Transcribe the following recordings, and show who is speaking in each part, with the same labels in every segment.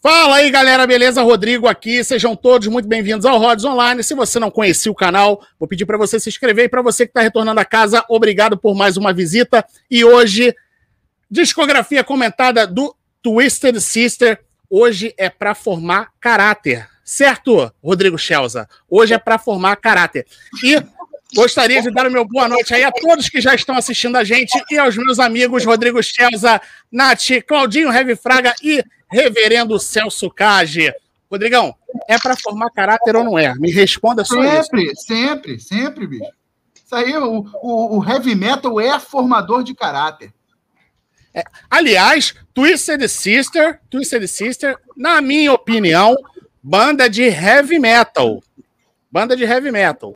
Speaker 1: Fala aí, galera, beleza? Rodrigo aqui. Sejam todos muito bem-vindos ao Rods Online. Se você não conhecia o canal, vou pedir para você se inscrever. E para você que está retornando a casa, obrigado por mais uma visita. E hoje, discografia comentada do Twisted Sister. Hoje é para formar caráter. Certo, Rodrigo Schelza? Hoje é para formar caráter. E gostaria de dar o meu boa noite aí a todos que já estão assistindo a gente e aos meus amigos Rodrigo Schelza, Nath, Claudinho Heavy Fraga e Reverendo Celso Cage. Rodrigão, é para formar caráter ou não é? Me responda só isso.
Speaker 2: Sempre, sempre, sempre, bicho. Isso aí, o, o, o heavy metal é formador de caráter.
Speaker 1: Aliás, Twisted Sister, Twisted Sister, na minha opinião, banda de heavy metal. Banda de heavy metal.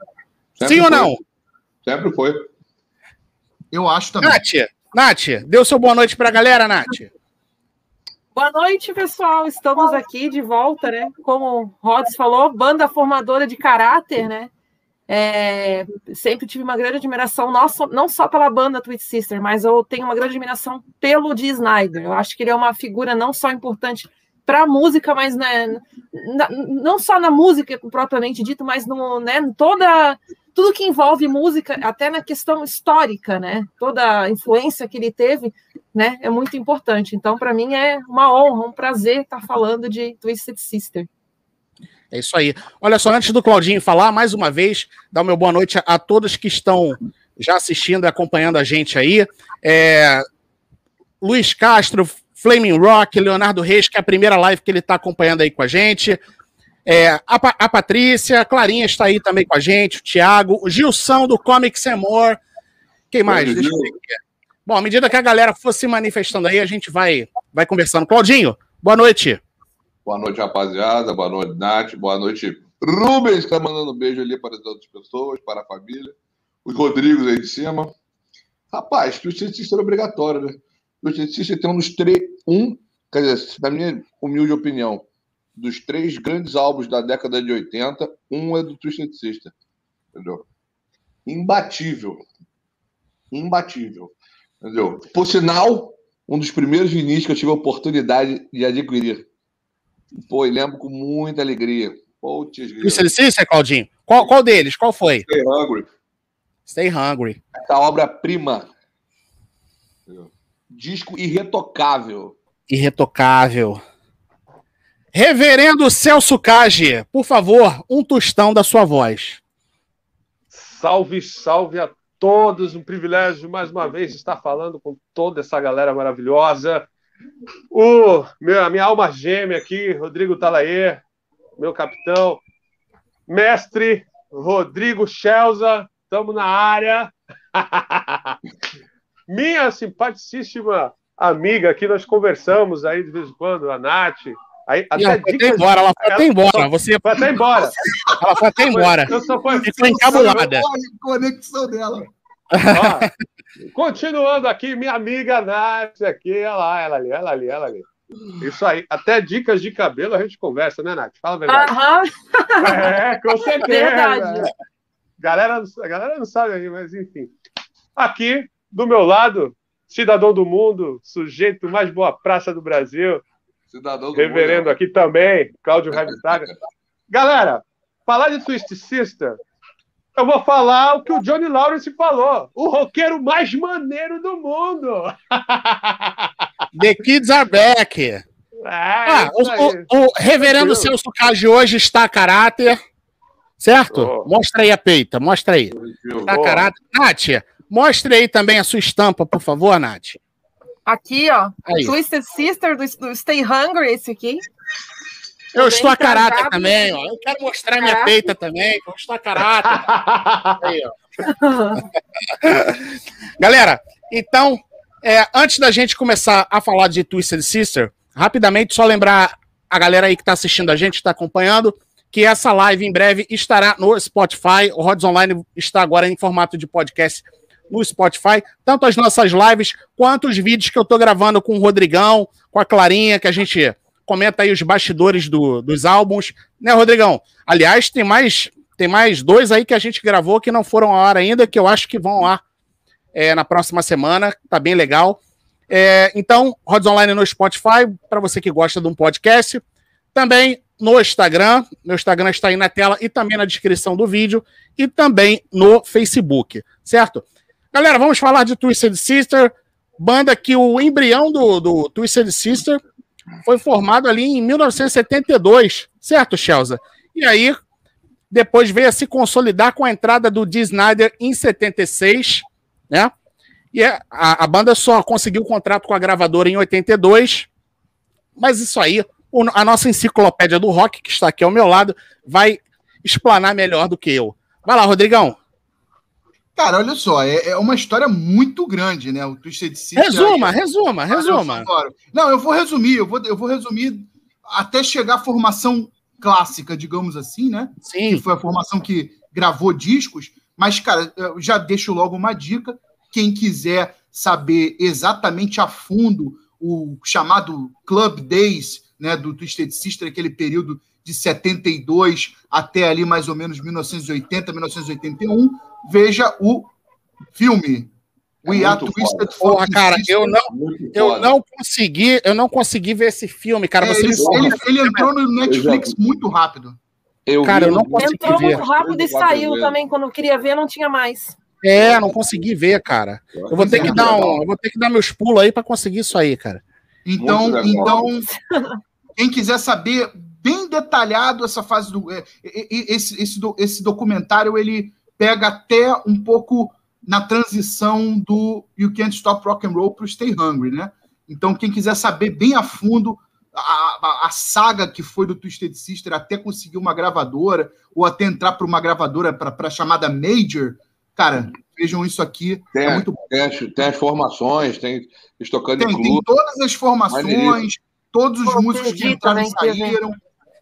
Speaker 3: Sempre
Speaker 1: Sim ou
Speaker 3: foi.
Speaker 1: não?
Speaker 3: Sempre foi.
Speaker 2: Eu acho também.
Speaker 1: Nath, Nath, deu seu boa noite pra galera, Nath.
Speaker 4: Boa noite, pessoal. Estamos aqui de volta, né? Como o Rods falou, banda formadora de caráter, né? É, sempre tive uma grande admiração, não só, não só pela banda Twitch Sister, mas eu tenho uma grande admiração pelo Dee Snyder. Eu acho que ele é uma figura não só importante para a música, mas né, na- não só na música propriamente dito, mas no, né, em toda tudo que envolve música, até na questão histórica, né? Toda a influência que ele teve, né, é muito importante. Então, para mim é uma honra, um prazer estar falando de Twisted Sister.
Speaker 1: É isso aí. Olha só, antes do Claudinho falar, mais uma vez, dar o meu boa noite a, a todos que estão já assistindo e acompanhando a gente aí. É, Luiz Castro, Flaming Rock, Leonardo Reis, que é a primeira live que ele está acompanhando aí com a gente. É, a, Pa- a Patrícia, a Clarinha está aí também com a gente, o Thiago, o Gilson do Comics and More. Quem mais?
Speaker 3: Bom,
Speaker 1: Deixa eu ver aqui. Bom, à medida que a galera for se manifestando aí, a gente vai, vai conversando. Claudinho, boa noite.
Speaker 3: Boa noite, rapaziada. Boa noite, Nath. Boa noite, Rubens, que tá mandando um beijo ali para as outras pessoas, para a família. Os Rodrigos aí de cima. Rapaz, Twisted Sister é obrigatório, né? Twisted Sister tem um dos três. Um, quer dizer, na minha humilde opinião, dos três grandes álbuns da década de 80, um é do Twisted Sister. Entendeu? Imbatível. Imbatível. Entendeu? Por sinal, um dos primeiros vinis que eu tive a oportunidade de adquirir. Pô, e lembro com muita alegria. Putz.
Speaker 1: Twisted Sister, Claudinho? Qual, qual deles? Qual foi?
Speaker 3: Stay Hungry.
Speaker 1: Stay Hungry.
Speaker 3: Essa obra-prima. Disco irretocável.
Speaker 1: Irretocável. Reverendo Celso Cage, por favor, um tostão da sua voz.
Speaker 5: Salve, salve a todos. Um privilégio mais uma vez estar falando com toda essa galera maravilhosa. O meu, a minha alma gêmea aqui, Rodrigo Talaê, meu capitão, mestre Rodrigo Schelza, estamos na área. minha simpaticíssima amiga aqui, nós conversamos aí de vez em quando, a Nath. Aí,
Speaker 1: E ela foi até embora, ela foi até embora. Você,
Speaker 5: Foi até embora.
Speaker 1: ela foi até embora.
Speaker 5: Eu só fui-
Speaker 1: Ficou encabulada.
Speaker 2: Conexão dela.
Speaker 5: Ó, continuando aqui, minha amiga Nath aqui, olha lá, ela ali, ela ali, ela ali. Isso aí, até dicas de cabelo a gente conversa, né, Nath? Fala a verdade. É, com certeza.
Speaker 4: verdade.
Speaker 5: Galera, a galera não sabe aí, mas enfim. Aqui, do meu lado, cidadão do mundo, sujeito mais boa praça do Brasil,
Speaker 3: Cidadão do
Speaker 5: reverendo
Speaker 3: mundo.
Speaker 5: aqui também, Cláudio Ravistaga. Galera, falar de Twist Sister, eu vou falar o que o Johnny Lawrence falou. O roqueiro mais maneiro do mundo.
Speaker 1: The Kids Are Back. Ah,
Speaker 5: Ah,
Speaker 1: o, o- o reverendo. Celso Cage hoje está a caráter. Certo?
Speaker 5: Oh.
Speaker 1: Mostra aí a peita, mostra aí. Está a caráter. Nath, mostre aí também a sua estampa, por favor, Nath.
Speaker 4: Aqui, ó.
Speaker 1: Aí.
Speaker 4: Twisted Sister do, do Stay Hungry, esse aqui.
Speaker 1: Eu estou a caráter também, ó. Eu quero mostrar minha
Speaker 4: Caráter.
Speaker 1: peita também, eu estou a caráter. Aí, ó. Galera, então, é, antes da gente começar a falar de Twisted Sister, rapidamente só lembrar a galera aí que está assistindo a gente, está acompanhando, que essa live em breve estará no Spotify. O Rods Online está agora em formato de podcast no Spotify, tanto as nossas lives quanto os vídeos que eu estou gravando com o Rodrigão, com a Clarinha, que a gente comenta aí os bastidores do- dos álbuns, né, Rodrigão? Aliás, tem mais tem mais dois aí que a gente gravou que não foram ao ar ainda, que eu acho que vão ar é, na próxima semana. Tá bem legal. É, então, Rods Online no Spotify, para você que gosta de um podcast. Também no Instagram. Meu Instagram está aí na tela e também na descrição do vídeo. E também no Facebook, certo? Galera, vamos falar de Twisted Sister. Banda que o embrião do, do Twisted Sister foi formado ali em 1972, certo, Chelsea? E aí, depois veio a se consolidar com a entrada do Dee Snyder em 76, né? E é, a, a banda só conseguiu o contrato com a gravadora em 82, mas isso aí, o, a nossa enciclopédia do rock, que está aqui ao meu lado, vai explanar melhor do que eu. Vai lá, Rodrigão.
Speaker 2: Cara, olha só, é, é uma história muito grande, né? O Twisted Sister.
Speaker 1: Resuma, resuma, resuma.
Speaker 2: Não, eu vou resumir, eu vou, eu vou resumir até chegar à formação clássica, digamos assim, né?
Speaker 1: Sim.
Speaker 2: Que foi a formação que gravou discos. Mas, cara, eu já deixo logo uma dica. Quem quiser saber exatamente a fundo o chamado Club Days, né, do Twisted Sister, aquele período de 72 até ali mais ou menos 1980, 1981, veja o filme.
Speaker 1: É We Are Twisted Porra, cara, eu não, eu não consegui, eu não consegui ver esse filme, cara.
Speaker 2: É, ele, ele, ele, entrou no Netflix muito rápido.
Speaker 1: Eu cara, eu não consegui
Speaker 4: entrou
Speaker 1: ver.
Speaker 4: muito rápido e saiu também quando eu queria ver, não tinha mais.
Speaker 1: É, não consegui ver, cara. Eu vou ter que dar um, eu vou ter que dar meus pulos aí para conseguir isso aí, cara.
Speaker 2: Então, então, quem quiser saber bem detalhado essa fase do esse, esse, esse documentário, ele pega até um pouco na transição do You Can't Stop Rock and Roll para o Stay Hungry, né? Então, quem quiser saber bem a fundo a, a, a, saga que foi do Twisted Sister até conseguir uma gravadora, ou até entrar para uma gravadora para a chamada Major, cara, vejam isso aqui.
Speaker 3: Tem, é muito tem, as, tem as formações, tem estocando
Speaker 2: tem, tem todas as formações, todos os músicos que entraram e saíram,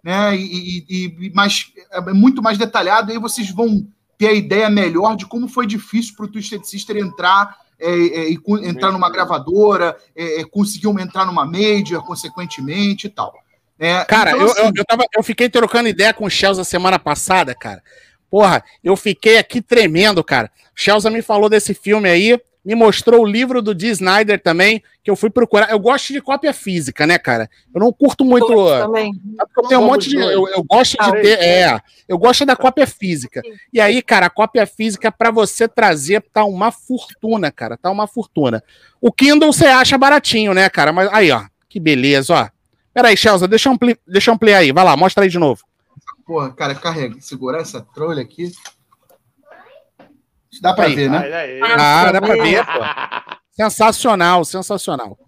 Speaker 2: né? E, e, e, mas é muito mais detalhado, aí vocês vão ter a ideia melhor de como foi difícil para o Twisted Sister entrar é, é, entrar numa gravadora, é, é conseguir entrar numa major, consequentemente e tal.
Speaker 1: É, cara, então, eu, assim, eu, eu, tava, eu fiquei trocando ideia com o Chelsea semana passada, cara. Porra, eu fiquei aqui tremendo, cara. O Chelsea me falou desse filme aí me mostrou o livro do Dee Snyder também, que eu fui procurar. Eu gosto de cópia física, né, cara? Eu não curto muito.
Speaker 4: também.
Speaker 1: Eu tenho um monte de. Eu, eu gosto de ter. É, eu gosto da cópia física. E aí, cara, a cópia física, para você trazer, tá uma fortuna, cara. Tá uma fortuna. O Kindle você acha baratinho, né, cara? Mas aí, ó. Que beleza, ó. Peraí, Chelsea, deixa eu, ampli... deixa eu ampliar aí. Vai lá, mostra aí de novo.
Speaker 2: Porra, cara, carrega. Segurar essa trolha aqui. Dá para ver, né?
Speaker 1: Ah, dá para ver, pô. Sensacional, sensacional.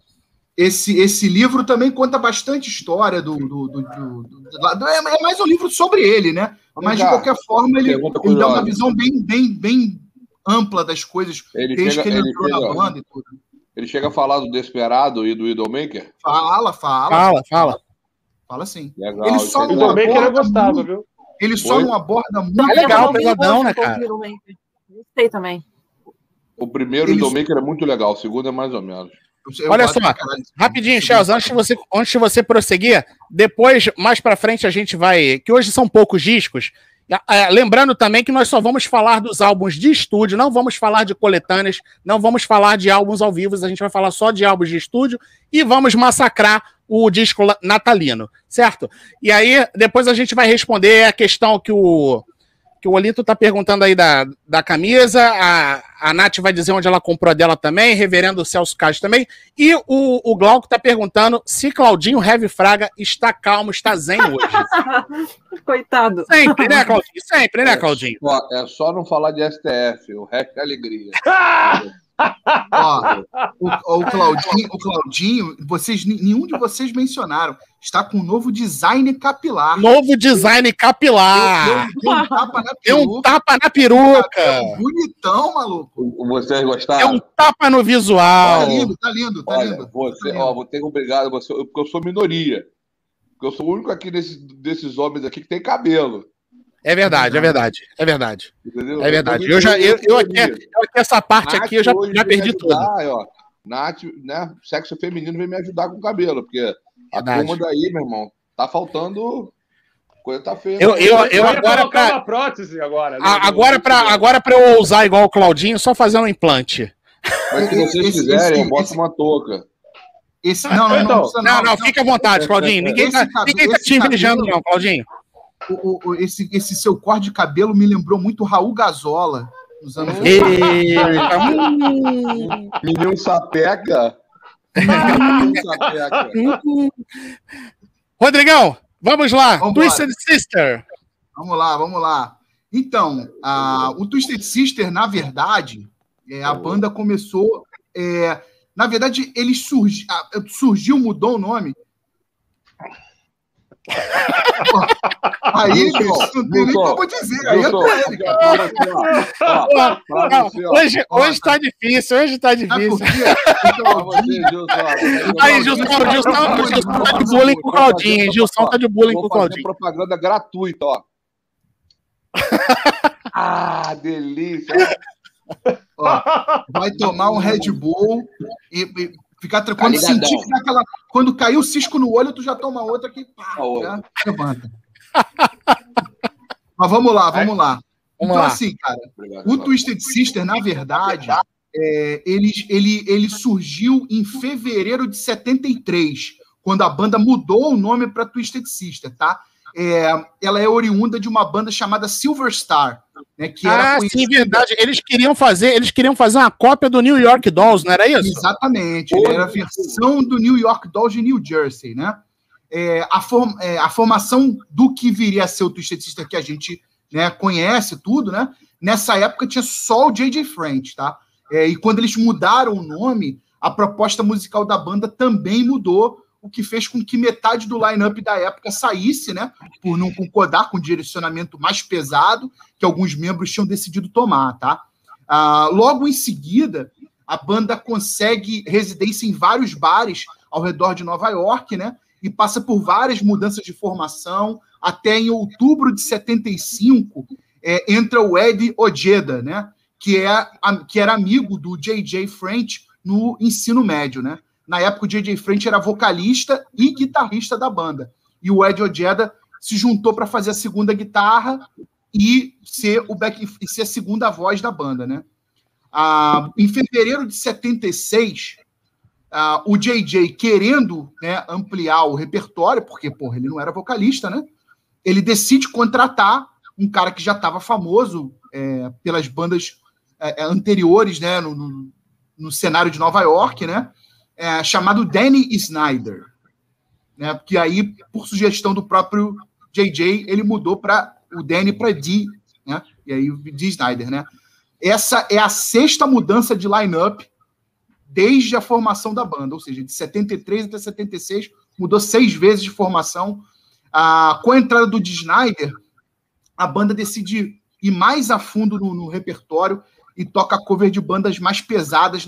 Speaker 2: Esse, esse livro também conta bastante história do. do, do, do, do é, é mais um livro sobre ele, né? Mas de qualquer forma, ele, ele dá uma visão bem, bem, bem ampla das coisas
Speaker 3: ele desde chega, que ele, ele entrou chega, na banda e tudo. Ele chega a falar do Desperado e do Idolmaker?
Speaker 2: Fala, fala.
Speaker 1: Fala, fala.
Speaker 2: Fala sim.
Speaker 5: Legal, ele só não aborda eu gostava, muito, viu?
Speaker 2: Ele só Oi? não aborda muito.
Speaker 1: É legal, pesadão, né, cara?
Speaker 4: Gostei também.
Speaker 3: O primeiro Eles... Domaker é muito legal, o segundo é mais ou menos.
Speaker 1: Eu Olha só, rapidinho, Charles, antes de, você, antes de você prosseguir, depois, mais para frente, a gente vai. Que hoje são poucos discos. Lembrando também que nós só vamos falar dos álbuns de estúdio, não vamos falar de coletâneas, não vamos falar de álbuns ao vivo, a gente vai falar só de álbuns de estúdio e vamos massacrar o disco natalino, certo? E aí, depois a gente vai responder a questão que o, que o Olito tá perguntando aí da, da camisa, a, a Nath vai dizer onde ela comprou a dela também, reverendo Celso Castro também, e o, o Glauco tá perguntando se Claudinho Heavy Fraga está calmo, está zen hoje.
Speaker 4: Coitado.
Speaker 1: Sempre, né, Claudinho? Sempre, né, Claudinho?
Speaker 3: É só, é só não falar de STF, o resto é alegria.
Speaker 2: Ó, o, o, Claudinho, o Claudinho, vocês, nenhum de vocês mencionaram, está com um novo design capilar.
Speaker 1: Novo design capilar. Deu, um tapa na peruca. Um tapa na peruca.
Speaker 2: bonitão, maluco.
Speaker 3: Vocês gostaram?
Speaker 1: É um tapa no visual.
Speaker 2: Tá lindo, tá lindo, tá
Speaker 3: Olha,
Speaker 2: lindo.
Speaker 3: Você,
Speaker 2: tá
Speaker 3: lindo. ó, vou ter que obrigado, você, porque eu sou minoria. Porque eu sou o único aqui desse, desses homens aqui que tem cabelo.
Speaker 1: É verdade, é verdade, é verdade. Entendeu? É verdade. Eu já, eu, eu, aqui, eu aqui, essa parte Nath aqui, eu já, já perdi tudo. Ó,
Speaker 3: Nath, né, sexo feminino vem me ajudar com o cabelo, porque a turma daí, meu irmão, tá faltando Coisa tá feia.
Speaker 1: Eu, eu, eu agora
Speaker 5: colocar
Speaker 1: pra,
Speaker 5: uma prótese agora. né?
Speaker 1: a- agora, pra, agora pra eu ousar igual o Claudinho, só fazer um implante.
Speaker 3: Mas se vocês
Speaker 2: Esse-
Speaker 3: quiserem, eu boto
Speaker 2: esse-
Speaker 3: uma touca.
Speaker 2: Esse, não, não,
Speaker 5: Então,
Speaker 2: não, precisa
Speaker 1: Não, não, fica à vontade, Claudinho. Ninguém tá, ninguém tá te invejando,
Speaker 2: cabelo-
Speaker 1: não, Claudinho.
Speaker 2: O- o- esse, esse seu corte de cabelo me lembrou muito Raul Gazola nos anos
Speaker 1: Eita, hum,
Speaker 3: Menino sapeca. Menino sapeca.
Speaker 1: Rodrigão, vamos lá.
Speaker 2: Vambora.
Speaker 1: Twisted Sister.
Speaker 2: Vamos lá, vamos lá. Então, a- o Twisted Sister, na verdade, é, a banda começou. é, na verdade, ele surgi, a- surgiu, mudou o nome. Aí, não tem nem como dizer. Aí é
Speaker 3: você, ó.
Speaker 1: Hoje, hoje tá difícil, hoje tá difícil.
Speaker 2: Então.
Speaker 1: Aí, Gilson, Gilson, Gilson tá de bullying com o Claudinho, hein? Gilson tá de bullying com o Claudinho.
Speaker 3: propaganda gratuita, ó. ah, delícia.
Speaker 2: ó, vai tomar um Red Bull e, e ficar tranquilo. Quando
Speaker 3: Tá ligadão.
Speaker 2: sentir que aquela. Quando caiu o cisco no olho, tu já toma outra que pá,
Speaker 3: outra.
Speaker 2: já levanta. Mas vamos lá, vamos lá.
Speaker 1: Vamos
Speaker 2: então,
Speaker 1: lá.
Speaker 2: assim, cara,
Speaker 3: Obrigado.
Speaker 2: o Twisted Sister, na verdade, é, ele, ele, ele surgiu em fevereiro de 73, quando a banda mudou o nome para Twisted Sister, tá? É, ela é oriunda de uma banda chamada Silver Star, né? Que
Speaker 1: Ah,
Speaker 2: conhecida-
Speaker 1: sim, verdade. Eles queriam fazer, eles queriam fazer uma cópia do New York Dolls, não era isso?
Speaker 2: Exatamente, ele era a versão do New York Dolls de New Jersey, né? É, a, form- é, a formação do que viria a ser o Twisted Sister que a gente né, conhece tudo, né? Nessa época tinha só o J.J. French, tá? É, e quando eles mudaram o nome, a proposta musical da banda também mudou, o que fez com que metade do line-up da época saísse, né? Por não concordar com o direcionamento mais pesado que alguns membros tinham decidido tomar, tá? Ah, logo em seguida, a banda consegue residência em vários bares ao redor de Nova York, né? E passa por várias mudanças de formação, até em outubro de 75 é, entra o Ed Ojeda, né? Que, é, que era amigo do J.J. French no ensino médio, né? Na época, o J.J. French era vocalista e guitarrista da banda. E o Ed Ojeda se juntou para fazer a segunda guitarra e ser, o back, e ser a segunda voz da banda, né? Ah, em fevereiro de 76, ah, o JJ querendo né, ampliar o repertório, porque porra, ele não era vocalista, né? Ele decide contratar um cara que já estava famoso é, pelas bandas é, é, anteriores, né, no, no, no cenário de Nova York, né? É, chamado Danny Snyder, né? Porque aí, por sugestão do próprio JJ, ele mudou para o Danny para D, né? E aí o D Snyder, né? Essa é a sexta mudança de line-up desde a formação da banda, ou seja, de 73 até 76, mudou seis vezes de formação. Ah, com a entrada do D. Snyder, a banda decide ir mais a fundo no, no repertório e toca cover de bandas mais pesadas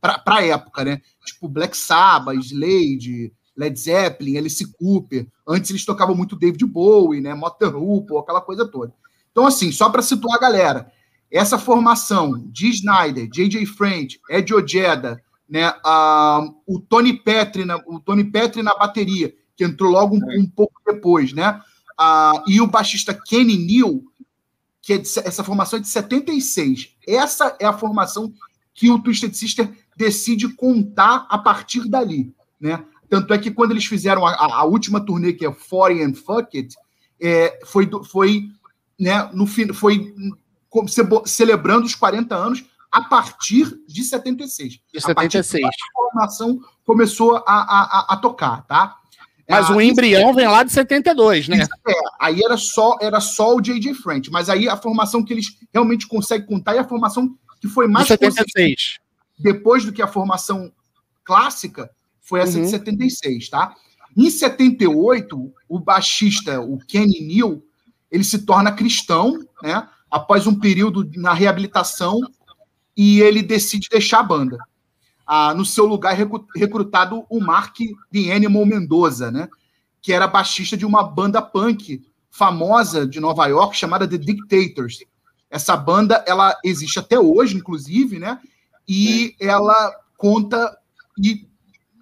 Speaker 2: para a época, né? Tipo Black Sabbath, Slade, Led Zeppelin, Alice Cooper. Antes eles tocavam muito David Bowie, né? Motorhoople, aquela coisa toda. Então, assim, só para situar a galera, essa formação de Snyder, J.J. French, Ed Ojeda, né, ah, o Tony Petri, na, o Tony Petri na bateria, que entrou logo um, um pouco depois, né, ah, e o baixista Kenny Neal, que é de, essa formação é de 76. Essa é a formação que o Twisted Sister decide contar a partir dali, né? Tanto é que quando eles fizeram a, a última turnê, que é Foreign and Fuck It, é, foi, foi, né, no fim, foi celebrando os 40 anos a partir de 76.
Speaker 1: De 76.
Speaker 2: A formação começou a, a, a, tocar, tá?
Speaker 1: Mas ah, o embrião vem lá de 72, né?
Speaker 2: É, aí era só, era só o J.J. French, mas aí a formação que eles realmente conseguem contar é a formação que foi mais
Speaker 1: de 76.
Speaker 2: depois do que a formação clássica foi essa uhum. de 76, tá? Em 78, o baixista, o Kenny Neal, ele se torna cristão, né? Após um período na reabilitação e ele decide deixar a banda. Ah, no seu lugar recrutado o Mark The Animal Mendoza, né? Que era baixista de uma banda punk famosa de Nova York chamada The Dictators. Essa banda ela existe até hoje, inclusive, né? E ela conta e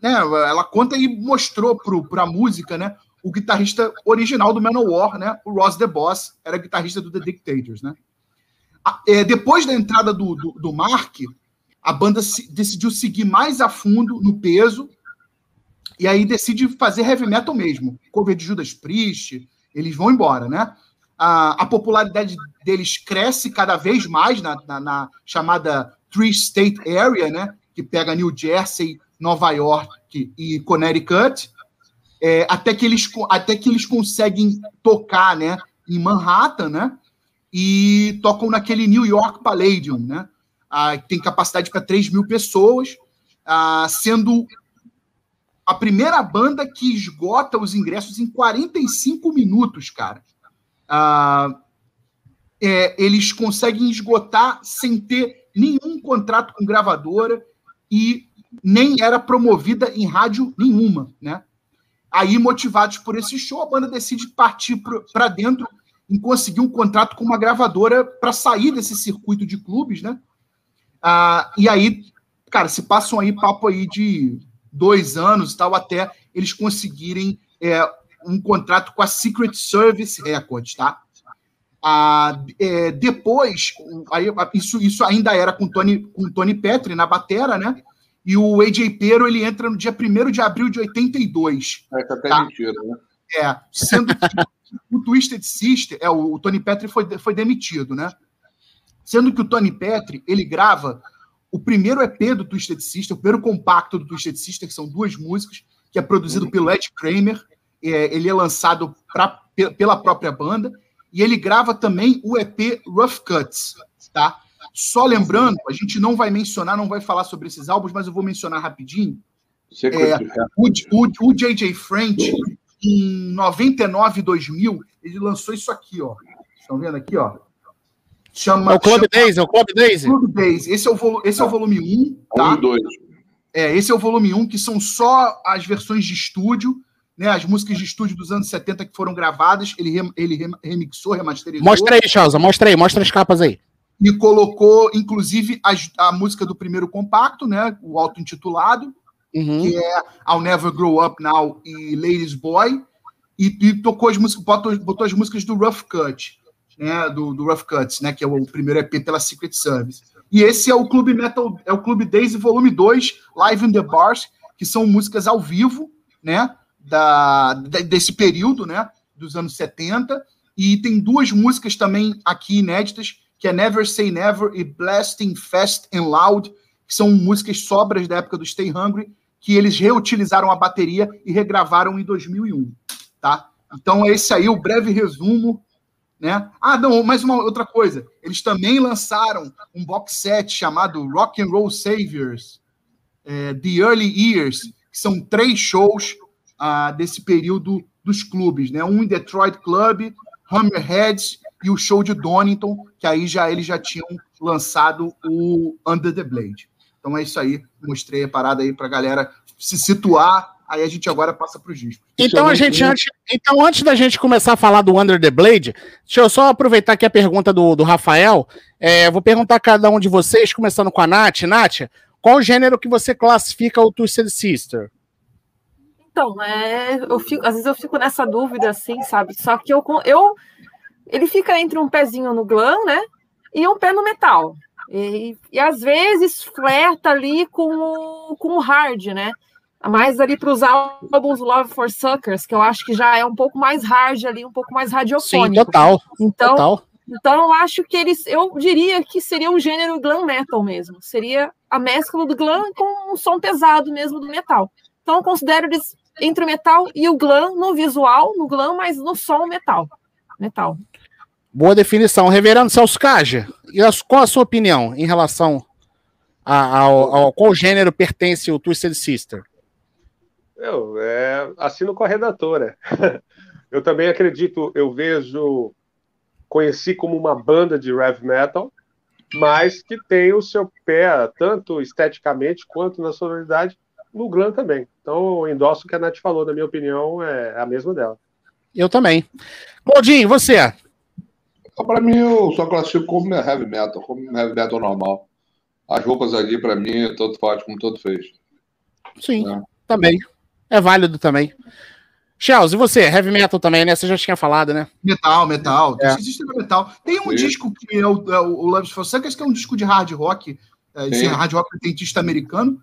Speaker 2: né, ela conta e mostrou para a música, né? o guitarrista original do Manowar, né? O Ross The Boss era guitarrista do The Dictators, né? É, depois da entrada do, do, do Mark, a banda decidiu seguir mais a fundo no peso e aí decide fazer heavy metal mesmo. Cover de Judas Priest, eles vão embora, né? A, a popularidade deles cresce cada vez mais na, na, na chamada Three State Area, né? Que pega New Jersey, Nova York e Connecticut, é, até, que eles, até que eles conseguem tocar né, em Manhattan, né? E tocam naquele New York Palladium, né? Ah, tem capacidade para 3 mil pessoas, ah, sendo a primeira banda que esgota os ingressos em 45 minutos, cara. Ah, é, eles conseguem esgotar sem ter nenhum contrato com gravadora e nem era promovida em rádio nenhuma, né? Aí, motivados por esse show, a banda decide partir para dentro em conseguir um contrato com uma gravadora para sair desse circuito de clubes, né? Ah, e aí, cara, se passam aí papo aí de dois anos e tal, até eles conseguirem é, um contrato com a Secret Service Records, tá? Ah, é, depois, aí, isso, isso ainda era com Tony, com Tony Petri na batera, né? E o AJ Pero ele entra no dia 1 de abril de 82.
Speaker 3: É, tá até tá? mentira, né?
Speaker 2: É, sendo que o Twisted Sister, é, o, o Tony Petri foi, foi demitido, né? Sendo que o Tony Petri, ele grava o primeiro EP do Twisted Sister, o primeiro compacto do Twisted Sister, que são duas músicas, que é produzido uhum. pelo Ed Kramer, é, ele é lançado pra, pela própria banda, e ele grava também o EP Rough Cuts, tá? Só lembrando, a gente não vai mencionar, não vai falar sobre esses álbuns, mas eu vou mencionar rapidinho. É, o, o, o J.J. French, em 99, 2000, ele lançou isso aqui, ó. Estão vendo aqui, ó?
Speaker 1: Chama, é o Club chama, Days, é o Club Days.
Speaker 2: Club Days. Esse é o, esse é o volume 1, tá? Um dois. É, esse é o volume 1, que são só as versões de estúdio, né? As músicas de estúdio dos anos 70 que foram gravadas, ele, ele remixou, remasterizou.
Speaker 1: Mostra aí, Chausa, mostra aí, mostra as capas aí
Speaker 2: e colocou, inclusive, a, a música do primeiro compacto, né? O auto-intitulado, uhum. que é I'll Never Grow Up Now e Ladies Boy, e, e tocou as músicas, botou, botou, as músicas do Rough Cut, né? Do, do Rough Cuts, né? Que é o primeiro EP pela Secret Service. E esse é o Clube Metal, é o Clube Daisy Volume 2, Live in the Bars, que são músicas ao vivo, né? Da, desse período, né? Dos anos 70. E tem duas músicas também aqui inéditas que é Never Say Never e Blasting Fast and Loud, que são músicas sobras da época do Stay Hungry, que eles reutilizaram a bateria e regravaram em 2001, tá? Então esse aí o breve resumo, né? Ah, não, mais uma outra coisa. Eles também lançaram um box set chamado Rock and Roll Saviors, é, The Early Years, que são três shows ah, desse período dos clubes, né? Um em Detroit Club, Hammerheads e o show de Donington, que aí já eles já tinham lançado o Under the Blade. Então é isso aí, mostrei a parada aí pra galera se situar, aí a gente agora passa para os discos.
Speaker 1: Então a gente antes, então antes da gente começar a falar do Under the Blade, deixa eu só aproveitar aqui a pergunta do, do Rafael. É, vou perguntar a cada um de vocês, começando com a Nath. Nath, qual o gênero que você classifica o Twisted Sister?
Speaker 4: Então, é, eu fico, às vezes eu fico nessa dúvida, assim, sabe? Só que eu, eu ele fica entre um pezinho no glam, né? E um pé no metal. E, e às vezes flerta ali com o, com o hard, né? Mais ali para os álbuns Love for Suckers, que eu acho que já é um pouco mais hard ali, um pouco mais radiofônico.
Speaker 1: Sim, total.
Speaker 4: Então,
Speaker 1: total.
Speaker 4: então eu acho que eles, eu diria que seria um gênero glam metal mesmo. Seria a mescla do glam com um som pesado mesmo do metal. Então eu considero eles entre o metal e o glam no visual, no glam, mas no som metal. Metal.
Speaker 1: Boa definição. Reverendo Celso Caja, qual a sua opinião em relação a, ao, ao qual gênero pertence o Twisted Sister?
Speaker 5: Eu é, assino com a redatora. Eu também acredito, eu vejo, conheci como uma banda de heavy metal, mas que tem o seu pé, tanto esteticamente quanto na sonoridade, no glam também. Então, eu endosso o que a Nath falou, na minha opinião, é a mesma dela.
Speaker 1: Eu também. Claudinho, você?
Speaker 3: Para mim, eu só classifico como heavy metal, como heavy metal normal. As roupas ali, para mim, tanto faz como tanto fez.
Speaker 1: Sim, é. também. É válido também. Shells, e você? Heavy metal também, né? Você já tinha falado, né?
Speaker 2: Metal, metal.
Speaker 1: É.
Speaker 2: Existe metal. Tem um
Speaker 3: Sim.
Speaker 2: disco que é o, é o Loves for Suckers, que é um disco de hard rock, é, esse hard rock dentista americano.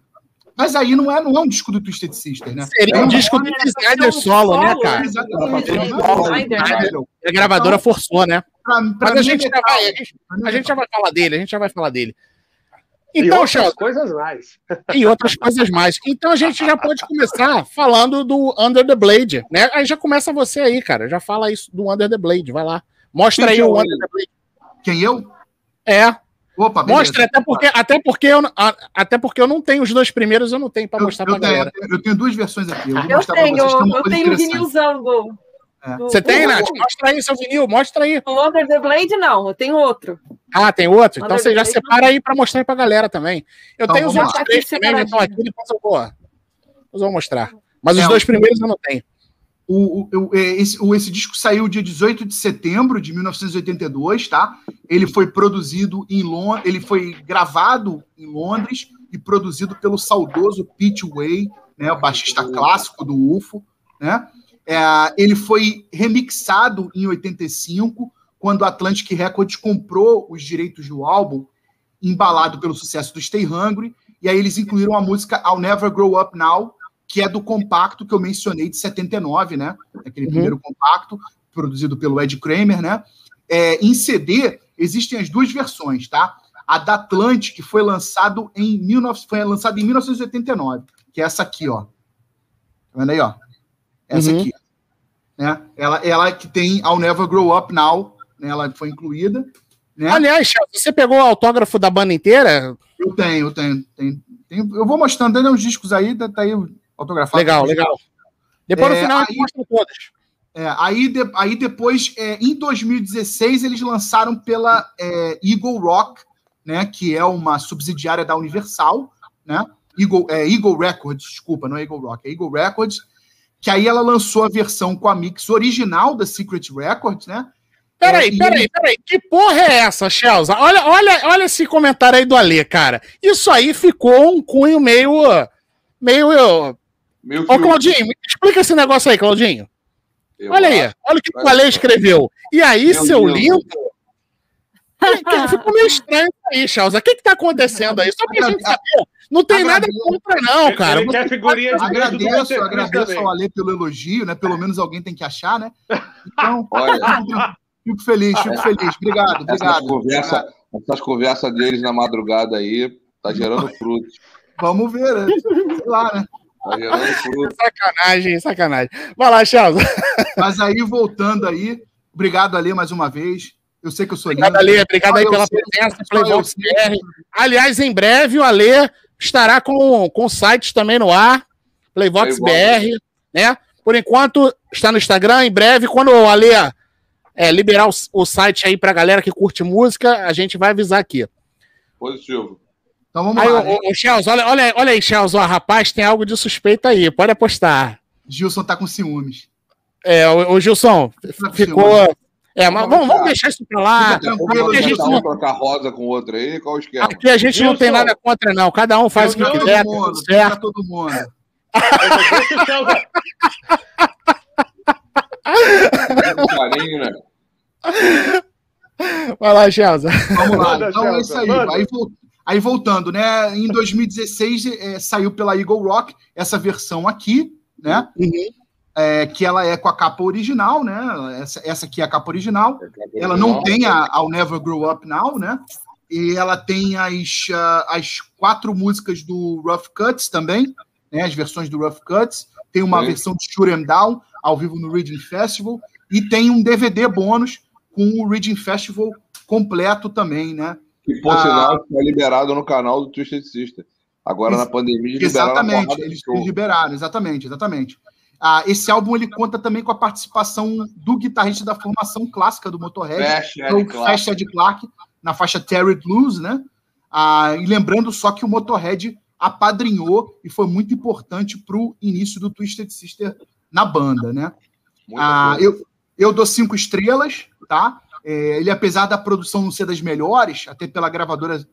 Speaker 2: Mas aí não é, não é um disco do Twisted Sister, né?
Speaker 1: Seria um
Speaker 2: É
Speaker 1: disco do Snyder solo, né, cara?
Speaker 2: Exatamente.
Speaker 4: É,
Speaker 2: né?
Speaker 4: Snyder,
Speaker 2: Então,
Speaker 1: A gravadora forçou, né?
Speaker 2: pra- pra
Speaker 1: Mas a
Speaker 2: é
Speaker 1: gente, vai, a, gente,
Speaker 2: é
Speaker 1: a gente já vai falar dele, a gente já vai falar dele.
Speaker 5: E
Speaker 1: Então,
Speaker 5: outras
Speaker 1: Shells,
Speaker 5: coisas mais.
Speaker 1: e outras coisas mais. Então a gente já pode começar falando do Under the Blade, né? Aí já começa você aí, cara. Já fala isso do Under the Blade, vai lá. Mostra aí
Speaker 3: Quem que é
Speaker 1: o Under the Blade.
Speaker 2: Quem eu?
Speaker 1: É,
Speaker 2: Opa, beleza.
Speaker 1: mostra, até porque, até, porque eu, até porque eu não tenho os dois primeiros, eu não tenho pra
Speaker 2: Eu,
Speaker 1: mostrar
Speaker 2: tenho,
Speaker 1: galera.
Speaker 2: eu tenho- eu tenho duas versões aqui. Eu,
Speaker 4: Eu tenho,
Speaker 2: uma
Speaker 4: eu tenho vinilzão.
Speaker 2: É.
Speaker 1: Você tem, Nath? Mostra aí seu vinil, mostra aí.
Speaker 4: O Under the Blade, não, eu tenho outro.
Speaker 1: Ah, tem outro? Então
Speaker 4: Under
Speaker 1: você já
Speaker 4: Blade,
Speaker 1: separa aí pra mostrar aí pra galera também. Eu
Speaker 2: Então,
Speaker 1: tenho os outros três
Speaker 4: Tá aqui
Speaker 1: também, então
Speaker 4: separadinho.
Speaker 1: aqui depois eu vou, depois eu vou mostrar. Mas os
Speaker 2: É,
Speaker 1: dois
Speaker 2: o-
Speaker 1: primeiros eu não tenho.
Speaker 2: O, o- o- é, esse, o- esse disco saiu dia 18 de setembro de 1982, tá? Ele foi produzido em Londres, ele foi gravado em Londres e produzido pelo saudoso Pete Way, né, o baixista clássico do UFO, né? É, ele foi remixado em 85, quando a Atlantic Records comprou os direitos do álbum, embalado pelo sucesso do Stay Hungry, e aí eles incluíram a música I'll Never Grow Up Now, que é do compacto que eu mencionei de 79, né? Aquele
Speaker 1: Uhum.
Speaker 2: primeiro compacto, produzido pelo Ed Kramer, né? É, em CD, existem as duas versões, tá? A da Atlantic foi lançado em 19, foi lançada em 1989, que é essa aqui, ó. Tá vendo aí, ó? Essa
Speaker 1: Uhum.
Speaker 2: aqui. Né? Ela, ela que tem I'll Never Grow Up Now, né? ela foi incluída. Né?
Speaker 1: Aliás, você pegou o autógrafo da banda inteira?
Speaker 2: Eu tenho, eu tenho, tenho, tenho- Eu vou mostrando, uns discos aí, tá tá aí autografado.
Speaker 1: Legal, legal. Depois no
Speaker 2: É,
Speaker 1: final a gente
Speaker 2: aí-
Speaker 1: mostra todas.
Speaker 2: É, aí, de- aí depois, é, em 2016, eles lançaram pela é, Eagle Rock, né, que é uma subsidiária da Universal, né? Eagle, é, Eagle Records, desculpa, não é Eagle Rock, é Eagle Records, que aí ela lançou a versão com a mix original da Secret Records, né?
Speaker 1: Peraí,
Speaker 2: É,
Speaker 1: peraí,
Speaker 2: ele-
Speaker 1: peraí. Que porra é essa, Chelsea? Olha, olha, olha esse comentário aí do Alê, cara. Isso aí ficou um cunho meio. meio. Ô,
Speaker 3: Meio que
Speaker 1: Claudinho, me explica esse negócio aí, Claudinho.
Speaker 3: eu
Speaker 1: Olha aí,
Speaker 3: acho-
Speaker 1: olha o que o
Speaker 3: só.
Speaker 1: escreveu. E aí,
Speaker 3: Meu
Speaker 1: seu lindo. Que- que Ficou meio estranho isso aí, Chelsea. O que que tá acontecendo aí? Só pra gente saber. Não tem nada contra, não,
Speaker 5: Ele-
Speaker 1: cara.
Speaker 5: ele quer figurinha de do
Speaker 2: Agradeço, agradeço ao Ale pelo elogio, né? Pelo menos alguém tem que achar, né? Então,
Speaker 3: Olha,
Speaker 2: fico feliz, fico feliz. Obrigado,
Speaker 3: essas
Speaker 2: obrigado.
Speaker 3: conversas essas conversa deles na madrugada aí tá gerando frutos.
Speaker 2: Vamos ver, né? Sei lá, né?
Speaker 3: Tá gerando frutos.
Speaker 1: Sacanagem, sacanagem. Vai lá, Chelsea.
Speaker 2: Mas aí, voltando aí, obrigado, Ale, mais uma vez. Eu sei que eu sou lindo.
Speaker 1: Obrigado, Ale. Obrigado aí pela
Speaker 2: sei,
Speaker 1: presença, Playbox. BR. Aliás, em breve o Ale estará com, com sites também no ar, Playvox. BR, né? Por enquanto está no Instagram, em breve, quando o Ale é, liberar o, o site aí pra galera que curte música, a gente vai avisar aqui.
Speaker 3: Positivo.
Speaker 2: Então vamos
Speaker 1: Aí,
Speaker 2: lá.
Speaker 1: Chels, olha, olha, olha aí, Chels, ó, rapaz, tem algo de suspeito aí, pode apostar.
Speaker 2: Gilson tá com ciúmes.
Speaker 1: É, o, o Gilson,
Speaker 2: Tá
Speaker 1: ficou...
Speaker 2: ciúmes.
Speaker 1: É, mas vamos, vamos deixar isso pra lá. Aqui a gente não,
Speaker 3: trocar rosa com o outro aí, qual o esquema?
Speaker 1: aqui a gente não tem nada contra, não. Cada um faz o que quiser,
Speaker 2: mundo,
Speaker 1: certo.
Speaker 2: todo mundo.
Speaker 3: Carinho, né?
Speaker 1: Vai lá, Chelsea.
Speaker 2: Vamos lá.
Speaker 5: Manda,
Speaker 2: então é isso aí. Aí, aí voltando, né? Em 2016 eh, saiu pela Eagle Rock essa versão aqui, né?
Speaker 1: Uhum.
Speaker 2: É, que ela é com a capa original, né? Essa, essa aqui é a capa original. Ela não tem a I'll Never Grow Up Now, né? E ela tem as, ah, as quatro músicas do Rough Cuts também, né? As versões do Rough Cuts. Tem uma
Speaker 3: Sim.
Speaker 2: versão de Shoot 'Em Down, ao vivo no Reading Festival. E tem um DVD bônus com o Reading Festival completo também, né?
Speaker 3: Que, por
Speaker 2: Ah.
Speaker 3: sinal, está liberado no canal do Twisted Sister. Agora, na pandemia, eles liberaram
Speaker 2: Exatamente, eles liberaram, exatamente, exatamente. Ah, esse álbum ele conta também com a participação do guitarrista da formação clássica do Motorhead, é o. Fast Ed Clark, na faixa Terry Blues, né? Ah, e lembrando só que o Motorhead apadrinhou e foi muito importante para o início do Twisted Sister na banda, né? Ah, eu, eu dou cinco estrelas, tá? É, ele, apesar da produção não ser das melhores, até pela gravadora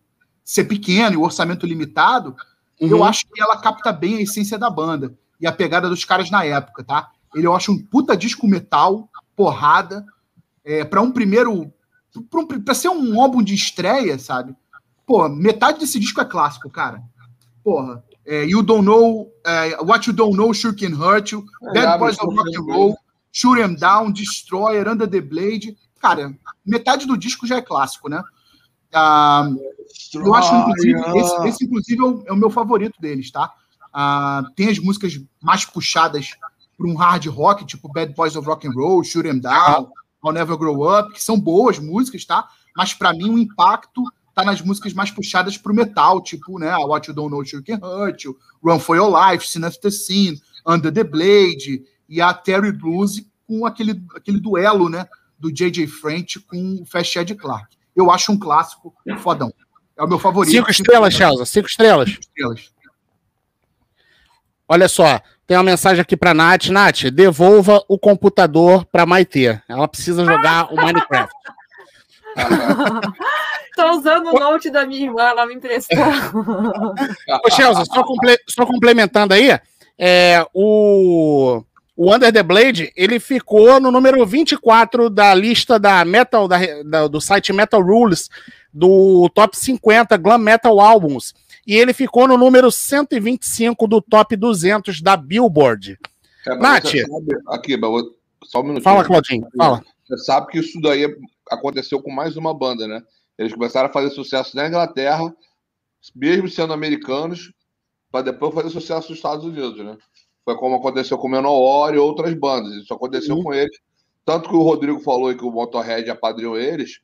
Speaker 2: ser pequena e o orçamento limitado, eu
Speaker 1: Uhum.
Speaker 2: acho que ela capta bem a essência da banda e a pegada dos caras na época, tá? Ele eu acho um puta disco metal, porrada. É, para um primeiro. Para ser um álbum de estreia, sabe? Pô, metade desse disco é clássico, cara. Porra. É, you Don't Know, é, What You Don't Know Sure Can Hurt You,
Speaker 3: É,
Speaker 2: Bad Boys of Rock and Roll, Shoot 'Em Down, Destroyer, Under the Blade. Cara, metade do disco já é clássico, né? Ah, eu acho, inclusive, esse, esse, inclusive, é o, é o meu favorito deles, tá? Ah, tem as músicas mais puxadas para um hard rock, tipo Bad Boys of Rock and Roll, Shoot 'Em Down, I'll Never Grow Up, que são boas músicas, tá? Mas para mim o impacto tá nas músicas mais puxadas pro metal, tipo, né, What You Don't Know Sure Can Hurt You, Run For Your Life, Sin After Sin, Under the Blade, e a Terry Blues com aquele, aquele duelo, né, do J.J. French com o Fast Ed Clark. Eu acho um clássico fodão. É o meu favorito.
Speaker 1: Cinco estrelas, Chelsea. Cinco estrelas.
Speaker 2: Cinco estrelas.
Speaker 1: Olha só, tem uma mensagem aqui para Nath. Nath, devolva o computador para Maitê. Ela precisa jogar o Minecraft.
Speaker 4: Tô usando o note da minha irmã, ela me emprestou.
Speaker 1: Ô, Chelsea, só, comple só complementando aí, é, o, o Under the Blade, ele ficou no número 24 da lista da Metal, da, da, do site Metal Rules, do Top 50 Glam Metal Albums. E ele ficou no número 125 do Top 200 da Billboard.
Speaker 3: É,
Speaker 1: Nath.
Speaker 3: Sabe, aqui, só um minutinho.
Speaker 1: Fala, Claudinho, fala.
Speaker 3: Você sabe que isso daí aconteceu com mais uma banda, né? Eles começaram a fazer sucesso na Inglaterra, mesmo sendo americanos, para depois fazer sucesso nos Estados Unidos, né? Foi como aconteceu com o Menor e outras bandas. Isso aconteceu uhum. com eles. Tanto que o Rodrigo falou que o Motorhead apadrinhou eles.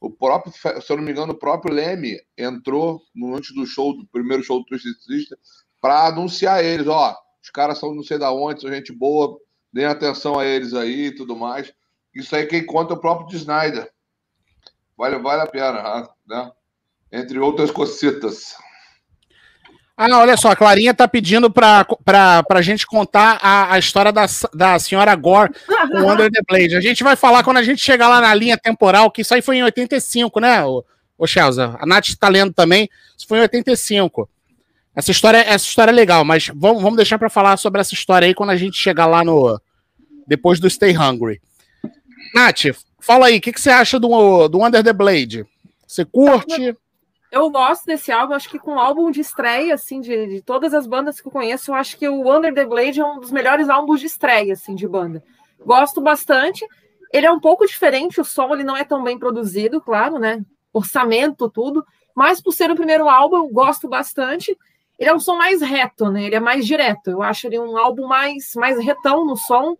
Speaker 3: O próprio, se eu não me engano, o próprio Leme entrou no antes do show, do primeiro show do Twisted Sister, para anunciar eles. Ó, os caras são não sei da onde, são gente boa, deem atenção a eles aí e tudo mais. Isso aí quem conta é o próprio Snyder. Vale, vale a pena, né? Entre outras cocitas.
Speaker 1: Ah, olha só, a Clarinha tá pedindo pra, pra, pra gente contar a, a história da, da senhora Gore com Under the Blade. A gente vai falar quando a gente chegar lá na linha temporal, que isso aí foi em 85, né, ô, ô Chelsea? A Nath tá lendo também, isso foi em 85. Essa história, essa história é legal, mas vamos, vamos deixar para falar sobre essa história aí quando a gente chegar lá no. Depois do Stay Hungry. Nath, fala aí, o que, que você acha do, do Under the Blade? Você curte?
Speaker 4: Eu gosto desse álbum, acho que com um álbum de estreia, assim, de, de, todas as bandas que eu conheço, eu acho que o Under the Blade é um dos melhores álbuns de estreia, assim, de banda. Gosto bastante. Ele é um pouco diferente, o som ele não é tão bem produzido, claro, né? Orçamento, tudo. Mas por ser o primeiro álbum, eu gosto bastante. Ele é um som mais reto, né? Ele é mais direto. Eu acho ele um álbum mais, mais retão no som,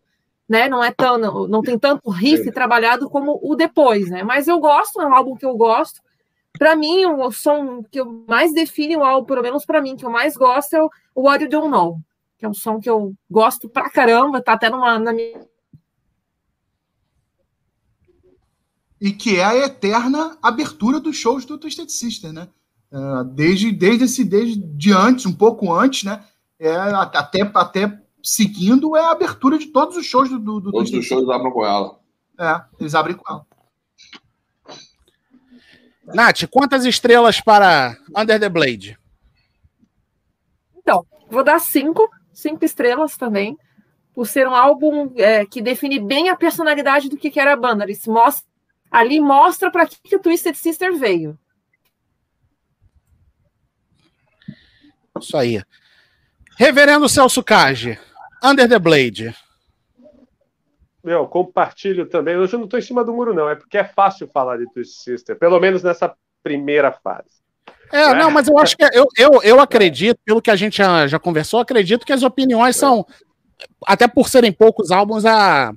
Speaker 4: né? Não é tão, não, não tem tanto riff trabalhado como o depois, né? Mas eu gosto, é um álbum que eu gosto. Para mim, o som que eu mais define o álbum, pelo menos para mim, que eu mais gosto é o What You Don't Know, que é um som que eu gosto pra caramba, tá até numa, na minha.
Speaker 2: E que é a eterna abertura dos shows do Twisted Sister, né? Uh, desde, desde esse, desde antes, um pouco antes, né? É, até, até seguindo é a abertura de todos os shows do, do, do
Speaker 3: Todos os shows abrem com ela.
Speaker 2: É, eles abrem com ela.
Speaker 1: Nath, quantas estrelas para Under the Blade?
Speaker 4: Então, vou dar cinco, cinco estrelas também, por ser um álbum é, que define bem a personalidade do que, que era a banda. Mostra, ali mostra para que, que o Twisted Sister veio.
Speaker 1: Isso aí. Reverendo Celso Cage, Under the Blade.
Speaker 5: Meu, compartilho também. Hoje eu não estou em cima do muro, não. É porque é fácil falar de Twist Sister, pelo menos nessa primeira fase.
Speaker 1: É, é. não, mas eu acho que eu, eu, eu acredito, pelo que a gente já, já conversou, acredito que as opiniões é. são, até por serem poucos álbuns, a,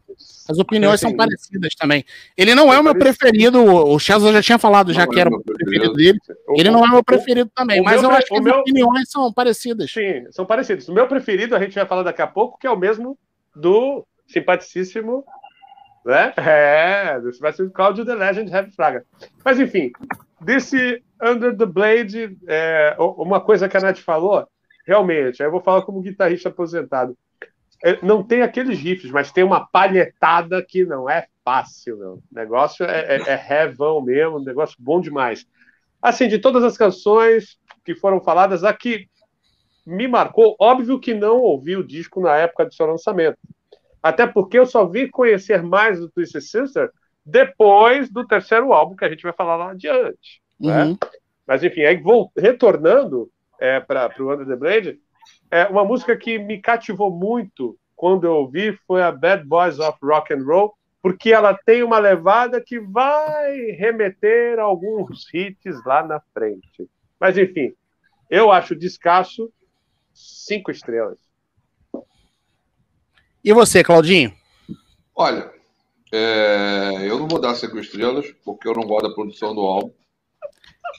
Speaker 1: as opiniões são parecidas também. Ele não é o meu preferido, o Chelsea já tinha falado já não que era o preferido dele. Ele não é o meu preferido também, mas eu acho que as meu... opiniões são parecidas.
Speaker 5: Sim, são parecidas. O meu preferido, a gente vai falar daqui a pouco, que é o mesmo do simpaticíssimo, né? É, do simpaticíssimo Cláudio The Legend Heavy Fraga. Mas enfim, desse Under the Blade, é, uma coisa que a Nath falou, realmente, aí eu vou falar como guitarrista aposentado. É, não tem aqueles riffs, mas tem uma palhetada que não é fácil, meu. O negócio é, é, é revão mesmo, um negócio bom demais. Assim, de todas as canções que foram faladas aqui, me marcou, óbvio que não ouvi o disco na época do seu lançamento Até porque eu só vim conhecer mais do Twisted Sister depois do terceiro álbum que a gente vai falar lá adiante. Né?
Speaker 1: Uhum.
Speaker 5: Mas enfim, aí vou retornando é, para o Under the Blade, é, uma música que me cativou muito quando eu ouvi foi a Bad Boys of Rock and Roll, porque ela tem uma levada que vai remeter a alguns hits lá na frente. Mas enfim, eu acho descasso cinco estrelas.
Speaker 1: E você, Claudinho?
Speaker 3: Olha, é, eu não vou dar cinco estrelas, porque eu não gosto da produção do álbum.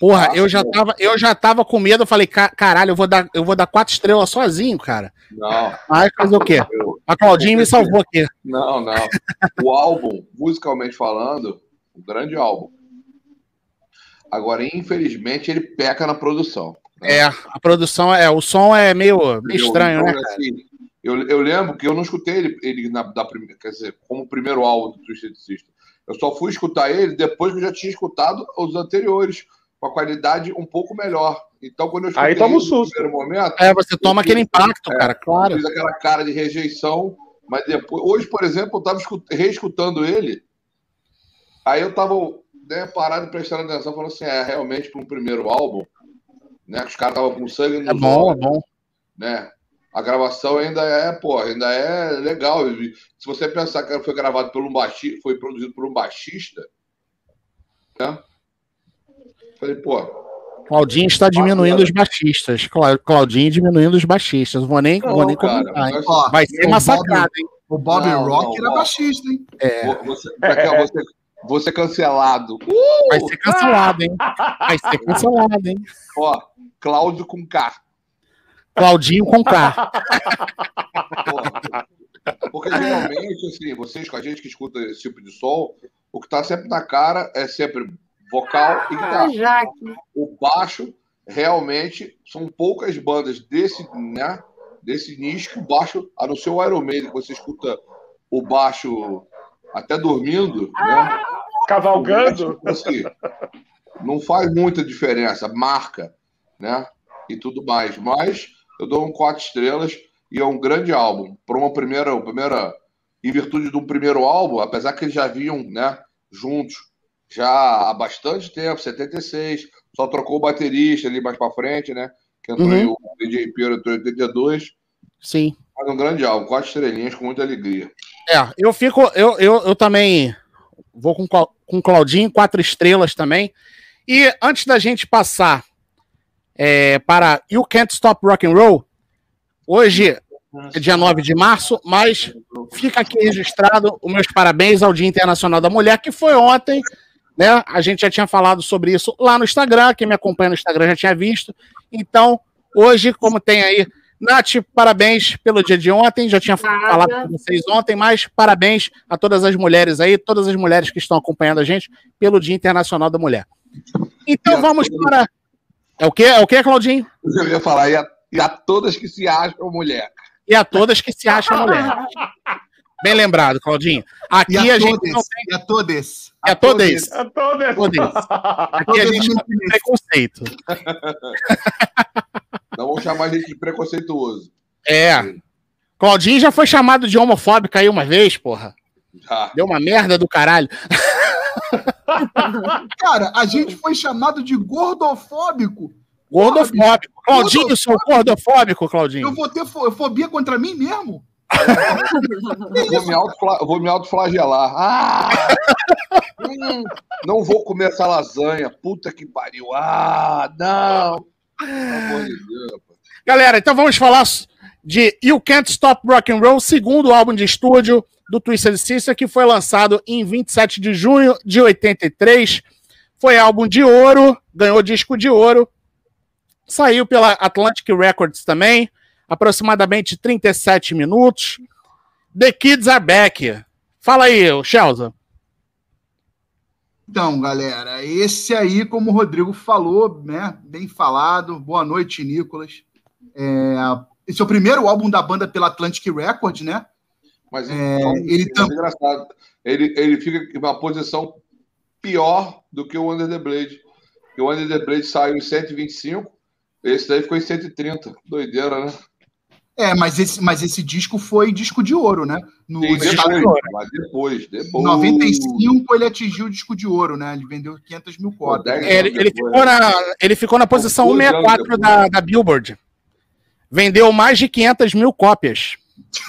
Speaker 1: Porra, eu já tava, eu já tava com medo, eu falei, "Ca- caralho, eu vou dar, eu vou dar quatro estrelas sozinho, cara.
Speaker 3: Não,
Speaker 1: Mas fazer o quê?
Speaker 3: eu-
Speaker 1: A Claudinho me salvou aqui.
Speaker 3: não, não. O álbum, musicalmente falando, um grande álbum. Agora, infelizmente, ele peca na produção.
Speaker 1: É, a produção é, o som é meio, meio estranho,
Speaker 3: Então,
Speaker 1: né? cara?
Speaker 3: assim, eu, eu lembro que eu não escutei ele, ele na, da quer dizer, como primeiro álbum do Twisted Sister. Eu só fui escutar ele depois que eu já tinha escutado os anteriores, com a qualidade um pouco melhor. Então, quando eu escutei
Speaker 5: Aí toma um
Speaker 3: no
Speaker 5: susto.
Speaker 3: primeiro momento,
Speaker 1: É, você toma aquele impacto,
Speaker 3: É,
Speaker 1: cara, claro.
Speaker 3: fiz aquela cara de rejeição, mas depois. Hoje, por exemplo, eu estava reescutando ele, aí eu estava né, parado prestando atenção, falando assim: é realmente para um primeiro álbum, né? que Os caras estavam com sangue nos
Speaker 1: É bom, é bom.
Speaker 3: né? A gravação ainda é, pô, ainda é legal. Se você pensar que foi gravado por um baixista, foi produzido por um baixista, né? Falei, pô,
Speaker 1: Claudinho está diminuindo os baixistas. Cla- Claudinho diminuindo os baixistas. Não vou nem,
Speaker 3: não,
Speaker 1: vou nem
Speaker 3: cara,
Speaker 1: comentar, hein?
Speaker 3: mas-
Speaker 2: Ó,
Speaker 1: Vai ser massacrado, hein?
Speaker 2: O Bob
Speaker 3: Não,
Speaker 2: Rock
Speaker 3: não,
Speaker 2: era
Speaker 3: não.
Speaker 2: baixista, hein?
Speaker 1: É,
Speaker 3: você, Raquel, você, você cancelado.
Speaker 1: vai ser cancelado, hein? Vai ser cancelado, hein?
Speaker 3: Ó, Cláudio com K.
Speaker 1: Claudinho com K.
Speaker 3: Porque geralmente, assim, vocês com a gente que escuta esse tipo de som, o que tá sempre na cara é sempre vocal e guitarra.
Speaker 4: Ah, Jaque.
Speaker 3: O baixo, realmente, são poucas bandas desse, né, desse nicho que o baixo, a não ser o Iron Maiden, que você escuta o baixo até dormindo, né?
Speaker 5: Cavalgando.
Speaker 3: Assim, não faz muita diferença, marca, né? E tudo mais. Mas eu dou um quatro estrelas e é um grande álbum. Para uma primeira, primeira, em virtude de um primeiro álbum, apesar que eles já vinham, né, juntos já há bastante tempo, 76, só trocou o baterista ali mais para frente, né? Que entrou
Speaker 1: Uhum.
Speaker 3: aí, o DJ Piero entrou em 82.
Speaker 1: Sim.
Speaker 3: Mas um grande álbum, quatro estrelinhas com muita alegria.
Speaker 1: É, eu fico. Eu, eu, eu também vou com, com Claudinho, quatro estrelas também. E antes da gente passar é, para You Can't Stop Rock and Roll, hoje é dia 9 de março, mas fica aqui registrado os meus parabéns ao Dia Internacional da Mulher, que foi ontem. Né? A gente já tinha falado sobre isso lá no Instagram, quem me acompanha no Instagram já tinha visto. Então, hoje, como tem aí Nath, parabéns pelo dia de ontem. Já tinha
Speaker 4: Nada.
Speaker 1: falado com vocês ontem, mas parabéns a todas as mulheres aí, todas as mulheres que estão acompanhando a gente pelo Dia Internacional da Mulher. Então vamos para. É o quê? É o quê, Claudinho?
Speaker 3: Eu ia falar, e a, e a todas que se acham mulher.
Speaker 1: E a todas que se acham mulher. Bem lembrado, Claudinho. Aqui
Speaker 2: E
Speaker 1: a,
Speaker 2: a
Speaker 1: gente
Speaker 2: todes.
Speaker 1: não tem.
Speaker 2: E a todes.
Speaker 1: E a todas.
Speaker 5: É todo
Speaker 1: Todas. Aqui a
Speaker 2: Todas
Speaker 1: gente não tem preconceito.
Speaker 3: Não vamos chamar a gente de preconceituoso.
Speaker 1: É. Claudinho já foi chamado de homofóbico aí uma vez, porra.
Speaker 3: Já.
Speaker 1: Deu uma merda do caralho.
Speaker 2: Cara, a gente foi chamado de gordofóbico.
Speaker 1: Gordofóbico. Claudinho, sou gordofóbico, Claudinho.
Speaker 2: Eu vou ter fo- fobia contra mim mesmo?
Speaker 3: Eu vou me, vou me autoflagelar. Ah! Hum, não vou comer essa lasanha. Puta que pariu. Ah, não.
Speaker 1: Galera, então vamos falar de You Can't Stop Rock and Roll, segundo álbum de estúdio do Twisted Sister, que foi lançado em 27 de junho de 83. Foi álbum de ouro, ganhou disco de ouro. Saiu pela Atlantic Records também, aproximadamente 37 minutos. The Kids Are Back. Fala aí, Shelza.
Speaker 2: Então, galera, esse aí, como o Rodrigo falou, né? Bem falado. Boa noite, Nicolas. É, esse é o primeiro álbum da banda pela Atlantic Records, né?
Speaker 3: Mas,
Speaker 2: É, ele tam-
Speaker 3: é engraçado. Ele, ele fica em uma posição pior do que o Under the Blade. Porque o Under the Blade saiu em 125, esse daí ficou em 130. Doideira, né?
Speaker 2: É, mas esse, mas esse disco foi disco de ouro, né? No
Speaker 3: Sim, depois, mas depois, depois.
Speaker 2: Em 95 ele atingiu o disco de ouro, né? Ele vendeu 500 mil cópias.
Speaker 1: É, Ele, ele ficou na, ele ficou na posição
Speaker 3: Dois anos
Speaker 1: 164 da, da Billboard. Vendeu mais de 500 mil cópias.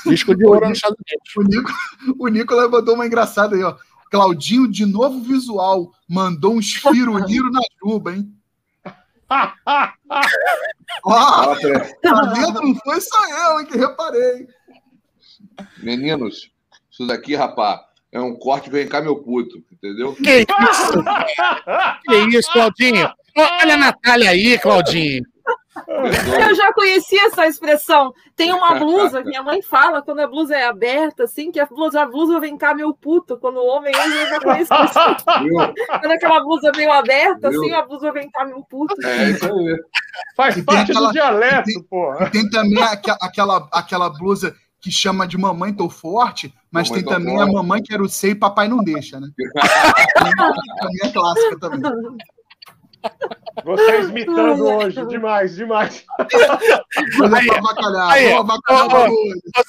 Speaker 1: Disco de ouro nos Estados Unidos.
Speaker 2: O, Nico, o Nicolas mandou uma engraçada aí, ó. Claudinho, de novo visual, mandou um espiruliro na juba, hein?
Speaker 3: Pra-
Speaker 2: tá vendo? Não foi só eu, hein, que reparei.
Speaker 3: Meninos, isso daqui, rapá, é um corte vem cá, meu puto, entendeu?
Speaker 1: Que isso? que isso, Claudinho? Olha a Natália aí, Claudinho.
Speaker 4: Eu já conhecia essa expressão. Tem uma blusa, minha mãe fala quando a blusa é aberta, assim, que a blusa, a blusa vem cá, meu puto. Quando o homem usa, eu já conheço isso. Quando aquela blusa meio aberta, assim, a blusa vem cá, meu puto.
Speaker 3: É isso aí.
Speaker 5: Faz
Speaker 2: E
Speaker 5: parte
Speaker 2: aquela-
Speaker 5: do dialeto,
Speaker 2: tem-
Speaker 5: porra.
Speaker 2: Tem também aque- aquela, aquela blusa que chama de Mamãe Tô Forte, mas
Speaker 3: Mamãe
Speaker 2: tem também
Speaker 3: Forte.
Speaker 2: a Mamãe Quero Ser e Papai Não Deixa, né? também é clássica também.
Speaker 5: Vocês imitando hoje, demais, demais.
Speaker 2: Mas é
Speaker 1: Aí,
Speaker 2: o bagulho.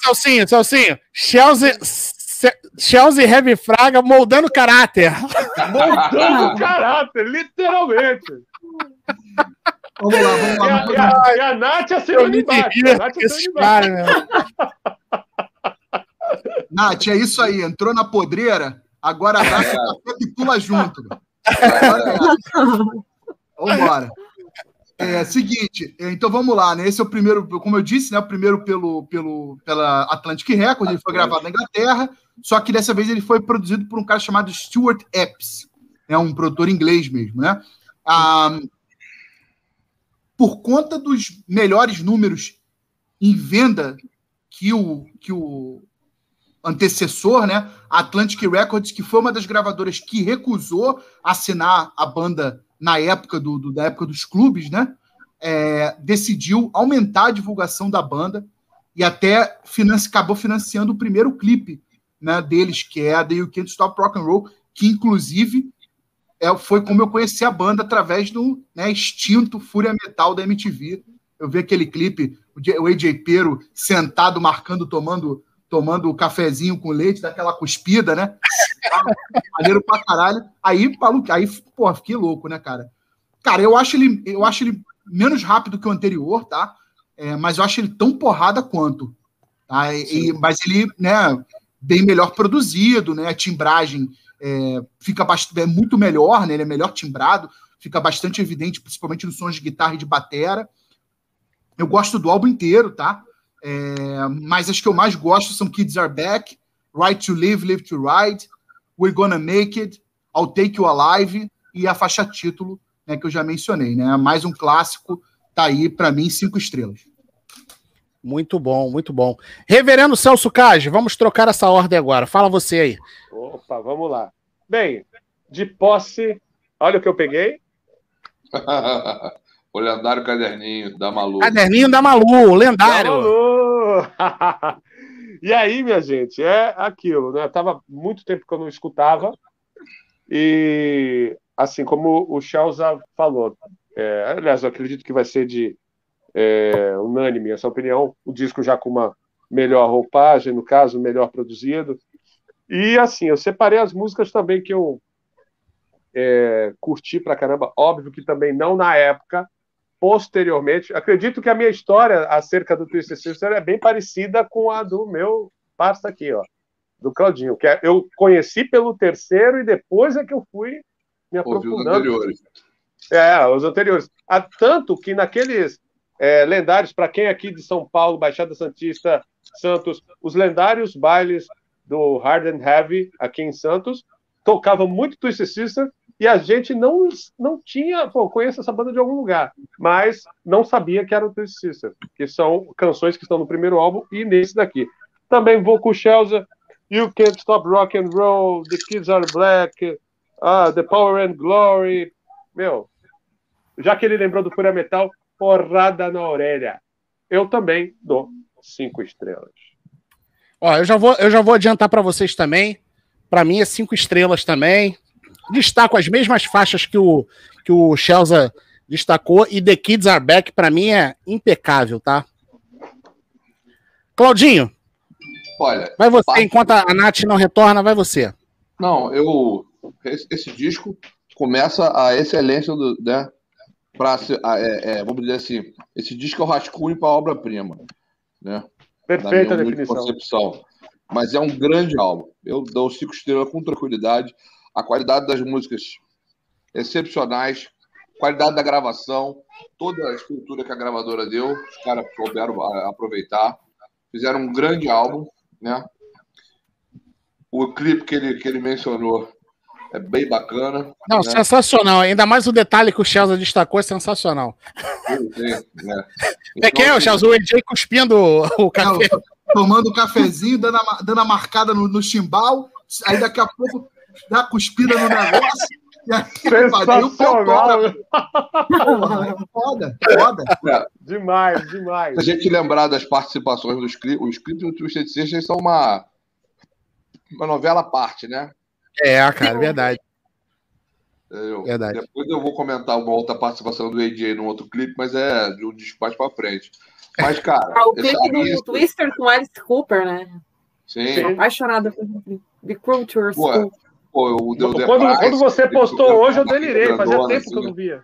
Speaker 1: Celcinho, Celcinho. Chelsea, Chelsea Heavy Fraga moldando caráter.
Speaker 5: Montando o caráter, literalmente.
Speaker 2: Vamos lá, vamos
Speaker 5: E
Speaker 2: lá.
Speaker 5: a, e
Speaker 2: lá.
Speaker 5: a, e a Nath. A Nath
Speaker 1: com
Speaker 5: assinando
Speaker 1: esse cara, meu.
Speaker 2: Nath, é isso aí. Entrou na podreira, agora dá seu café e pula junto. Vambora. É seguinte, é, então vamos lá, né? Esse é o primeiro, como eu disse, né? O primeiro pelo, pelo, pela Atlantic Records, ele foi gravado na Inglaterra, só que dessa vez ele foi produzido por um cara chamado Stuart Epps, né? um produtor inglês mesmo, né? Ah, por conta dos melhores números em venda que o, que o antecessor, né? A Atlantic Records, que foi uma das gravadoras que recusou assinar a banda na época do, do- da época dos clubes, né? É, decidiu aumentar a divulgação da banda e até financi- acabou financiando o primeiro clipe né, deles, que é a The You Can't Stop Rock and Roll, que inclusive é, foi como eu conheci a banda através do né, extinto Fúria Metal da MTV. Eu vi aquele clipe, o AJ Pero sentado, marcando, tomando tomando o cafezinho com leite, daquela cuspida, né? Maneiro pra caralho. Aí, maluco, aí, pô, fiquei louco, né, cara? Cara, eu acho ele, eu acho ele menos rápido que o anterior, tá? É, mas eu acho ele tão porrada quanto. Tá? E- e- mas ele, né, bem melhor produzido, né? A timbragem é, fica bastante, é muito melhor, né? Ele é melhor timbrado, fica bastante evidente, principalmente nos sons de guitarra e de batera. Eu gosto do álbum inteiro, tá? É, mas as que eu mais gosto são Kids Are Back, Right to Live, Live to Ride, We're Gonna Make It, I'll Take You Alive e a faixa título, né, que eu já mencionei, né? Mais um clássico, tá aí para mim cinco estrelas.
Speaker 1: Muito bom, muito bom. Reverendo Celso Cage, vamos trocar essa ordem agora. Fala você aí.
Speaker 5: Opa, vamos lá. Bem, de posse, olha o que eu peguei.
Speaker 3: o lendário caderninho da Malu.
Speaker 1: Caderninho da Malu, lendário.
Speaker 5: Alô! e aí, minha gente, é aquilo, né? Tava muito tempo que eu não escutava. E assim como o Chelsea falou, é, aliás, eu acredito que vai ser de é, unânime essa opinião. O disco já com uma melhor roupagem, no caso, melhor produzido. E assim, eu separei as músicas também que eu é, curti pra caramba. Óbvio que também não na época, posteriormente. Acredito que a minha história acerca do Twisted Sister é bem parecida com a do meu parça aqui, ó, do Claudinho, que é- eu conheci pelo terceiro e depois é que eu fui me
Speaker 3: Ouviu os
Speaker 5: aprofundando.
Speaker 3: anteriores.
Speaker 5: É, os anteriores. Há tanto que naqueles é, lendários, para quem é aqui de São Paulo, Baixada Santista, Santos, os lendários bailes do Hard and Heavy aqui em Santos tocavam muito Twisted Sister e a gente não, não tinha, pô, conheço essa banda de algum lugar, mas não sabia que era o Twisted Sister, que são canções que estão no primeiro álbum e nesse daqui. Também vou com o Chelsea, You Can't Stop Rock and Roll, The Kids Are Black, ah, The Power and Glory, meu, já que ele lembrou do Fúria Metal, porrada na orelha. Eu também dou cinco estrelas.
Speaker 1: Ó, eu já vou, eu já vou adiantar para vocês também. Para mim é cinco estrelas também. Destaco as mesmas faixas que o que o Chelsea destacou e The Kids Are Back para mim é impecável, tá? Claudinho,
Speaker 3: Olha,
Speaker 1: vai você.
Speaker 3: parte-
Speaker 1: Enquanto a Nath não retorna, vai você.
Speaker 3: Não, eu. Esse, esse disco começa a excelência do. Né, pra, é, é, vamos dizer assim, esse disco é o rascunho para a obra-prima. Né,
Speaker 5: Perfeita definição.
Speaker 3: concepção. Mas é um grande álbum. Eu dou cinco estrelas com tranquilidade. A qualidade das músicas excepcionais, qualidade da gravação, toda a estrutura que a gravadora deu, os caras souberam a- aproveitar. Fizeram um grande álbum, né? O clipe que ele, que ele mencionou é bem bacana.
Speaker 1: Não,
Speaker 3: né?
Speaker 1: sensacional. Ainda mais o detalhe que o Chelsea destacou é sensacional.
Speaker 3: Tem, tem, né?
Speaker 1: É que é, o Chelsea, o AJ cuspindo o, o café.
Speaker 2: Tomando um cafezinho, dando a, dando a marcada no, no chimbal, aí daqui a pouco dá a cuspida no negócio. E aí,
Speaker 5: Sensacional.
Speaker 2: porra, é foda, foda.
Speaker 5: Demais,
Speaker 3: Se
Speaker 5: demais.
Speaker 3: a gente lembrar das participações dos clipes, os clipes do Twisted Sister são uma, uma novela à parte, né?
Speaker 1: É, cara, verdade.
Speaker 3: Eu-
Speaker 1: Verdade.
Speaker 3: Depois eu vou comentar uma outra participação do AJ num outro clipe, mas é de um mais pra frente. Mas, cara,
Speaker 4: Ah, o clipe do Twister com Alice Cooper, né?
Speaker 3: sim.
Speaker 4: Apaixonada por The Culture School.
Speaker 3: Pô, o The
Speaker 5: Quando,
Speaker 3: Price,
Speaker 5: quando você postou hoje, eu delirei. Fazia tempo que eu
Speaker 3: assim,
Speaker 5: não via.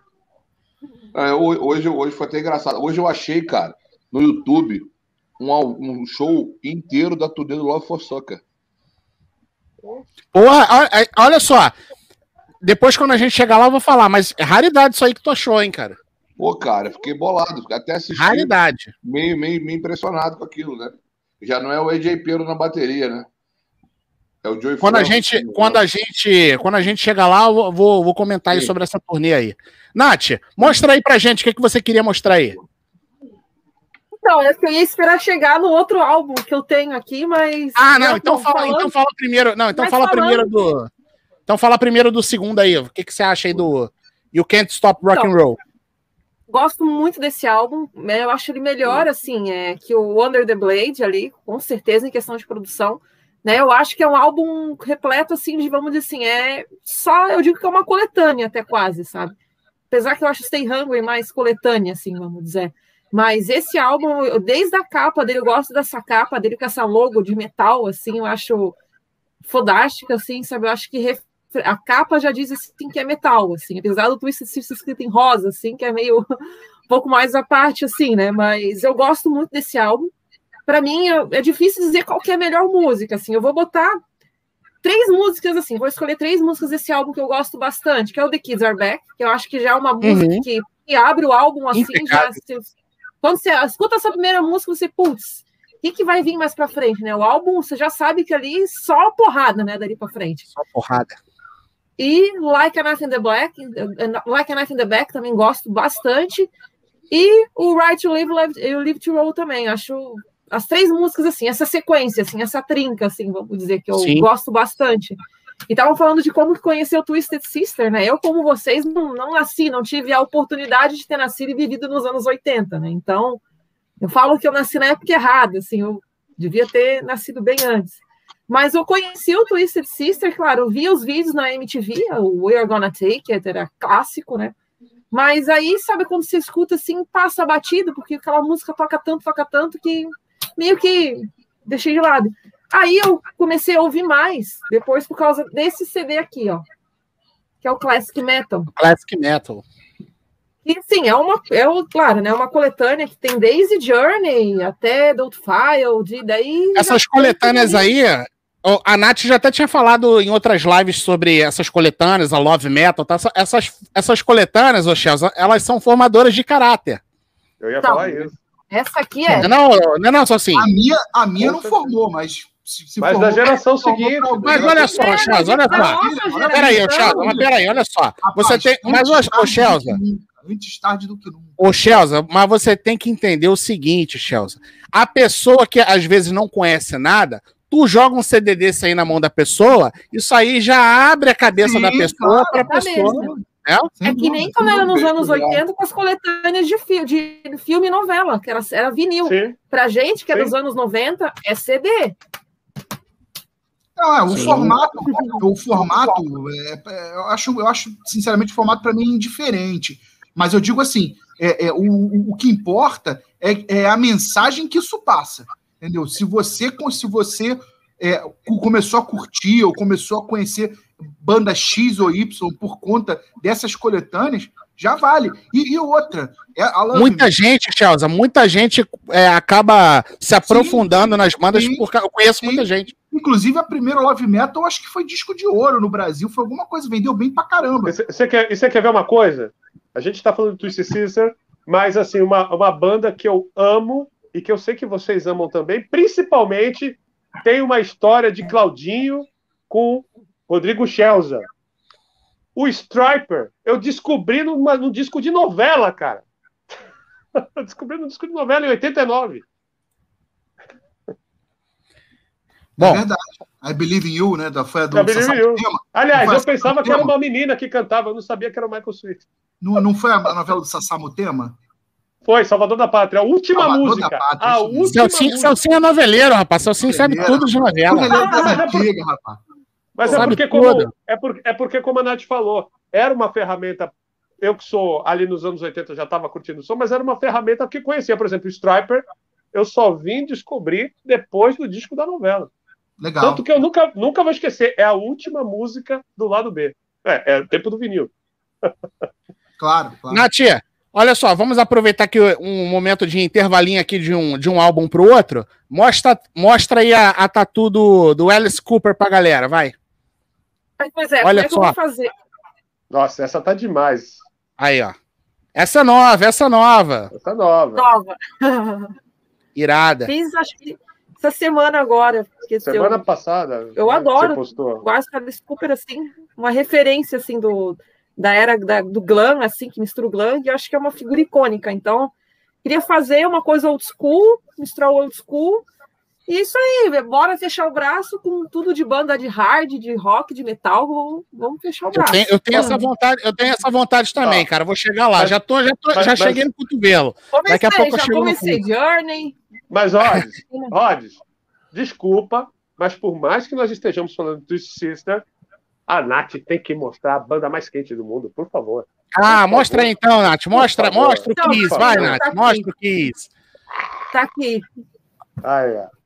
Speaker 3: É, ho- hoje, hoje foi até engraçado. Hoje eu achei, cara, no YouTube, um, um show inteiro da turnê do Love for Soccer.
Speaker 1: Porra, olha- olha só. Depois, quando a gente chegar lá, eu vou falar, mas é raridade isso aí que tu achou, hein, cara?
Speaker 3: Pô, cara, fiquei bolado. Até assisti
Speaker 1: Raridade.
Speaker 3: meio, meio, meio impressionado com aquilo, né? Já não é o AJ Pero na bateria, né? É o Joey
Speaker 1: Quando a gente, quando a gente, quando a gente chegar lá, eu vou- vou, comentar aí
Speaker 3: Sim.
Speaker 1: sobre essa turnê aí. Nath, mostra aí pra gente o que, que você queria mostrar aí.
Speaker 4: Então, é que eu ia esperar chegar no outro álbum que eu tenho aqui, mas.
Speaker 1: Ah, não, então fala,
Speaker 4: falando.
Speaker 1: então fala primeiro. Não, então
Speaker 4: Mas
Speaker 1: fala
Speaker 4: falando-
Speaker 1: primeiro do. Então fala primeiro do segundo aí. O que, que você acha aí do You Can't Stop Rock and
Speaker 4: Então,
Speaker 1: Roll?
Speaker 4: Gosto muito desse álbum. né? Eu acho ele melhor, assim, é, que o Under the Blade ali, com certeza, em questão de produção. Né? Eu acho que é um álbum repleto, assim, de, vamos dizer assim, é só, eu digo que é uma coletânea até quase, sabe? Apesar que eu acho Stay Hungry mais coletânea, assim, vamos dizer. Mas esse álbum, eu- desde a capa dele, eu gosto dessa capa dele com essa logo de metal, assim, eu acho fodástica, assim, sabe? Eu acho que ref- a capa já diz assim que é metal, assim, apesar do Twisted Sister escrito em rosa, assim, que é meio um pouco mais à parte, assim, né? Mas eu gosto muito desse álbum. Para mim, é difícil dizer qual que é a melhor música, assim. Eu vou botar três músicas, assim, vou escolher três músicas desse álbum que eu gosto bastante, que é o The Kids Are Back, que eu acho que já é uma música
Speaker 1: Uhum.
Speaker 4: que, que abre o álbum, assim, já...
Speaker 1: Impecável.
Speaker 4: Quando você escuta essa primeira música, você, putz, o que, que vai vir mais pra frente, né? O álbum, você já sabe que ali só porrada, né, dali pra frente.
Speaker 1: Só porrada.
Speaker 4: E Like a Knife in the Black, Like a Knife in the Back também gosto bastante. E o Right to Live, Live, o Live to Roll também. Acho as três músicas assim, essa sequência, assim, essa trinca, assim, vamos dizer que eu
Speaker 1: Sim.
Speaker 4: gosto bastante. E estavam falando de como conheceu o Twisted Sister, né? Eu, como vocês, não, não nasci, não tive a oportunidade de ter nascido e vivido nos anos 80, né? Então, eu falo que eu nasci na época errada, assim, eu devia ter nascido bem antes. Mas eu conheci o Twisted Sister, claro, eu via os vídeos na MTV, o We're Gonna Take It, era clássico, né? Mas aí, sabe, quando você escuta assim, passa batido, porque aquela música toca tanto, toca tanto, que meio que deixei de lado. Aí eu comecei a ouvir mais, depois por causa desse CD aqui, ó, que é o Classic Metal.
Speaker 1: Classic Metal.
Speaker 4: E sim, é uma, é o, claro, né, uma coletânea que tem desde Journey até Don't File, de daí
Speaker 1: Essas coletâneas aí, a Nath já até tinha falado em outras lives sobre essas coletâneas, a Love Metal, tá? essas, essas coletâneas, ô Chelsea, elas são formadoras de caráter.
Speaker 5: Eu ia
Speaker 4: Então,
Speaker 5: falar isso.
Speaker 4: Essa aqui é.
Speaker 1: Não, não, não, só assim.
Speaker 2: A minha, a minha não formou, mas se, se
Speaker 5: Mas
Speaker 2: formou,
Speaker 5: da geração seguinte.
Speaker 1: Mas olha só,
Speaker 4: É,
Speaker 1: Chelsea, olha
Speaker 4: da
Speaker 1: só. Peraí, Chelsea, mas peraí, olha só. Você tem. Mas, ô, Chelsea,
Speaker 2: Antes tarde do que nunca.
Speaker 1: Ô, Chelsea, mas você tem que entender o seguinte, Chelsea. A pessoa que às vezes não conhece nada, tu joga um CD desse aí na mão da pessoa, isso aí já abre a cabeça
Speaker 2: Sim,
Speaker 1: da pessoa para a pessoa.
Speaker 4: É
Speaker 2: Sem
Speaker 4: que nem
Speaker 2: sem
Speaker 4: era nos anos 80 com as coletâneas de, fi de filme e novela, que era, era vinil.
Speaker 5: Sim.
Speaker 4: Pra gente, que é
Speaker 5: Sim.
Speaker 4: dos anos 90, é CD.
Speaker 2: Não, é, o
Speaker 1: Sim.
Speaker 2: formato, o formato, é, é, eu, acho, eu acho, sinceramente, o formato para mim é indiferente. Mas eu digo assim, é, é, o, o- o que importa é, é a mensagem que isso passa. Entendeu? Se você, se você é, começou a curtir ou começou a conhecer banda X ou Y por conta dessas coletâneas, já vale. E, e outra, é, Alan,
Speaker 1: muita gente, Chelsea, muita gente é, acaba se aprofundando sim, nas bandas, sim, porque eu conheço sim. muita gente.
Speaker 2: Inclusive, a primeira Love Metal, eu acho que foi disco de ouro no Brasil, foi alguma coisa, vendeu bem pra caramba.
Speaker 5: Você quer, quer ver uma coisa? A gente tá falando do Twisted Sister, mas assim, uma, uma banda que eu amo e que eu sei que vocês amam também, principalmente tem uma história de Claudinho com Rodrigo Schelza. O Striper, eu descobri numa, num disco de novela, cara. eu descobri num disco de novela em 89.
Speaker 2: Bom, é verdade. I Believe in You, né? Da, foi a do
Speaker 5: I Believe you. Aliás, eu pensava que era uma menina que cantava, eu não sabia que era o Michael Sweet.
Speaker 2: Não, não foi a novela do Sassamo Tema?
Speaker 5: Foi, Salvador da Pátria. A última Salvador música. Pátria, a última
Speaker 1: Celcinho,
Speaker 5: música.
Speaker 1: Celcinho é noveleiro, rapaz. Celcinho sabe tudo de novela.
Speaker 5: Mas, é por... rapaz. Mas é porque, como, é, por, é porque, como a Nath falou, era uma ferramenta. Eu que sou ali nos anos 80 já estava curtindo o som, mas era uma ferramenta que conhecia. Por exemplo, o Striper, eu só vim descobrir depois do disco da novela.
Speaker 2: Legal.
Speaker 5: Tanto que eu nunca, nunca vou esquecer. É a última música do lado B. É, é o tempo do vinil.
Speaker 2: Claro, claro.
Speaker 1: Nath, olha só, vamos aproveitar aqui um momento de intervalinho aqui de um, de um álbum pro outro. Mostra, mostra aí a, a tatu do, do Alice Cooper pra galera, vai.
Speaker 4: Pois é, olha como é só. fazer?
Speaker 5: Nossa, essa tá demais.
Speaker 1: Aí, ó. Essa nova, essa nova.
Speaker 5: Essa nova.
Speaker 4: Nova.
Speaker 1: Irada.
Speaker 4: Fiz, acho que essa semana agora.
Speaker 5: Semana eu, passada.
Speaker 4: Eu adoro. Eu acho que Alice Cooper, assim, uma referência, assim, do, da era da, do glam, assim, que mistura o glam, e eu acho que é uma figura icônica. Então, queria fazer uma coisa old school, misturar o old school. E isso aí, bora fechar o braço com tudo de banda de hard, de rock, de metal, vamos, vamos fechar o braço.
Speaker 1: Eu tenho, eu tenho essa vontade, eu tenho essa vontade também, cara. Vou chegar lá. Mas, já tô, já, tô, mas, já mas, cheguei no cotovelo.
Speaker 4: Comecei, Daqui a pouco já eu comecei Journey.
Speaker 5: Mas, Rods, Rods, desculpa, mas por mais que nós estejamos falando do Sister, a Nath tem que mostrar a banda mais quente do mundo, por favor.
Speaker 1: Ah, mostra aí então, Nath. Mostra, mostra o Kiss. Vai, Nath. Tá mostra o Kiss.
Speaker 4: Tá aqui.
Speaker 5: Ah, é.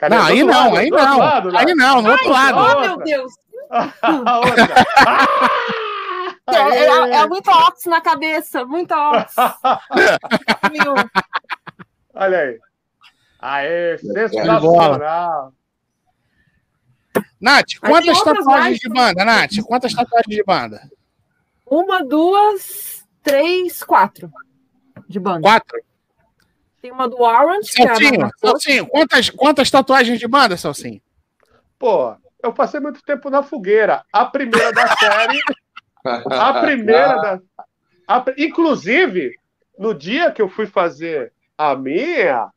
Speaker 1: Cadê? Não, aí não, lado, aí não. Lado, aí não, no outro lado.
Speaker 4: Oh, meu Deus. é, é, é, muito ox na cabeça, muito ox.
Speaker 5: Olha aí. Aê, sensacional.
Speaker 1: Nath, quantas tatuagens de banda, Nath? Quantas tatuagens de banda?
Speaker 4: Uma, duas, três, quatro de banda.
Speaker 1: Quatro?
Speaker 4: Tem uma do.
Speaker 1: Salsinho, é Salsinho, quantas, quantas tatuagens de banda, Salsinho?
Speaker 5: Pô, eu passei muito tempo na fogueira. A primeira da série. a primeira da. A, inclusive, no dia que eu fui fazer a minha,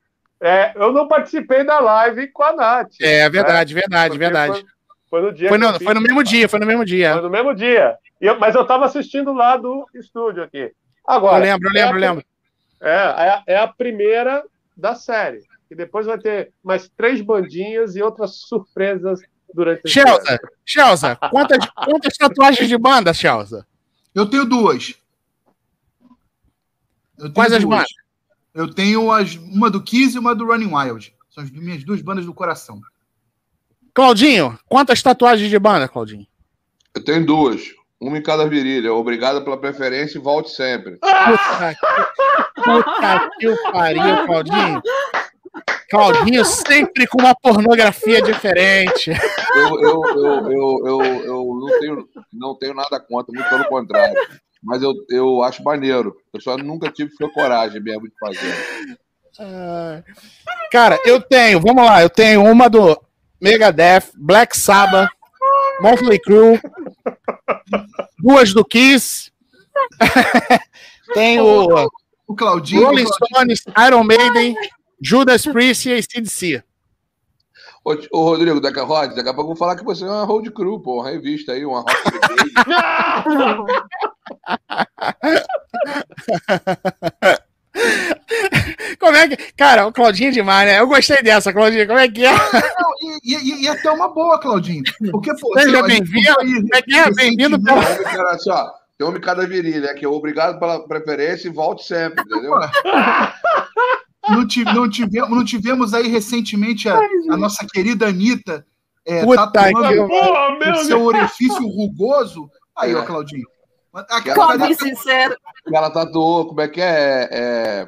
Speaker 5: é, eu não participei da live com a Nath.
Speaker 1: É verdade, né? verdade, verdade. Foi,
Speaker 5: foi, no dia.
Speaker 1: Foi no, foi no mesmo dia, foi no mesmo dia.
Speaker 5: Foi no mesmo dia. Eu, mas eu estava assistindo lá do estúdio aqui. Agora.
Speaker 1: Eu lembro, eu lembro,
Speaker 5: é
Speaker 1: eu lembro.
Speaker 5: É, é, é a primeira da série. E depois vai ter mais três bandinhas e outras surpresas durante
Speaker 1: Shelza, Shelza, quantas, quantas tatuagens de banda, Shelza?
Speaker 2: Eu tenho duas.
Speaker 1: Eu tenho Quais duas. as bandas?
Speaker 2: Eu tenho as, uma do Kiss e uma do Running Wild. São as minhas duas bandas do coração.
Speaker 1: Claudinho, quantas tatuagens de banda, Claudinho?
Speaker 3: Eu tenho duas. Uma em cada virilha. Obrigado pela preferência e volte sempre.
Speaker 1: Puta que, puta que pariu, Claudinho. Claudinho sempre com uma pornografia diferente.
Speaker 3: Eu, eu, eu, eu, eu, eu não, tenho, não tenho nada contra, muito pelo contrário mas eu, eu acho maneiro. Eu só nunca tive coragem mesmo de fazer.
Speaker 1: cara, eu tenho, vamos lá, eu tenho uma do Megadeth, Black Sabbath, Motley Crue, duas do Kiss, tem o,
Speaker 2: o Claudinho,
Speaker 1: Rolling Stones, Iron Maiden, Judas Priest e ACDC.
Speaker 3: Ô, ô Rodrigo, daqui a, Rod, daqui a pouco eu vou falar que você é uma road crew, pô, uma revista aí, uma rock
Speaker 1: Como é que. Cara, o Claudinho é demais, né? Eu gostei dessa, Claudinho. Como é que é?
Speaker 2: Não, e, e, e até uma boa, Claudinho. Porque, pô.
Speaker 1: Seja bem-vindo. Como é que é? Bem-vindo
Speaker 3: pela. Olha só, tem homem cada virilha, que é obrigado pela preferência e volte sempre, entendeu?
Speaker 2: não, tive- não tivemos, não tivemos aí recentemente a, a nossa querida Anitta é,
Speaker 1: Puta
Speaker 2: tatuando
Speaker 1: que-
Speaker 5: Porra,
Speaker 2: o
Speaker 5: meu
Speaker 2: seu orifício rugoso. Aí, ó,
Speaker 3: É.
Speaker 2: Claudinho. Aqui,
Speaker 3: Como
Speaker 4: Come sincero.
Speaker 3: Ela tatuou, como é que é? é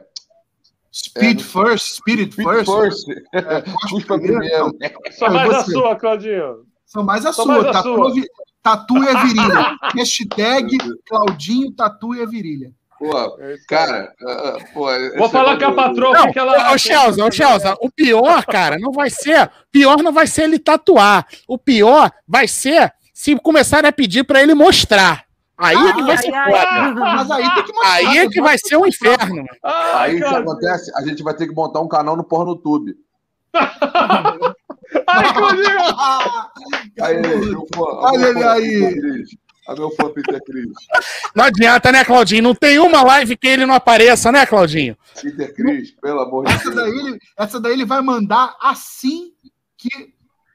Speaker 2: Speed
Speaker 3: É,
Speaker 2: first, Spirit
Speaker 3: Speed
Speaker 2: first.
Speaker 3: First.
Speaker 2: É,
Speaker 3: Cuspa primeiro.
Speaker 5: Só mais a sua, Claudinho.
Speaker 2: São mais a
Speaker 5: Só
Speaker 2: sua.
Speaker 5: mais a
Speaker 2: Tatu,
Speaker 5: sua.
Speaker 2: vi- tatu é virilha. Hashtag Claudinho Tatu é virilha.
Speaker 3: Pô,
Speaker 5: É
Speaker 3: cara, ah, pô,
Speaker 5: Vou falar com a patroa, que ela.
Speaker 1: ô Chelsea, ô Chelsea, o pior, cara, não vai ser. Pior não vai ser ele tatuar. O pior vai ser se começarem a pedir pra ele mostrar. Aí é que vai
Speaker 4: Ai,
Speaker 1: ser
Speaker 4: ai.
Speaker 2: Mas aí tem que mostrar.
Speaker 1: Aí é que vai ser um inferno.
Speaker 5: Ai,
Speaker 3: Aí o que acontece? A gente vai ter que montar um canal no PornoTube.
Speaker 5: Ai, Claudinho.
Speaker 3: Aí, meu fã,
Speaker 2: Olha
Speaker 3: meu
Speaker 2: ele
Speaker 3: fã
Speaker 2: aí.
Speaker 3: Peter Cris. A meu fã Peter Cris.
Speaker 1: Não adianta, né, Claudinho? Não tem uma live que ele não apareça, né, Claudinho?
Speaker 3: Peter Cris, pelo amor de
Speaker 2: Essa
Speaker 3: Deus.
Speaker 2: daí, ele, essa daí ele vai mandar assim que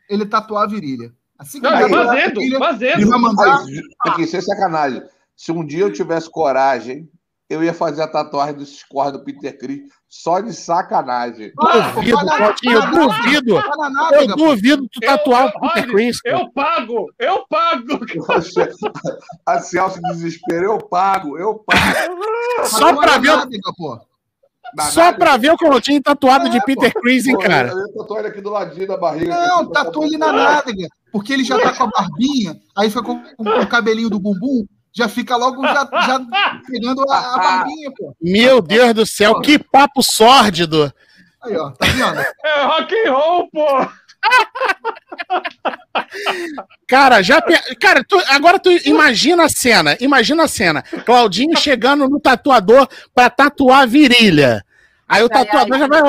Speaker 2: ele tatuar a virilha. Assim que
Speaker 5: Não, é
Speaker 2: a
Speaker 5: fazendo,
Speaker 2: ele
Speaker 5: fazendo.
Speaker 2: vai mandar.
Speaker 3: Mas, aqui, sem sacanagem. Se um dia eu tivesse coragem, eu ia fazer a tatuagem do score do Peter Cris só de sacanagem.
Speaker 1: Duvido, Claudinho, eu duvido.
Speaker 2: Tá
Speaker 1: Eu duvido tu tatuar o Peter Chris.
Speaker 5: Eu pago, eu pago.
Speaker 3: A Celso desespero, eu pago, eu pago.
Speaker 1: Só pra ver, o-
Speaker 2: nádega, pô.
Speaker 1: Só pra ver o Claudinho tatuado de
Speaker 2: É,
Speaker 1: Peter Chris, hein,
Speaker 3: Pô,
Speaker 1: cara.
Speaker 3: Eu ia tatuar ele aqui do ladinho da barriga.
Speaker 2: Não, tatua ele na nádega. Porque ele já tá com a barbinha, aí fica com, com o cabelinho do bumbum, já fica logo já, já pegando a, a barbinha, pô.
Speaker 1: Meu Deus do céu, que papo sórdido.
Speaker 2: Aí, ó, tá vendo?
Speaker 5: É rock and roll, pô.
Speaker 1: Cara, já pe- cara, tu- agora tu imagina a cena, imagina a cena. Claudinho chegando no tatuador pra tatuar a virilha. Aí o
Speaker 4: Ai,
Speaker 1: tatuador já vai,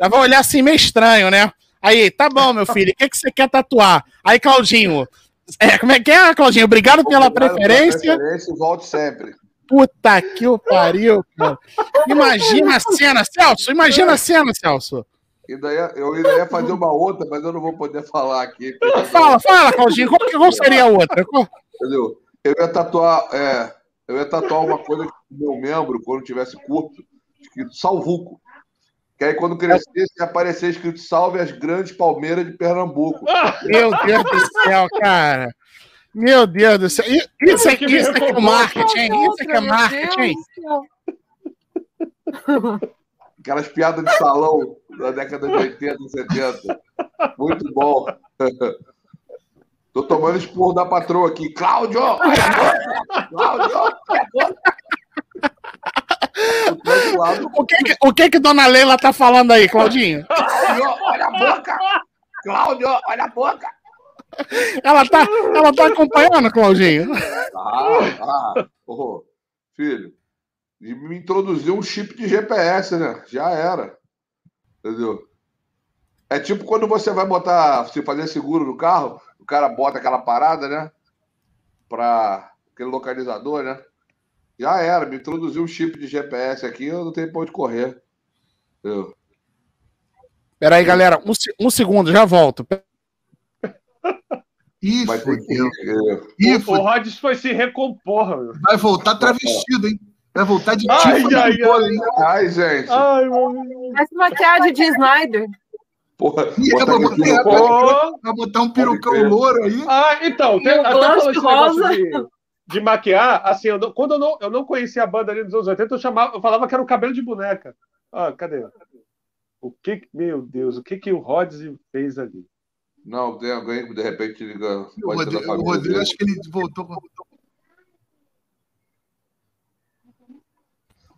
Speaker 1: já vai olhar assim meio estranho, né? Aí, tá bom, meu filho, o que, que você quer tatuar? Aí, Claudinho, é, como é que é, Claudinho? Obrigado pela preferência.
Speaker 3: preferência e volte sempre.
Speaker 1: Puta que o pariu, cara. Imagina a cena, Celso, imagina a cena, Celso.
Speaker 3: E daí, eu ainda ia fazer uma outra, mas eu não vou poder falar aqui.
Speaker 1: Fala, fala, Claudinho, qual, que- qual seria a outra?
Speaker 3: Entendeu? Eu ia tatuar, é, eu ia tatuar uma coisa no meu membro, quando tivesse curto, escrito Salvuco. Que aí, quando crescesse, ia aparecer escrito Salve as grandes palmeiras de Pernambuco.
Speaker 1: Meu Deus do céu, cara. Meu Deus do céu. Isso aqui, isso aqui é marketing, hein? Isso aqui é
Speaker 4: Meu
Speaker 1: marketing.
Speaker 3: Aquelas piadas de salão da década de 80 e 70. Muito bom. Tô tomando esporro da patroa aqui. Cláudio! Cláudio!
Speaker 1: O que, que- o que que Dona Leila tá falando aí, Claudinho?
Speaker 3: Cláudio, olha a boca! Cláudio, olha a boca!
Speaker 1: Ela tá, ela tá acompanhando, Claudinho?
Speaker 3: Ah, ah. Ô, filho, e me introduziu um chip de GPS, né? Já era. Entendeu? É tipo quando você vai botar, se fazer seguro no carro, o cara bota aquela parada, né? Pra aquele localizador, né? Já era, me introduziu um chip de GPS aqui, eu não tenho pra onde correr. Entendeu?
Speaker 1: Peraí, galera, um, um segundo, já volto.
Speaker 2: Ih,
Speaker 3: Vai ter que.
Speaker 2: fudeu.
Speaker 3: é,
Speaker 2: Ih,
Speaker 5: O. Rods foi se recompor, meu.
Speaker 2: Vai voltar travestido, hein? Vai voltar de
Speaker 5: Ai,
Speaker 2: tipo
Speaker 5: ai,
Speaker 2: de hein?
Speaker 3: Ai, gente.
Speaker 5: Ai.
Speaker 4: Mas maquiagem de Snyder.
Speaker 3: Porra, botar
Speaker 2: botar-
Speaker 3: no-
Speaker 5: Pô.
Speaker 2: Vai botar um perucão louro aí.
Speaker 5: Ah, então, tem, até falando esse negócio de, de maquiar, assim, eu não- quando eu não, eu não conhecia a banda ali dos anos 80, eu, chamava, eu falava que era o cabelo de boneca. Ah, cadê? O que, meu Deus, o que que o Rods fez ali?
Speaker 3: Não, tem alguém que de repente liga.
Speaker 2: O Rodrigo, o Rodrigo acho que ele voltou com.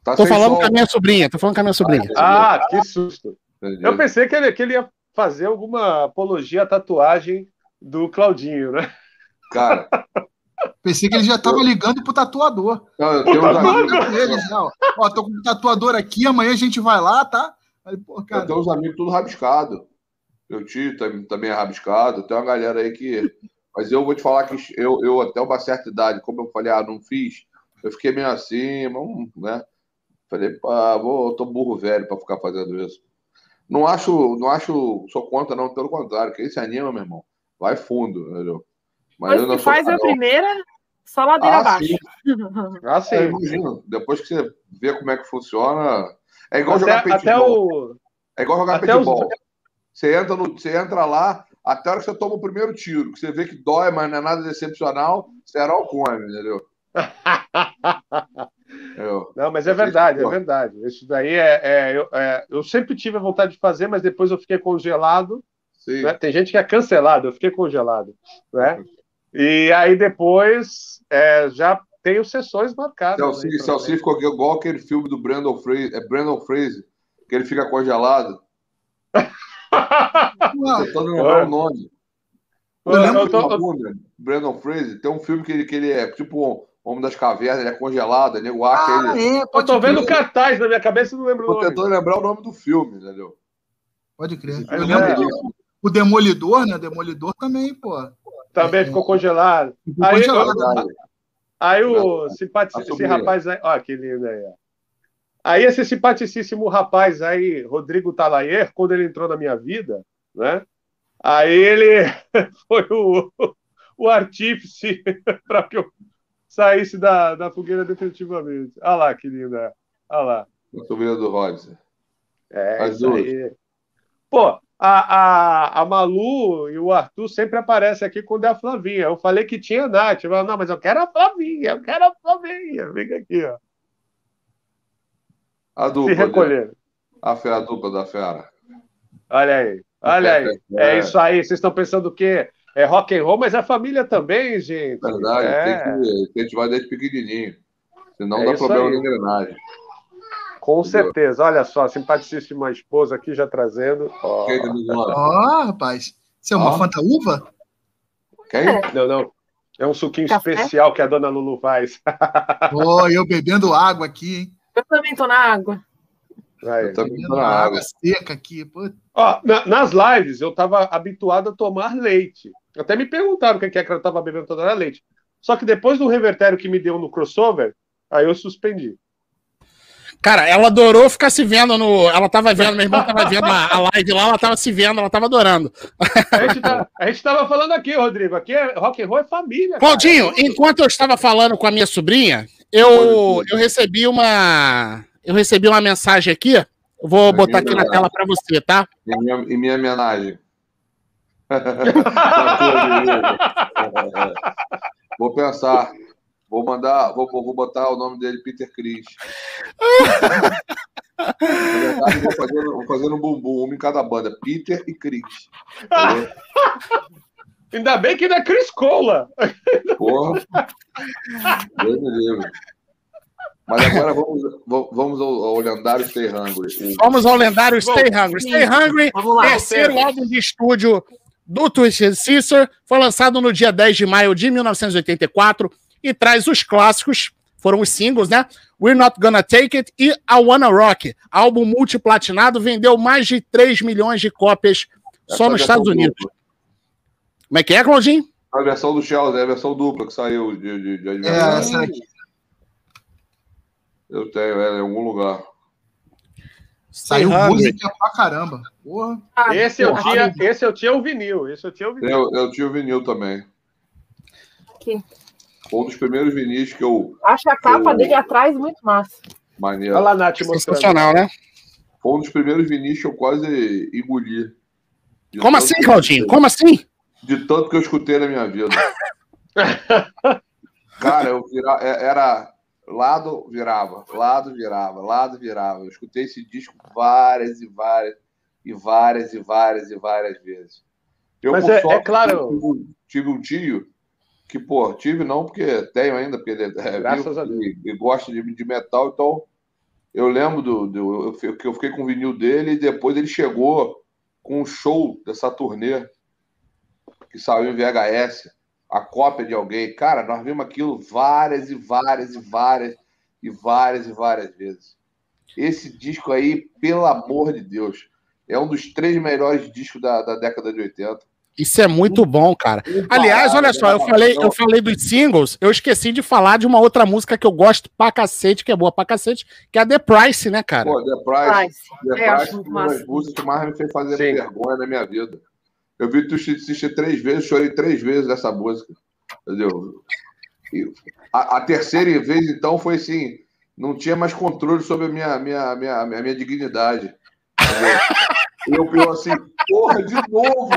Speaker 3: Tá
Speaker 1: Tô falando
Speaker 3: som.
Speaker 1: com a minha sobrinha, tô falando com a minha sobrinha.
Speaker 5: Ah, que susto.
Speaker 3: Entendi.
Speaker 5: Eu pensei que ele, que ele ia fazer alguma apologia à tatuagem do Claudinho, né?
Speaker 3: Cara,
Speaker 2: Pensei que ele já tava ligando pro tatuador.
Speaker 3: não, eu tenho uns amigos,
Speaker 2: Liga pra ele, já, ó. Ó, tô com um tatuador aqui, amanhã a gente vai lá, tá? Aí, pô,
Speaker 3: eu
Speaker 2: cara,
Speaker 3: tenho uns amigos tudo rabiscado. Meu tio tam- também é rabiscado. Tem uma galera aí que. Mas eu vou te falar que eu, eu até uma certa idade, como eu falei, ah, não fiz, eu fiquei meio assim, mas, né? Falei, pá, vou, eu tô burro velho pra ficar fazendo isso. Não acho, não acho, sou contra, não, pelo contrário. Quem se anima, meu irmão, vai fundo, entendeu?
Speaker 4: Mas
Speaker 3: eu não
Speaker 4: se faz a primeira, só ladeira
Speaker 3: Ah,
Speaker 4: abaixo.
Speaker 3: sim.
Speaker 5: Ah, sim.
Speaker 3: É, imagina. Depois que você vê como é que funciona. É igual
Speaker 5: Até,
Speaker 3: jogar
Speaker 5: até
Speaker 3: paintball.
Speaker 5: o.
Speaker 3: É igual jogar
Speaker 5: até os-.
Speaker 3: Você entra, no, você entra lá, até a hora que você toma o primeiro tiro, que você vê que dói, mas não é nada excepcional, será o come, entendeu? Eu-
Speaker 5: Não, mas é verdade, é verdade. Isso daí é, é, eu, é, eu sempre tive a vontade de fazer, mas depois eu fiquei congelado. Né? Tem gente que é cancelado, eu fiquei congelado. Né? E aí depois é, já tenho sessões marcadas.
Speaker 3: Celci,
Speaker 5: pra
Speaker 3: Celci ficou igual aquele filme do Brandon Fraser, é Brandon Fraser, que ele fica congelado.
Speaker 2: Não,
Speaker 3: Tentando lembrar o nome.
Speaker 5: Eu
Speaker 2: lembro
Speaker 5: eu tô-
Speaker 3: Brandon Fraser, tem um filme que ele, que ele é tipo homem das cavernas, ele é congelado, ele acha
Speaker 2: Ah,
Speaker 3: ele.
Speaker 2: é,
Speaker 5: eu tô vendo
Speaker 2: crer.
Speaker 5: cartaz na minha cabeça e não lembro o
Speaker 3: Tô
Speaker 5: nome.
Speaker 3: tentando lembrar o nome do filme, entendeu?
Speaker 2: Pode crer. Eu lembro
Speaker 5: é.
Speaker 2: do- o Demolidor, né? Demolidor também, pô.
Speaker 5: Também
Speaker 2: É.
Speaker 5: ficou congelado.
Speaker 2: Ficou
Speaker 5: Aí,
Speaker 2: congelado, né?
Speaker 5: Aí o simpati-
Speaker 3: A
Speaker 5: esse rapaz aí, ó, que lindo aí. ó. Aí esse simpaticíssimo rapaz aí, Rodrigo Talayer, quando ele entrou na minha vida, né? Aí ele foi o, o artífice para que eu saísse da, da fogueira definitivamente. Olha lá, que linda. Olha lá.
Speaker 3: A sobrinha do Rodson.
Speaker 5: É,
Speaker 3: As duas.
Speaker 5: aí. Pô, a, a, a Malu e o Arthur sempre aparecem aqui quando é a Flavinha. Eu falei que tinha a Nath. Eu falei, não, mas eu quero a Flavinha, eu quero a Flavinha. Fica aqui, ó.
Speaker 3: A
Speaker 5: Se
Speaker 3: dupla. dele.
Speaker 5: recolher.
Speaker 3: A fera, a dupla da fera.
Speaker 5: Olha aí, olha aí. É isso aí. Vocês estão pensando o quê? É rock and roll, mas é família também, gente.
Speaker 3: Verdade,
Speaker 5: É,
Speaker 3: tem que tem que vai desde pequenininho. Senão
Speaker 5: É
Speaker 3: dá problema
Speaker 5: aí.
Speaker 3: na engrenagem.
Speaker 5: com certeza. Olha só, simpaticíssima esposa aqui já trazendo. Ó.
Speaker 3: Nomes?
Speaker 2: Ó, rapaz. Isso é uma
Speaker 3: Ó.
Speaker 2: Fanta Uva?
Speaker 3: Quem?
Speaker 5: Não, não. É um suquinho
Speaker 4: Café?
Speaker 5: especial que a dona Lulu faz.
Speaker 2: Ó, eu bebendo água aqui, hein?
Speaker 4: Eu também tô na água.
Speaker 5: Aí.
Speaker 3: Eu também
Speaker 2: Bebendo
Speaker 3: tô na
Speaker 2: água
Speaker 3: água.
Speaker 2: seca aqui.
Speaker 5: Ó, na- nas lives eu estava habituado a tomar leite. Até me perguntaram o que é que eu estava bebendo toda hora leite. Só que depois do revertério que me deu no crossover, aí eu suspendi.
Speaker 1: Cara, ela adorou ficar se vendo no. Ela tava vendo, meu irmão tava vendo a, a live lá, ela tava se vendo, ela tava adorando.
Speaker 5: A gente, tá, a gente tava falando aqui, Rodrigo. Aqui é rock and roll é família. cara.
Speaker 1: Claudinho, enquanto eu estava falando com a minha sobrinha, eu, eu recebi uma. Eu recebi uma mensagem aqui. Eu vou botar aqui na tela para você, tá?
Speaker 3: Em minha, em minha homenagem. vou pensar. Vou mandar, vou, vou botar o nome dele Peter Chris. Verdade, vou fazendo, vou fazendo um bumbum, um em cada banda. Peter e Chris.
Speaker 5: Ainda bem que não é Chris Cola.
Speaker 3: Porra. Deus me livre. Mas agora vamos, vamos ao, ao lendário Stay Hungry.
Speaker 1: Vamos ao lendário Stay Hungry. Stay Hungry,
Speaker 4: lá.
Speaker 1: terceiro álbum de estúdio do Twisted Sister, foi lançado no dia 10 de maio de 1984 e traz os clássicos, foram os singles, né? We're Not Gonna Take It e I Wanna Rock. Álbum multiplatinado, vendeu mais de 3 milhões de cópias só
Speaker 3: Essa
Speaker 1: nos
Speaker 3: versão
Speaker 1: Estados Unidos.
Speaker 3: dupla.
Speaker 1: Como é que é, Claudinho?
Speaker 3: A versão do Chelsea, é a versão dupla que saiu de, de, de
Speaker 2: é,
Speaker 3: adversário.
Speaker 2: essa aqui.
Speaker 3: Eu tenho ela em algum lugar.
Speaker 2: Saiu música pra caramba. Porra.
Speaker 4: Ah,
Speaker 5: Esse eu, tinha, esse eu tinha o vinil. Esse eu tinha o vinil.
Speaker 3: Eu, eu tinha o vinil também.
Speaker 4: Aqui.
Speaker 3: Foi um dos primeiros vinis que eu.
Speaker 4: Acho a capa
Speaker 3: Eu-
Speaker 4: dele atrás muito massa.
Speaker 3: Maneiro.
Speaker 5: Olha lá, Nath.
Speaker 1: Sensacional, né?
Speaker 3: Foi um dos primeiros vinis que eu quase engoli. De
Speaker 1: Como assim, Claudinho? Como assim?
Speaker 3: De tanto que eu escutei na minha vida. Cara, eu vira, é- era lado virava, lado virava, lado virava. Eu escutei esse disco várias e várias e várias e várias e várias vezes. Eu,
Speaker 5: Mas
Speaker 3: por
Speaker 5: é- é
Speaker 3: sorte,
Speaker 5: claro-
Speaker 3: tive um- tive um tio que, pô, tive não porque tenho ainda, porque ele é
Speaker 5: Graças
Speaker 3: vivo
Speaker 5: a Deus.
Speaker 3: e, e gosta de, de metal, então eu lembro do, do eu, que eu fiquei com o vinil dele e depois ele chegou com um show dessa turnê que saiu em VHS, a cópia de alguém. Cara, nós vimos aquilo várias e várias e várias e várias e várias vezes. Esse disco aí, pelo amor de Deus, é um dos três melhores discos da, da década de 80.
Speaker 1: Isso é muito bom, cara. Aliás, olha só, eu falei, eu falei dos singles, eu esqueci de falar de uma outra música que eu gosto pra cacete, que é boa pra cacete, que é a The Price, né, cara?
Speaker 3: Pô, The Price,
Speaker 4: Price.
Speaker 3: The
Speaker 4: É,
Speaker 3: Price foi uma das músicas que mais me fez fazer
Speaker 5: Sim.
Speaker 3: vergonha na minha vida. Eu vi tu assistir três vezes, chorei três vezes dessa música. Entendeu? E a, a terceira vez, então, foi assim. não tinha mais controle sobre a minha, minha, minha, minha, minha dignidade. Eu, eu assim, porra, de novo!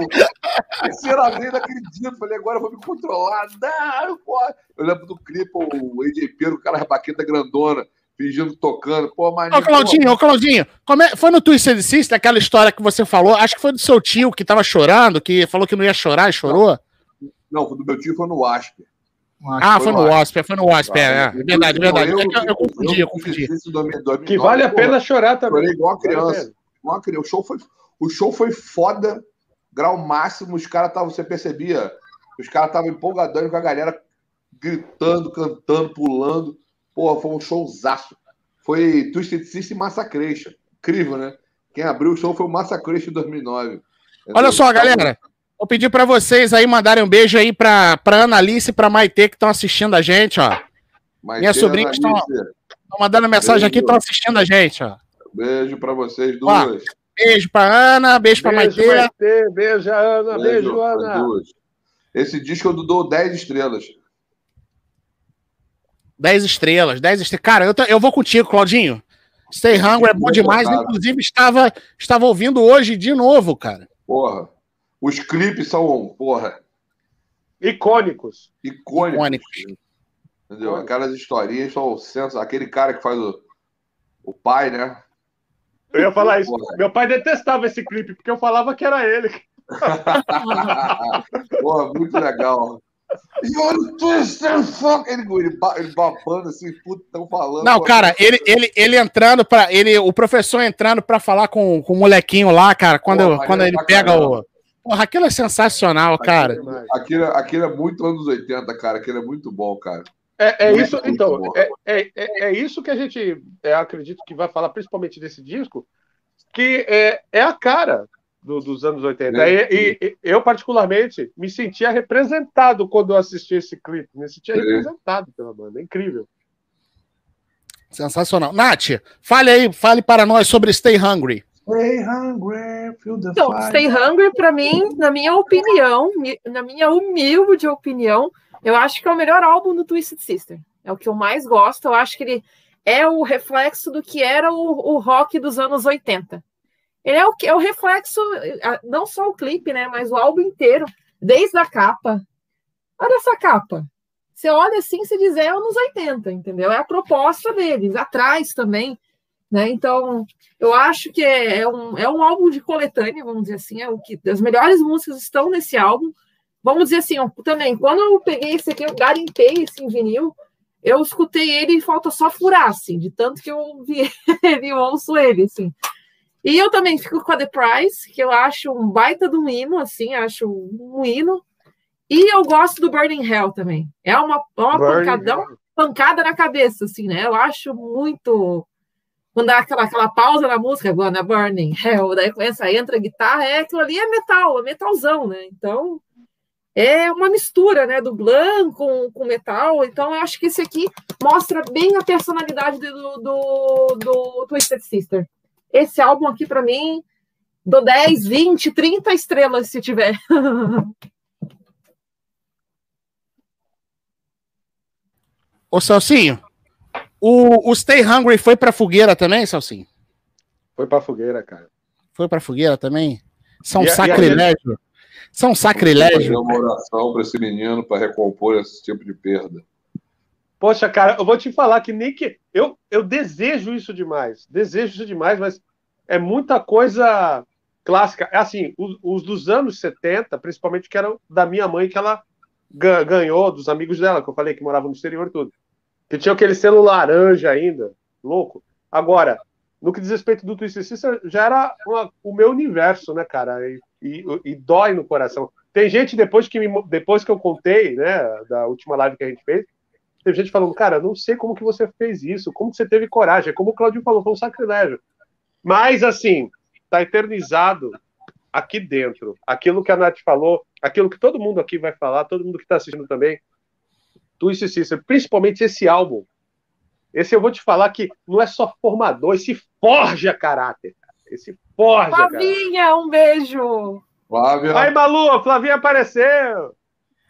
Speaker 3: Terceira vez dia. Eu falei, agora eu vou me controlar. Não, porra. Eu lembro do clipe, o AJ Pedro, o cara rabaqueta grandona, fingindo tocando. Pô, mas.
Speaker 1: Ô, Claudinho, ô, Claudinho, como é... foi no Twisted Sister aquela história que você falou? Acho que foi do seu tio que tava chorando, que falou que não ia chorar e chorou?
Speaker 3: Não, do meu tio foi no Wasp.
Speaker 1: Ah, foi no Wasp, foi no Wasp, é, é. Verdade, verdade. Eu, eu, eu confundi, eu confundi.
Speaker 5: Que vale a pena chorar também.
Speaker 3: Chorei igual a criança. Igual a criança. O show foi, o show foi foda, grau máximo. Os caras estavam, você percebia, os caras estavam empolgadando com a galera gritando, cantando, pulando. Porra, foi um showzaço. Foi Twisted Sister e Massacration. Incrível, né? Quem abriu o show foi o Massacration 2009.
Speaker 1: Olha só, galera. Vou pedir para vocês aí mandarem um beijo aí para pra Analice e pra Maite que estão assistindo a gente, ó.
Speaker 3: Maite,
Speaker 1: Minhas sobrinhas estão mandando mensagem aqui, estão assistindo a gente, ó.
Speaker 3: Beijo para vocês duas. Ó,
Speaker 1: beijo para Ana, beijo para Maite.
Speaker 5: Maite. Beijo, Ana, beijo, beijo Ana. Duas.
Speaker 3: Esse disco eu dou 10 estrelas.
Speaker 1: 10 estrelas, 10 estrelas. Cara, eu, tô, eu vou contigo, Claudinho. Stay Hungry é bom demais. Inclusive, estava, estava ouvindo hoje de novo, cara.
Speaker 3: Porra. Os clipes são, porra.
Speaker 5: Icônicos.
Speaker 3: Icônicos. Icônicos. Entendeu? Aquelas historinhas são senso. Aquele cara que faz o, o pai, né?
Speaker 5: Eu ia falar isso. Porra. Meu pai detestava esse clipe, porque eu falava que era ele.
Speaker 3: porra, muito legal. You're twisted fuck. Ele, ele, ele babando assim, puto, tão falando.
Speaker 1: Não, cara, ele, ele, ele entrando para ele, o professor entrando para falar com, com o molequinho lá, cara, quando, Pô, quando ele pega caramba. o Porra, aquilo é sensacional, cara.
Speaker 3: Aquilo, aquilo é muito anos 80, cara. Aquilo é muito bom, cara.
Speaker 5: É, é isso, então, é, é, é, é, isso que a gente é, acredito que vai falar, principalmente desse disco, que é, é a cara do, dos anos 80. É, e, e, eu, particularmente, me sentia representado quando eu assisti esse clipe. Me sentia representado pela banda. É incrível.
Speaker 1: Sensacional. Nath, fale aí, fale para nós sobre Stay Hungry.
Speaker 2: Stay hungry, feel the
Speaker 4: então, Stay Hungry, para mim, na minha opinião, na minha humilde opinião, eu acho que é o melhor álbum do Twisted Sister. É o que eu mais gosto. Eu acho que ele é o reflexo do que era o, o rock dos anos 80. Ele é o, é o reflexo, não só o clipe, né, mas o álbum inteiro, desde a capa. Olha essa capa. Você olha assim, se diz é anos 80, entendeu? É a proposta deles. Atrás também né? Então, eu acho que é, é, um, é um álbum de coletânea, vamos dizer assim, é o que as melhores músicas estão nesse álbum. Vamos dizer assim, ó, também, quando eu peguei esse aqui, eu garimpei esse vinil, eu escutei ele e falta só furar, assim, de tanto que eu vi ele, ouço ele, assim. E eu também fico com a The Price, que eu acho um baita de um hino, assim, acho um hino. E eu gosto do Burning Hell também. É uma, uma pancada, pancada na cabeça, assim, né? Eu acho muito quando dá aquela, aquela pausa na música, Gonna Burning Hell, daí começa, entra a guitarra, é aquilo ali é metal, é metalzão, né? Então é uma mistura, né, do glam com, com metal. Então eu acho que esse aqui mostra bem a personalidade do, do, do Twisted Sister. Esse álbum aqui, para mim, do 10, 20, 30 estrelas, se tiver.
Speaker 1: Ô, Celcinho, o, o Stay Hungry foi pra fogueira também, Salsinho?
Speaker 5: Foi pra fogueira, cara.
Speaker 1: Foi pra fogueira também? São e, sacrilégio. São sacrilégio.
Speaker 3: uma oração para esse menino para recompor esse tipo de perda.
Speaker 5: Poxa, cara, eu vou te falar que nem que. Eu, eu desejo isso demais. Desejo isso demais, mas é muita coisa clássica. É assim, os, os, dos anos 70, principalmente que eram da minha mãe, que ela ganhou, dos amigos dela, que eu falei que moravam no exterior tudo que tinha aquele selo laranja ainda, louco. Agora, no que diz respeito do Twisted Sister, já era uma, o meu universo, né, cara? E, e, e, dói no coração. Tem gente, depois que, me, depois que eu contei, né, da última live que a gente fez, teve gente falando, cara, não sei como que você fez isso, como que você teve coragem. Como o Claudio falou, foi um sacrilégio. Mas, assim, tá eternizado aqui dentro. Aquilo que a Nath falou, aquilo que todo mundo aqui vai falar, todo mundo que está assistindo também, Twisted Sister, principalmente esse álbum. Esse eu vou te falar que não é só formador, esse forja caráter. Esse forja.
Speaker 4: Flavinha, cara. um beijo.
Speaker 5: Flávia. Vai, Malu, Flavinha apareceu.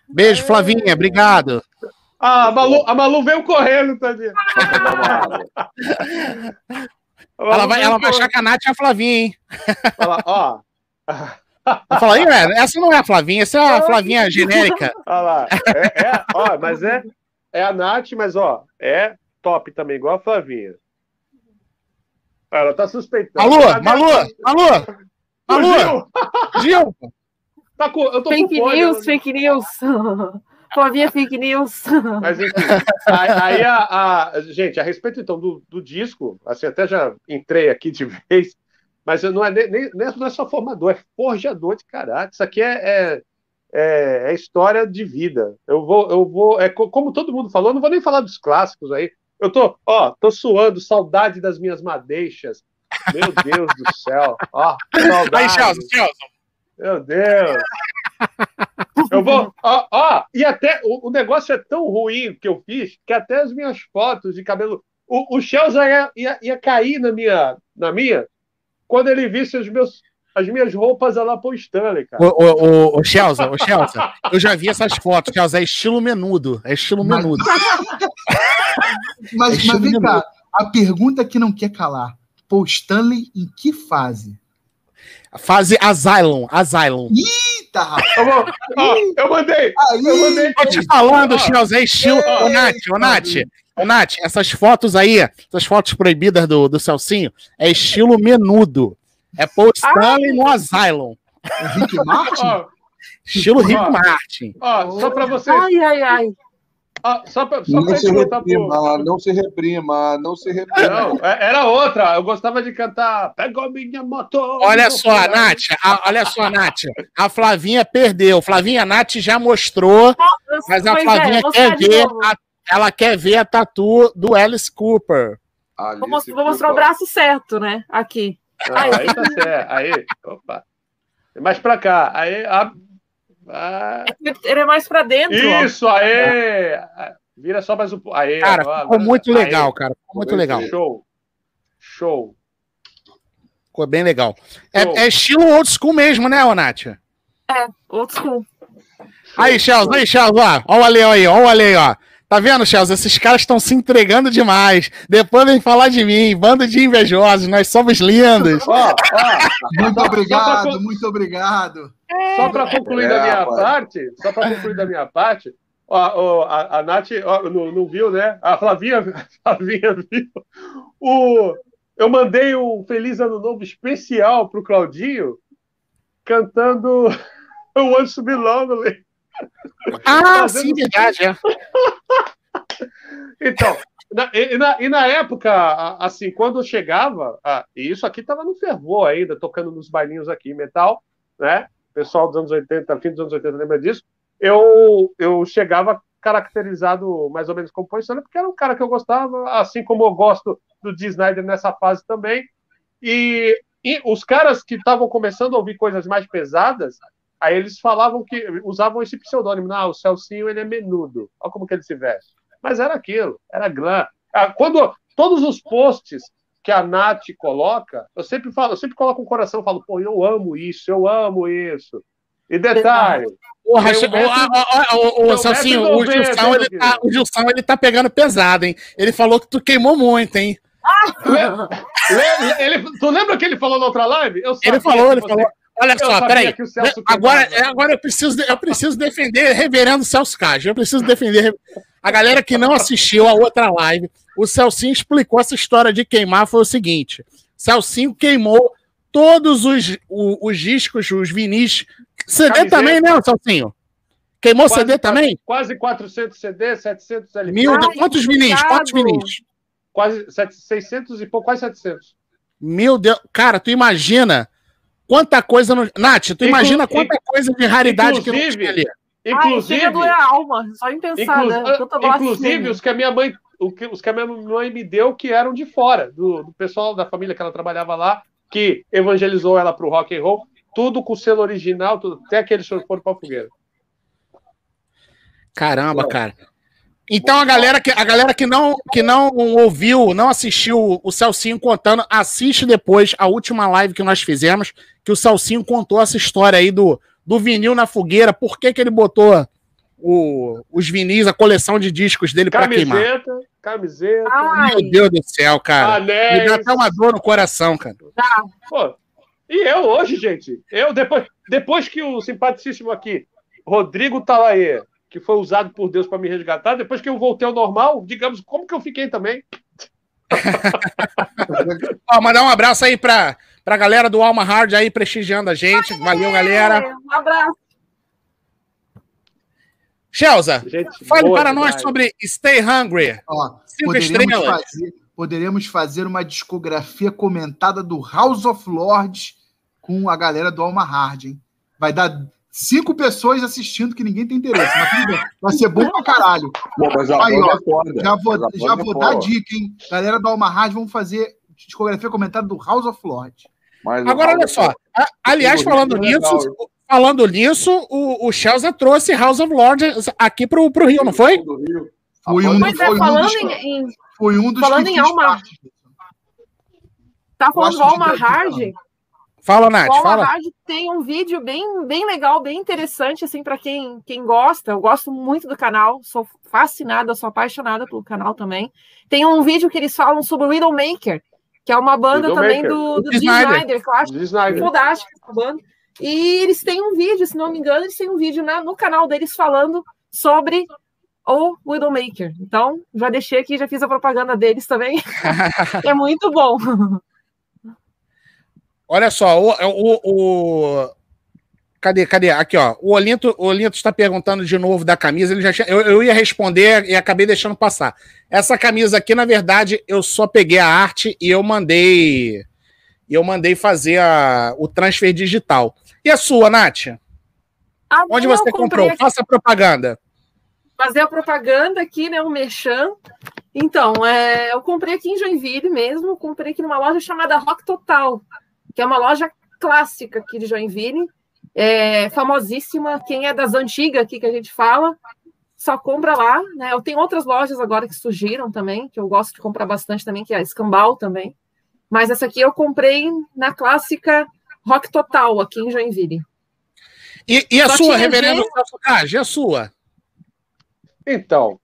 Speaker 1: Beijo, Flavinha, obrigado.
Speaker 5: Ah, a Malu, a Malu veio correndo, tadinha. Malu
Speaker 1: Ela vai, ela vai achar que a Nath é a Flavinha, hein?
Speaker 5: Olha lá, ó.
Speaker 1: "Ih, velho, essa não é a Flavinha, essa é a Flavinha genérica.
Speaker 5: Olha lá. É, é, ó, mas é, é a Nath, mas ó, é top também, igual a Flavinha. Ela tá suspeitando.
Speaker 1: Malu,
Speaker 5: Cadê a-
Speaker 1: Malu, Malu, Malu,
Speaker 5: Fugiu?
Speaker 1: Gil,
Speaker 5: Tá com, eu tô
Speaker 4: Fake
Speaker 5: com
Speaker 4: news,
Speaker 5: eu-
Speaker 4: fake news. Flavinha fake news.
Speaker 5: Mas enfim, aí, aí a, a- Gente, a respeito então do, do disco, assim, até já entrei aqui de vez, mas eu não é, nem, nem- não é só formador, é forjador de caráter. Isso aqui é, é, é- é história de vida. Eu vou, eu vou, é co- como todo mundo falou, eu não vou nem falar dos clássicos aí. Eu tô, ó, tô suando, saudade das minhas madeixas. Meu Deus do céu. Ó, saudade.
Speaker 1: Aí, Chelsea, Chelsea.
Speaker 5: Meu Deus! Eu vou. Ó, ó, e até o, o negócio é tão ruim que eu fiz que até as minhas fotos de cabelo. O, o Chelsea ia, ia, ia cair na minha, na minha quando ele visse os meus, as minhas roupas lá pro Stanley, cara.
Speaker 1: Ô, ô, ô, ô, Chelsea, eu já vi essas fotos, Chelsea, é estilo menudo, é estilo
Speaker 2: Mas-
Speaker 1: menudo.
Speaker 2: Mas,
Speaker 1: É
Speaker 2: mas vem
Speaker 1: estilo
Speaker 2: cá, a pergunta que não quer calar. Paul Stanley em que fase?
Speaker 1: Fase Asylum, Asylum.
Speaker 2: Eita, rapaz!
Speaker 5: Eu, vou, ó, eu mandei!
Speaker 2: Aí,
Speaker 5: Eu mandei
Speaker 1: Tô te falando, Chelsea, é estilo. Ô, Nath, ô, Nath, ô, Nath, essas fotos aí, essas fotos proibidas do, do Celcinho, é estilo menudo. É Paul Stanley no Asylum.
Speaker 2: o Rick Martin?
Speaker 5: Ó,
Speaker 1: Estilo Rick. Martin.
Speaker 5: ó, só pra vocês.
Speaker 4: Ai, ai, ai.
Speaker 5: Ó, só pra, só
Speaker 3: Não
Speaker 5: pra
Speaker 3: se
Speaker 5: voltar pro.
Speaker 3: reprima, não se reprima, não se reprima.
Speaker 5: Não, é- era outra. Eu gostava de cantar Pega a minha moto.
Speaker 1: Olha só, Nath, a- olha só, Nath. A Flavinha perdeu. Flavinha, a Nath já mostrou, mas a
Speaker 4: é,
Speaker 1: Flavinha
Speaker 4: vou
Speaker 1: quer ver, a- ela quer ver a tatu do Alice Cooper.
Speaker 3: Alice
Speaker 4: Vou, mostrar- vou mostrar o braço certo, né? Aqui.
Speaker 5: Ah, aí tá certo. Aí, opa. Mais pra cá. Aí, a- ah,
Speaker 4: Ele é mais pra dentro. ó.
Speaker 5: isso, aí. Vira só mais um pouco. Aí,
Speaker 1: Cara,
Speaker 5: agora-
Speaker 1: ficou muito legal, cara. Ficou muito legal.
Speaker 5: Show. Show.
Speaker 1: Ficou bem legal. É,
Speaker 5: Show.
Speaker 1: é estilo old school mesmo, né, ô Nath?
Speaker 4: Old school.
Speaker 1: Aí, Chelsea, aí, Chelsea, ó. Ó o Ale aí, ó o Ale aí, ó. Tá vendo, Chelsea? Esses caras estão se entregando demais. Depois vem falar de mim, bando de invejosos, nós somos lindos.
Speaker 5: Ó, ó,
Speaker 2: Muito obrigado, muito obrigado.
Speaker 5: Só para concluir
Speaker 3: É,
Speaker 5: da minha
Speaker 3: rapaz.
Speaker 5: parte, só para concluir da minha parte, ó, ó, a, a Nath ó, não, não viu, né? A Flavinha, a Flavinha viu. O, eu mandei um Feliz Ano Novo especial pro Claudinho cantando o Want to Be Lonely.
Speaker 1: Ah,
Speaker 5: Fazendo-
Speaker 1: sim, verdade, é.
Speaker 5: Então, na- e, na, e na época, assim, quando eu chegava, ah, e isso aqui tava no fervor ainda, tocando nos bailinhos aqui, metal, né? Pessoal dos anos 80, fim dos anos 80 lembra disso. Eu, eu chegava caracterizado mais ou menos como posicionado, porque era um cara que eu gostava, assim como eu gosto do Dee Snyder nessa fase também. E, e os caras que estavam começando a ouvir coisas mais pesadas, aí eles falavam que usavam esse pseudônimo. Não, o Celcinho ele é menudo. Olha como que ele se veste. Mas era aquilo, era glam. Ah, Quando todos os posts que a Nath coloca, eu sempre falo, eu sempre coloco um coração, falo, pô, eu amo isso, eu amo isso. E detalhe,
Speaker 1: Porra,
Speaker 5: um
Speaker 1: Celcinho,
Speaker 5: metro e
Speaker 1: o Gilson, ele tá, o Gilson, ele tá pegando pesado, hein? Ele falou que tu queimou muito, hein?
Speaker 5: le- ele, tu lembra que ele falou na outra live?
Speaker 1: Ele falou, ele falou. Olha
Speaker 5: eu
Speaker 1: só, peraí. Agora, é, agora eu preciso, eu preciso defender Reverendo Celso Cage. Eu preciso defender a galera que não assistiu a outra live. O Celcinho explicou essa história de queimar. Foi o seguinte: Celcinho queimou todos os, o- os discos, os vinis. CD
Speaker 5: Camiseta.
Speaker 1: também, né, Celcinho? Queimou
Speaker 5: Quase
Speaker 1: CD também?
Speaker 5: Quase 400 CD, 700 LP.
Speaker 1: Mil,
Speaker 4: Ai,
Speaker 1: quantos vinis? Quantos vinis?
Speaker 5: Quase sete- 600 e pouco, quase 700.
Speaker 1: Meu Deus, cara, tu imagina quanta coisa no. Nath, tu
Speaker 5: Inclu-
Speaker 1: imagina quanta coisa de raridade que não
Speaker 5: inclusive,
Speaker 1: tinha ali.
Speaker 4: Ai,
Speaker 5: Inclusive,
Speaker 4: chega a doer a alma, só em pensar,
Speaker 5: inclu-
Speaker 4: né?
Speaker 5: Inclusive os que a minha mãe, o que- os que a minha mãe me deu que eram de fora, do, do pessoal da família que ela trabalhava lá, que evangelizou ela pro rock and roll, tudo com selo original, tudo, até aquele senhor for pra fogueira.
Speaker 1: Caramba, cara. Então a galera que, a galera que, não, que não ouviu, não assistiu o Celcinho contando, assiste depois a última live que nós fizemos, que o Celcinho contou essa história aí do, do vinil na fogueira, por que, que ele botou o, os vinis, a coleção de discos dele para queimar.
Speaker 5: Camiseta, camiseta,
Speaker 4: Ai,
Speaker 1: Meu Deus do céu, cara. Me dá
Speaker 5: anéis.
Speaker 1: até uma dor no coração, cara.
Speaker 5: Pô, e eu hoje, gente, eu depois, depois que o simpaticíssimo aqui, Rodrigo Talaê, que foi usado por Deus para me resgatar, depois que eu voltei ao normal, digamos, como que eu fiquei também?
Speaker 1: Ó, mandar um abraço aí pra, pra galera do Alma Hard aí prestigiando a gente. Valeu, galera.
Speaker 4: Um abraço.
Speaker 1: Shelza,
Speaker 5: Gente,
Speaker 1: fale
Speaker 5: boa
Speaker 1: para nós
Speaker 5: demais.
Speaker 1: sobre Stay Hungry.
Speaker 2: Ó,
Speaker 1: Cinco
Speaker 2: poderíamos
Speaker 1: estrelas.
Speaker 2: fazer, poderíamos fazer uma discografia comentada do House of Lords com a galera do Alma Hard, hein? Vai dar cinco pessoas assistindo que ninguém tem interesse. Mas tudo bem. Vai ser bom pra caralho.
Speaker 3: Pô, mas a
Speaker 2: Aí, ó,
Speaker 3: é.
Speaker 2: Já vou,
Speaker 3: Mas a
Speaker 2: já
Speaker 3: é
Speaker 2: vou
Speaker 3: foda.
Speaker 2: dar dica, hein? Galera do Alma Hard, vamos fazer discografia comentada do House of Lords.
Speaker 3: Mas
Speaker 1: Agora, olha só. A- aliás, falando nisso, falando nisso, o, o Shelza trouxe House of Lords aqui pro, pro Rio, não foi?
Speaker 2: Foi um,
Speaker 4: é,
Speaker 2: foi um
Speaker 4: falando
Speaker 2: dos,
Speaker 4: em,
Speaker 2: foi um dos
Speaker 4: falando em Alma-. Tá falando do Alma Hard.
Speaker 1: Fala, Nath,
Speaker 4: Alma
Speaker 1: fala.
Speaker 4: Hard tem um vídeo bem, bem legal, bem interessante, assim, para quem, quem gosta. Eu gosto muito do canal, sou fascinada, sou apaixonada pelo canal também. Tem um vídeo que eles falam sobre o Widowmaker, que é uma banda também do, do
Speaker 1: Snyder.
Speaker 4: Snyder, que eu acho
Speaker 5: De Snyder.
Speaker 4: fantástica essa banda. E eles têm um vídeo, se não me engano, eles têm um vídeo na- no canal deles falando sobre o Widowmaker. Então, já deixei aqui, já fiz a propaganda deles também. é muito bom.
Speaker 1: Olha só, o, o, o- Cadê, cadê? Aqui, ó. O Olinto, o Olinto está perguntando de novo da camisa. Ele já tinha- eu, eu ia responder e acabei deixando passar. Essa camisa aqui, na verdade, eu só peguei a arte e eu mandei. E eu mandei fazer a- o transfer digital. E a sua, Nath?
Speaker 4: A
Speaker 1: Onde você comprou?
Speaker 4: aqui
Speaker 1: Faça propaganda.
Speaker 4: fazer a propaganda aqui, né? Um merchan. Então, é, eu comprei aqui em Joinville mesmo, comprei aqui numa loja chamada Rock Total, que é uma loja clássica aqui de Joinville, é, famosíssima. Quem é das antigas aqui que a gente fala, só compra lá, né? Eu tenho outras lojas agora que surgiram também, que eu gosto de comprar bastante também, que é a Escambau também. Mas essa aqui eu comprei na clássica Rock Total, aqui em Joinville.
Speaker 1: E, e a
Speaker 4: Só
Speaker 1: sua, reverendo Cage, e a sua?
Speaker 5: Então,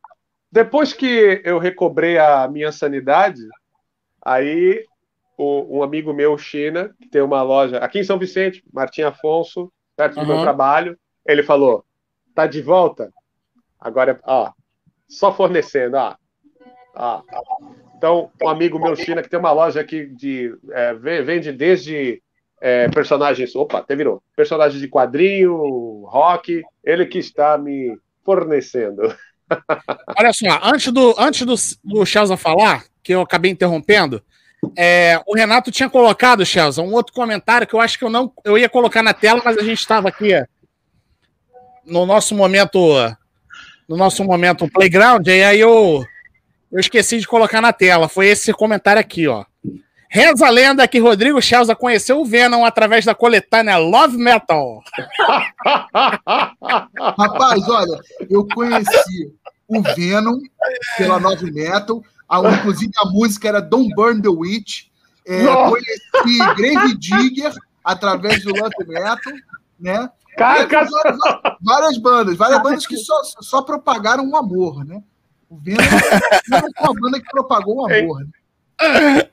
Speaker 5: depois que eu recobrei a minha sanidade, aí o- um amigo meu, China, que tem uma loja aqui em São Vicente, Martim Afonso, perto do meu trabalho, ele falou: tá de volta? Agora, ó, só fornecendo, ó. ó. Então, um amigo meu, China, que tem uma loja aqui de. é, ve- vende desde é, personagens. Opa, até virou. Personagens de quadrinho, rock, ele que está me fornecendo.
Speaker 1: Olha só, antes do, antes do, do Chelsea falar, que eu acabei interrompendo, é, o Renato tinha colocado, Chelsea, um outro comentário que eu acho que eu não eu ia colocar na tela, mas a gente estava aqui no nosso momento no nosso momento playground, e aí eu, eu esqueci de colocar na tela. Foi esse comentário aqui, ó. Reza a lenda que Rodrigo Chelsea conheceu o Venom através da coletânea Love Metal.
Speaker 2: Rapaz, olha, eu conheci o Venom pela Nove Metal, a, inclusive a música era Don't Burn the Witch. É,
Speaker 5: Nossa.
Speaker 2: conheci Grave Digger através do Love Metal, né? Várias, várias bandas, várias bandas que só, só propagaram o amor, né? O Venom foi uma banda que propagou o amor. Né?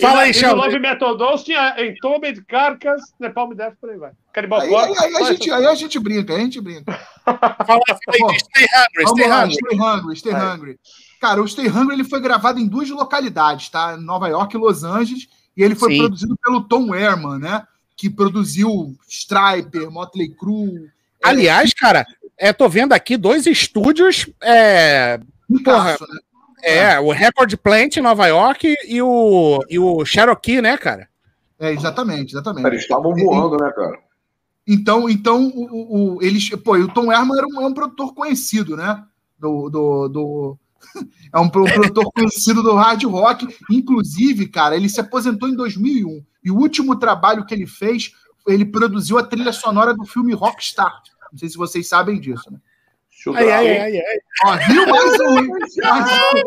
Speaker 1: Fala aí,
Speaker 5: e no
Speaker 1: Chelsea.
Speaker 5: Love Metal Dolls tinha Entombed, Carcas, Napalm Death, por aí vai. Canibal
Speaker 2: Aí,
Speaker 5: Corpse.
Speaker 2: aí- aí a gente, aí a gente brinca, aí a gente brinca.
Speaker 1: Fala, fala aí, Stay Hungry,
Speaker 2: Vamos
Speaker 1: Stay
Speaker 2: lá,
Speaker 1: Hungry.
Speaker 2: Stay Hungry, Stay. Hungry. Cara, o Stay Hungry ele foi gravado em duas localidades, tá? Nova York e Los Angeles, e ele foi
Speaker 1: Sim.
Speaker 2: produzido pelo Tom Werman, né? Que produziu Striper, Motley Crue. é,
Speaker 1: Aliás, cara, é, tô vendo aqui dois estúdios, é,
Speaker 2: Picasso, né?
Speaker 1: É, o Record Plant em Nova York e o, e o Cherokee, né, cara?
Speaker 2: É, exatamente, exatamente.
Speaker 3: Eles estavam voando, né, cara?
Speaker 2: Então, então o, o, eles, pô, e o Tom Werman era um, é um produtor conhecido, né? Do, do, do- é um pro- produtor conhecido do hard rock. Inclusive, cara, ele se aposentou em 2001 e o último trabalho que ele fez, ele produziu a trilha sonora do filme Rockstar. Não sei se vocês sabem disso, né?
Speaker 1: Ai, ai, ai, ai.
Speaker 2: Ó, viu mais um? Mais um.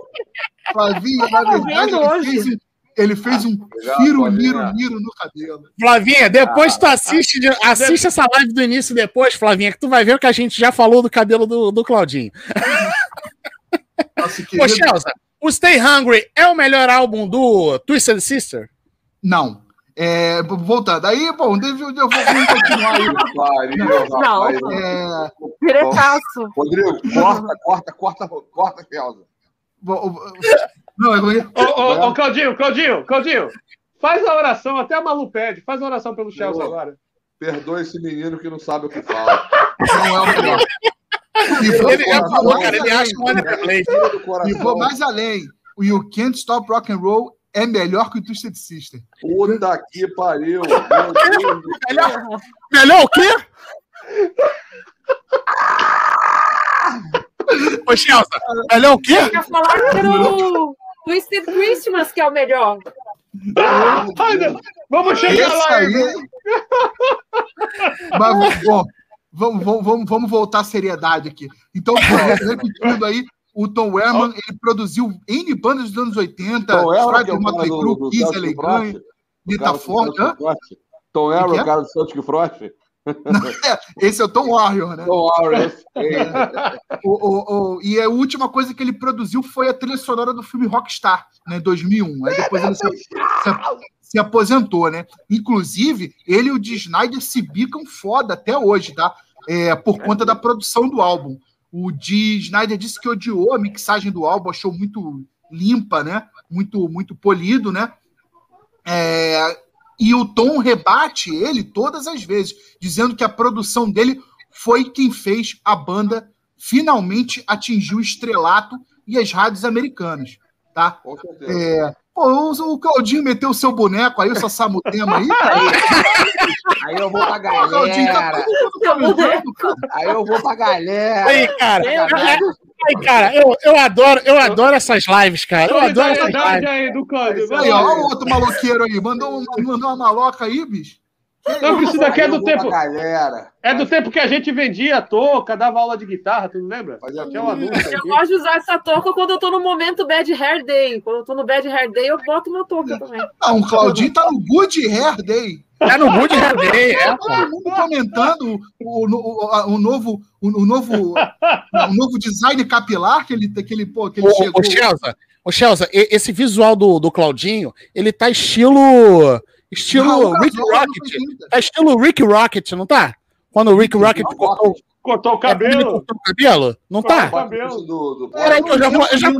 Speaker 2: Flavinho, na verdade, ele fez, um- Ele fez um firo,
Speaker 3: Flavinha.
Speaker 2: miro, miro no cabelo.
Speaker 1: Flavinha, depois tu assiste, de- assiste essa live do início depois, Flavinha, que tu vai ver o que a gente já falou do cabelo do, do Claudinho.
Speaker 2: Nosso
Speaker 1: Ô, Chelsea, o Stay Hungry é o melhor álbum do Twisted Sister?
Speaker 2: Não. É, voltando. Aí, bom, deve- eu vou vamos continuar aí.
Speaker 3: Pariu,
Speaker 4: Não.
Speaker 3: rapaz.
Speaker 2: É,
Speaker 4: Diretaço.
Speaker 3: Rodrigo, corta, corta, corta, corta, Kelza.
Speaker 2: vou- vou- não, eu vou-
Speaker 5: Ô, ô, ô, Claudinho, Claudinho, Claudinho, faz a oração, até a Malu pede, faz a oração pelo Chelsea agora.
Speaker 3: Perdoa esse menino que não sabe o que fala.
Speaker 2: não é o melhor. E vou,
Speaker 1: Ele já
Speaker 2: vou
Speaker 1: falou,
Speaker 2: mais
Speaker 1: cara, ele
Speaker 2: além.
Speaker 1: acha um underplay.
Speaker 3: Tira do
Speaker 2: E vou mais além. O You Can't Stop Rock and Roll é melhor que o Twisted Sister.
Speaker 3: Puta que pariu.
Speaker 1: Melhor, melhor o quê? Ô, Chelsea, melhor o quê?
Speaker 4: Ia falar que era o Twisted Christmas que é o melhor.
Speaker 5: Ai, meu- Vamos chegar
Speaker 2: Esse
Speaker 5: lá,
Speaker 2: aí. Mas, bom, vamos, vamos, vamos, vamos voltar à seriedade aqui. Então, repetindo aí, o Tom Werman, ele produziu N bandas dos anos 80,
Speaker 3: Tom Erro, que é
Speaker 2: Strider, Motley Crue, Kiss,
Speaker 3: Cara do
Speaker 2: Ford.
Speaker 3: Tom
Speaker 2: é?
Speaker 3: o cara do Celtic Frost.
Speaker 2: Esse é o Tom Warrior, né?
Speaker 3: Tom Arrow.
Speaker 2: O, o, o- e a última coisa que ele produziu foi a trilha sonora do filme Rockstar, né, 2001. Aí depois ele se, se- se aposentou, né? Inclusive, ele e o de Snyder se bicam foda até hoje, tá? É, por conta da produção do álbum. O de Snyder disse que odiou a mixagem do álbum, achou muito limpa, né? Muito, muito polido, né? É, e o Tom rebate ele todas as vezes, dizendo que a produção dele foi quem fez a banda finalmente atingir o estrelato e as rádios americanas, tá?
Speaker 3: Com certeza.
Speaker 2: É, pô, o, Claudinho meteu o seu boneco aí, o Sassamutema aí, cara.
Speaker 6: Aí eu vou pra
Speaker 2: Pô, Claudinho, tá
Speaker 6: galera.
Speaker 2: cara.
Speaker 6: Aí eu vou pra galera.
Speaker 1: Aí, cara, aí, cara, eu, eu adoro, eu adoro essas lives, cara. Eu adoro essas lives.
Speaker 5: aí do
Speaker 2: ó, o outro maloqueiro aí, mandou, mandou uma maloca aí, bicho.
Speaker 5: Não, que isso daqui é do tempo.
Speaker 6: galera.
Speaker 5: É do tempo que a gente vendia touca, dava aula de guitarra, tu não lembra?
Speaker 3: Fazia
Speaker 5: Tinha um anúncio
Speaker 4: Eu gosto de usar essa touca quando eu tô no momento Bad Hair Day. Quando eu tô no Bad Hair Day, eu boto uma touca também.
Speaker 2: Não, o Claudinho tá no Good Hair Day.
Speaker 1: Tá no Good Hair Day, é, pô.
Speaker 2: Todo mundo comentando o, o, o- a- o novo, o, o novo, o novo design capilar que ele, que ele, pô, que ele
Speaker 1: Ô,
Speaker 2: chegou.
Speaker 1: ô, Chelsea, ô, Chelsea, e- esse visual do, do Claudinho, ele tá estilo. Estilo
Speaker 2: Raul
Speaker 1: Rick Rocket.
Speaker 2: 90.
Speaker 1: Tá estilo Rick Rocket, não tá? Quando o Rick Rocket cortou,
Speaker 5: Cortou o
Speaker 1: é,
Speaker 5: cabelo.
Speaker 1: cortou o cabelo? Não tá?
Speaker 5: Cortou. cabelo.
Speaker 3: Do, do...
Speaker 1: Peraí, que eu já vou. Eu, já,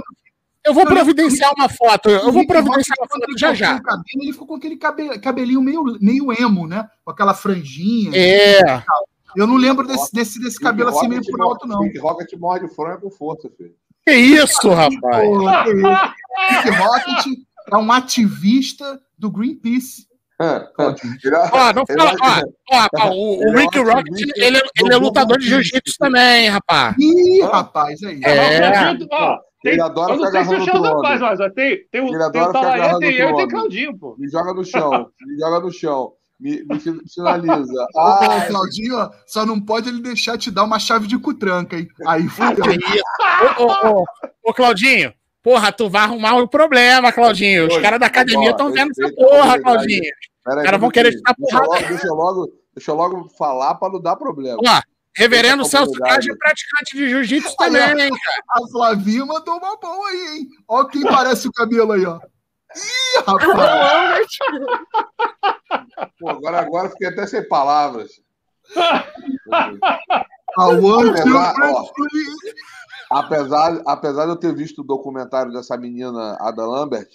Speaker 1: eu vou providenciar uma foto. Eu vou providenciar uma foto já já.
Speaker 2: O cabelo, ele ficou com aquele cabe- cabelinho meio, meio emo, né? Com aquela franjinha.
Speaker 1: É.
Speaker 2: Eu não lembro desse, desse, desse cabelo assim meio por alto, não.
Speaker 3: Rick Rocket morde frango com força, filho.
Speaker 1: Que isso, rapaz?
Speaker 2: Rick Rocket é um ativista do Greenpeace.
Speaker 3: Ele-
Speaker 1: Ó, não fala. Ó, ó, ó, o, o
Speaker 3: é
Speaker 1: Rick Rocket, ele, é- ele é
Speaker 2: do
Speaker 1: lutador de jiu-jitsu também, rapaz.
Speaker 2: Ih, rapaz, aí.
Speaker 1: É.
Speaker 5: Ó, tem-
Speaker 3: Ele adora
Speaker 5: eu não
Speaker 3: ficar
Speaker 5: sei se o
Speaker 3: agarrando
Speaker 5: Chelsea
Speaker 3: outro
Speaker 5: faz, mas tem, tem o,
Speaker 3: Ele
Speaker 5: tem
Speaker 3: adora
Speaker 5: o
Speaker 3: ficar
Speaker 5: Talaia,
Speaker 3: agarrando
Speaker 5: tem eu e
Speaker 3: outro
Speaker 5: tem
Speaker 3: homem.
Speaker 5: Claudinho, pô.
Speaker 3: Me joga no chão, me joga no chão, me, me finaliza.
Speaker 2: Ô,
Speaker 3: Ah,
Speaker 2: Claudinho, ó, só não pode ele deixar te dar uma chave de cutranca, hein? Aí fudeu.
Speaker 1: Ô, ô, ô, ô, Claudinho, porra, tu vai arrumar um problema, Claudinho. Os caras da academia estão vendo essa porra. Claudinho.
Speaker 3: Pera aí,
Speaker 1: caras vão querer te dar porrada.
Speaker 3: logo, deixa, eu logo, deixa eu logo falar para não dar problema.
Speaker 1: Ó, reverendo
Speaker 3: Respeita a
Speaker 1: Celso. Cage é praticante de jiu-jitsu
Speaker 2: Aí,
Speaker 1: também, hein, cara.
Speaker 2: A Flavinha mandou uma boa aí, hein? Ó quem parece o cabelo aí, ó. Ih, rapaz.
Speaker 3: Pô, agora, agora fiquei até sem palavras. Apesar, ó, apesar, apesar de eu ter visto o documentário dessa menina, Ada Lambert,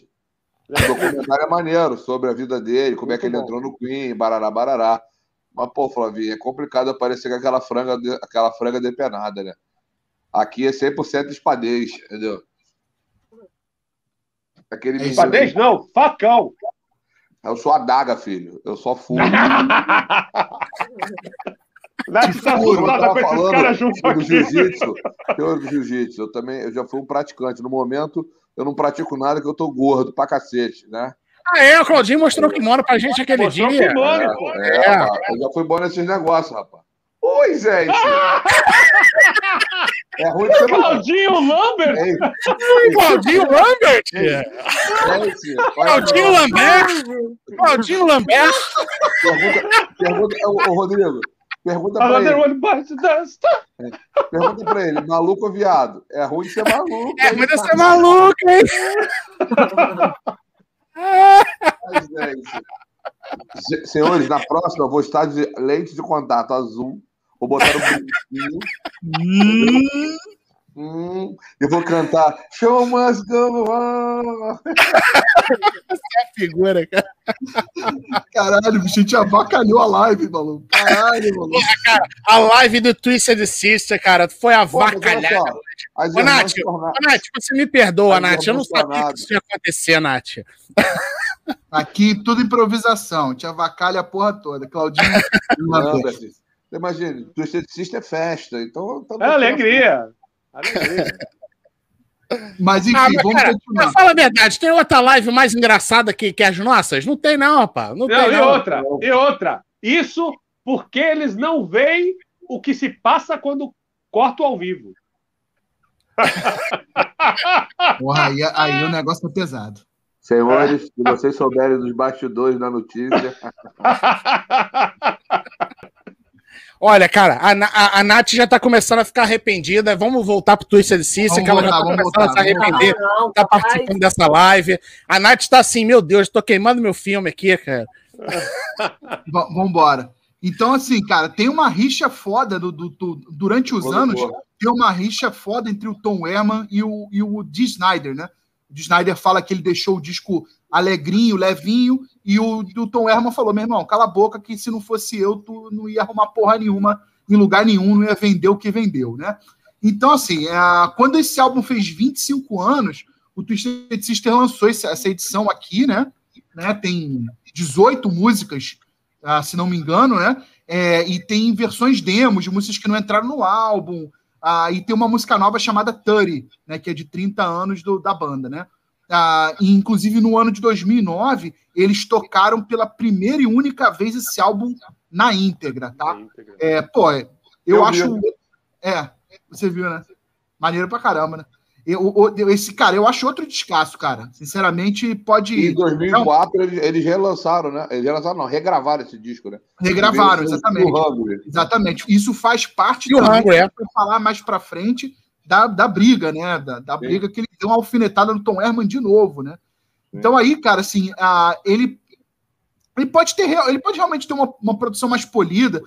Speaker 3: o documentário é maneiro sobre a vida dele, como é que ele
Speaker 5: Muito bom.
Speaker 3: entrou no Queen, barará, barará. Mas, pô, Flavinho, é complicado aparecer com aquela franga, de- aquela franga depenada, né? Aqui é 100% espadez, entendeu? Aquele menino-
Speaker 5: Espadez não, facão.
Speaker 3: Eu sou adaga, filho. Eu só furo.
Speaker 5: Nath tá
Speaker 3: Furo, eu tava falando do jiu-jitsu. Do jiu-jitsu. Eu também eu já fui um praticante. No momento, eu não pratico nada que eu tô gordo pra cacete, né?
Speaker 1: Ah, é, o Claudinho mostrou que mora pra gente aquele
Speaker 5: Mostrou
Speaker 1: dia.
Speaker 5: que mora, pô.
Speaker 3: É, rapaz, eu já fui bom nesses negócios, rapaz. Oi, gente. É ruim de ser maluco.
Speaker 5: Claudinho Lambert!
Speaker 3: Ei,
Speaker 1: Claudinho Lambert!
Speaker 3: gente, olha
Speaker 1: Claudinho. Lambert! Claudinho Lambert!
Speaker 3: Pergunta, pergunta, ô, ô, Rodrigo, pergunta pra ele.
Speaker 5: dust.
Speaker 3: Pergunta pra ele, maluco ou viado? É ruim de ser maluco.
Speaker 1: É ruim de ser maluco, hein?
Speaker 3: Se- Senhores, na próxima eu vou estar de lente de contato azul. Vou botar um brinquinho. Hum, eu vou cantar Show must go on.
Speaker 1: Figura, cara.
Speaker 2: Caralho, bicho, a gente avacalhou a live, maluco. Caralho, maluco.
Speaker 1: A live do Twisted Sister, cara, foi a
Speaker 3: Pô, mas olha
Speaker 1: vacalhada.
Speaker 3: só, As
Speaker 1: Ô, Nath, Nath, você me perdoa,
Speaker 3: Ai,
Speaker 1: Nath. Eu não sabia que isso ia acontecer, Nath.
Speaker 2: Aqui tudo improvisação. Te avacalha a porra toda. Claudinho.
Speaker 3: Imagina, Twisted Sister é festa. Então, tá
Speaker 5: É alegria. Alegria.
Speaker 2: Mas enfim,
Speaker 1: Ah, mas,
Speaker 2: vamos
Speaker 1: cara,
Speaker 2: continuar.
Speaker 1: fala a verdade, tem outra live mais engraçada que, que as nossas? Não tem, não, rapaz. Não,
Speaker 5: Não,
Speaker 1: tem,
Speaker 5: e
Speaker 1: não.
Speaker 5: outra, e outra. Isso porque eles não veem o que se passa quando corto ao vivo.
Speaker 2: Porra, aí, aí o negócio é pesado.
Speaker 3: Senhores, se vocês souberem dos bastidores da notícia,
Speaker 1: Olha, cara, a, a, a Nath já tá começando a ficar arrependida. Vamos voltar pro Twisted Sister,
Speaker 2: Vamos
Speaker 1: que ela já
Speaker 2: voltar,
Speaker 1: tá começando a se
Speaker 2: voltar,
Speaker 1: arrepender.
Speaker 4: Não,
Speaker 1: Tá
Speaker 4: rapaz.
Speaker 1: participando dessa live. A Nath tá assim, meu Deus, tô queimando meu filme aqui, cara.
Speaker 2: Vambora. Então, assim, cara, tem uma rixa foda do, do- do- durante os
Speaker 3: Quando
Speaker 2: anos. Tem uma rixa foda entre o Tom Herman e o, e o Dee Snyder, né? O Snyder fala que ele deixou o disco alegrinho, levinho, e o, o Tom Herman falou: meu irmão, cala a boca, que se não fosse eu, tu não ia arrumar porra nenhuma em lugar nenhum, não ia vender o que vendeu, né? Então, assim, é, quando esse álbum fez 25 anos, o Twisted Sister lançou esse- essa edição aqui, né? né? Tem 18 músicas, ah, se não me engano, né? É, e tem versões demos de músicas que não entraram no álbum. Ah, e tem uma música nova chamada 30, né? Que é de 30 anos do- da banda, né? Ah, e, inclusive, no ano de 2009, eles tocaram pela primeira e única vez esse álbum na íntegra, tá? É, pô, eu,
Speaker 3: Eu
Speaker 2: acho.
Speaker 3: vi.
Speaker 2: É, você viu, né? Maneiro pra caramba, né? Eu, esse cara, eu acho outro descasso, cara. Sinceramente,
Speaker 3: em
Speaker 2: pode.
Speaker 3: 2004 eles, eles relançaram, né? Eles relançaram, não, regravaram esse disco, né?
Speaker 2: Regravaram, exatamente.
Speaker 3: do.
Speaker 2: Exatamente. Isso faz parte
Speaker 1: E o
Speaker 2: também,
Speaker 1: Hungry, é.
Speaker 2: pra falar mais pra frente, da, da briga, né? Da, da
Speaker 3: Sim.
Speaker 2: briga que ele deu uma alfinetada no Tom Herman de novo, né? Então aí, cara, assim, ah, ele, ele pode ter, real- ele pode realmente ter uma, uma produção mais polida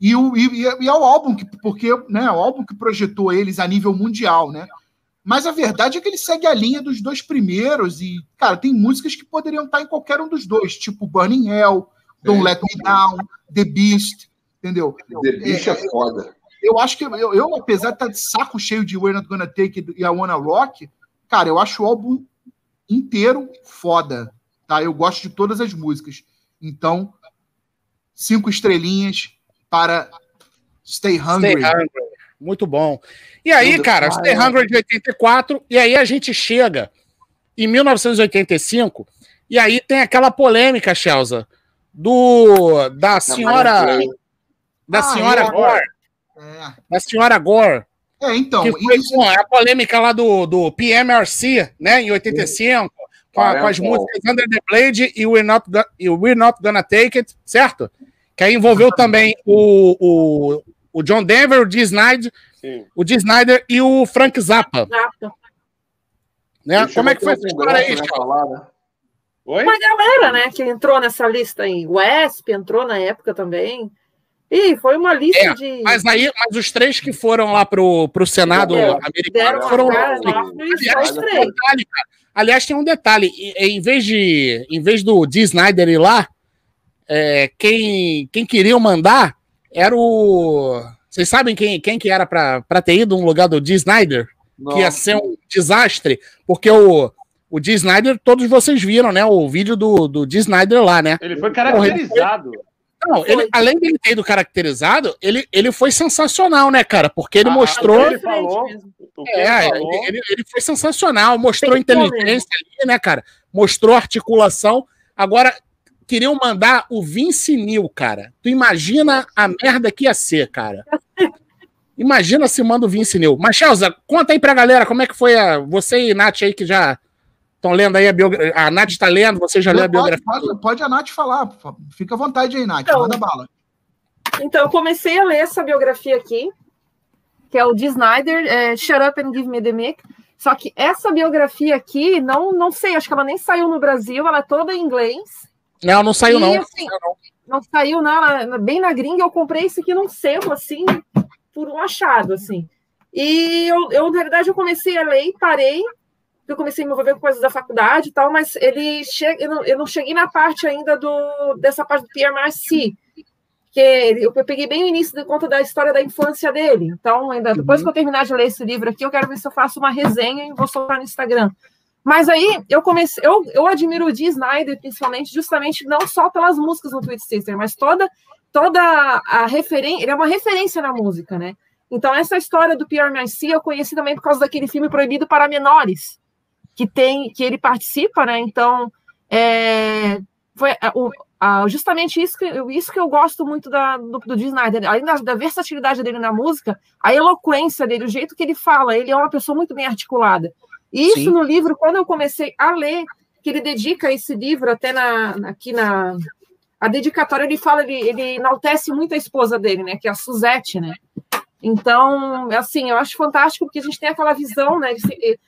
Speaker 2: e, o, e, e é o álbum que, porque, né, é o álbum que projetou eles a nível mundial, né? Mas a verdade é que ele segue a linha dos dois primeiros e, cara, tem músicas que poderiam estar em qualquer um dos dois, tipo Burning Hell, Don't
Speaker 3: Sim.
Speaker 2: Let Me Down, The Beast, entendeu?
Speaker 3: The Beast é foda.
Speaker 2: eu acho que eu, eu, apesar de estar de saco cheio de We're Not Gonna Take e I Wanna Rock, cara, eu acho o álbum inteiro foda, tá? Eu gosto de todas as músicas. Então, cinco estrelinhas para Stay Hungry.
Speaker 1: Stay Hungry. Muito bom. E aí,
Speaker 3: Tudo
Speaker 1: cara. Stay Hungry de 84, e aí a gente chega em 1985, e aí tem aquela polêmica, Chelsea, do da senhora da
Speaker 2: Ah,
Speaker 1: senhora
Speaker 2: é.
Speaker 1: Gore,
Speaker 2: É,
Speaker 1: da senhora Gore,
Speaker 2: É, então,
Speaker 1: que foi
Speaker 2: isso-
Speaker 1: com a polêmica lá do, do PMRC, né, em 85, com, a- com as músicas Under the Blade e We're Not, Go- e We're Not Gonna Take It, certo? Que aí envolveu também o, o, o John Denver, o Dee Snyder,
Speaker 5: Sim.
Speaker 1: o Dee Snyder e o Frank Zappa,
Speaker 4: Exato.
Speaker 1: né? Como é que foi essa história aí,
Speaker 3: né, né?
Speaker 5: Oi?
Speaker 4: Uma galera, né, que entrou nessa lista aí. O Esp entrou na época também. E foi uma lista
Speaker 1: É,
Speaker 4: de.
Speaker 1: Mas aí, mas os três que foram lá pro, pro Senado
Speaker 4: É,
Speaker 1: americano
Speaker 4: Deram
Speaker 1: foram.
Speaker 4: cara
Speaker 1: Aliás, tem um detalhe, cara. Aliás, tem um detalhe. Em vez, de, em vez do Dee Snyder ir lá, é, quem, quem queria mandar era o. Vocês sabem quem, quem que era pra, pra ter ido no lugar do Dee Snyder?
Speaker 3: Não.
Speaker 1: Que ia ser um desastre, porque o, o Dee Snyder, todos vocês viram, né? O vídeo do, do Dee Snyder lá, né?
Speaker 5: Ele foi caracterizado.
Speaker 1: Não, ele, além dele ter ido caracterizado, ele, ele foi sensacional, né, cara? Porque ele
Speaker 5: Ah,
Speaker 1: mostrou.
Speaker 5: ele falou-
Speaker 1: É,
Speaker 5: ele falou,
Speaker 1: ele, ele foi sensacional, mostrou
Speaker 4: Tem
Speaker 1: inteligência ali, né, cara? Mostrou articulação. Agora, queriam mandar o Vince Neil, cara. Tu imagina a merda que ia ser, cara. Imagina se manda o Vince Neil. Mas, Chelsea, conta aí pra galera como é que foi a. Você e Nath aí que já estão lendo aí a biografia. A Nath está lendo, você já leu a biografia.
Speaker 2: pode, pode a Nath falar. Fica à vontade aí, Nath.
Speaker 4: Então.
Speaker 2: Manda bala.
Speaker 4: Então, eu comecei a ler essa biografia aqui, que é o de Snyder, é, Shut Up and Give Me the Mic. Só que essa biografia aqui, não, não sei, acho que ela nem saiu no Brasil, ela é toda em inglês.
Speaker 1: Não, não saiu,
Speaker 4: E,
Speaker 1: não.
Speaker 4: assim, Não saiu nada, bem na gringa, eu comprei isso aqui num selo, assim, por um achado, assim. E eu, eu, na verdade, eu comecei a ler parei, eu comecei a me envolver com coisas da faculdade e tal, mas ele chega, eu, não, eu não cheguei na parte ainda do, dessa parte do Pierre Marcy, que eu peguei bem o início de conta da história da infância dele. Então, ainda depois que eu terminar de ler esse livro aqui, eu quero ver se eu faço uma resenha e vou soltar no Instagram. Mas aí eu comecei, eu, eu admiro o Dee Snyder, principalmente, justamente não só pelas músicas no Tweet Sister, mas toda toda a referência, ele é uma referência na música, né? Então essa história do Pierre Marcy eu conheci também por causa daquele filme Proibido para Menores, que tem que ele participa, né? Então é, foi a- o- a- justamente isso que, isso que eu gosto muito da, do, do Dee Snyder, além da, da versatilidade dele na música, a eloquência dele, o jeito que ele fala, ele é uma pessoa muito bem articulada. E isso
Speaker 1: Sim.
Speaker 4: no livro, quando eu comecei a ler, que ele dedica esse livro até na, aqui na a dedicatória, ele fala, ele, ele enaltece muito a esposa dele, né, que é a Suzette, né? Então, assim, eu acho fantástico porque a gente tem aquela visão, né? de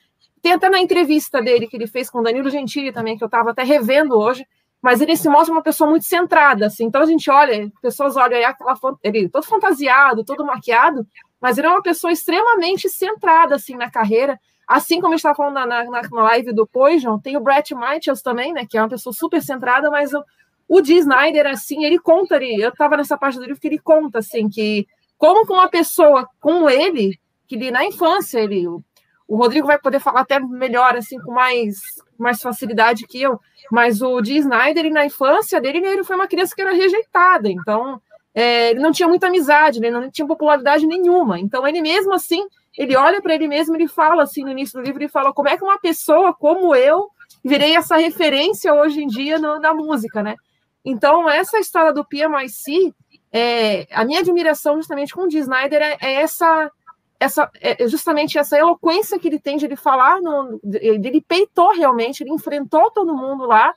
Speaker 4: tem até na entrevista dele que ele fez com o Danilo Gentili também, que eu estava até revendo hoje, mas ele se mostra uma pessoa muito centrada, assim. Então a gente olha, pessoas olham aí aquela ele todo fantasiado, todo maquiado, mas ele é uma pessoa extremamente centrada assim na carreira. Assim como estava falando na, na, na live do Poison, tem o Brett Michaels também, né? Que é uma pessoa super centrada, mas o, o Dee Snyder, assim, ele conta, ele, eu estava nessa parte do livro que ele conta, assim, que como que uma pessoa como ele, que ele, na infância, ele, o, o Rodrigo vai poder falar até melhor, assim, com mais, mais facilidade que eu, mas o Dee Snyder, ele, na infância dele, ele foi uma criança que era rejeitada, então é, ele não tinha muita amizade, ele não tinha popularidade nenhuma, então ele mesmo assim, ele olha para ele mesmo, ele fala assim no início do livro, ele fala como é que uma pessoa como eu virei essa referência hoje em dia no- na música, né? Então, essa história do PMIC, é, a minha admiração justamente com o Dee Snyder é, é essa, essa é justamente essa eloquência que ele tem de ele falar, no, ele peitou realmente, ele enfrentou todo mundo lá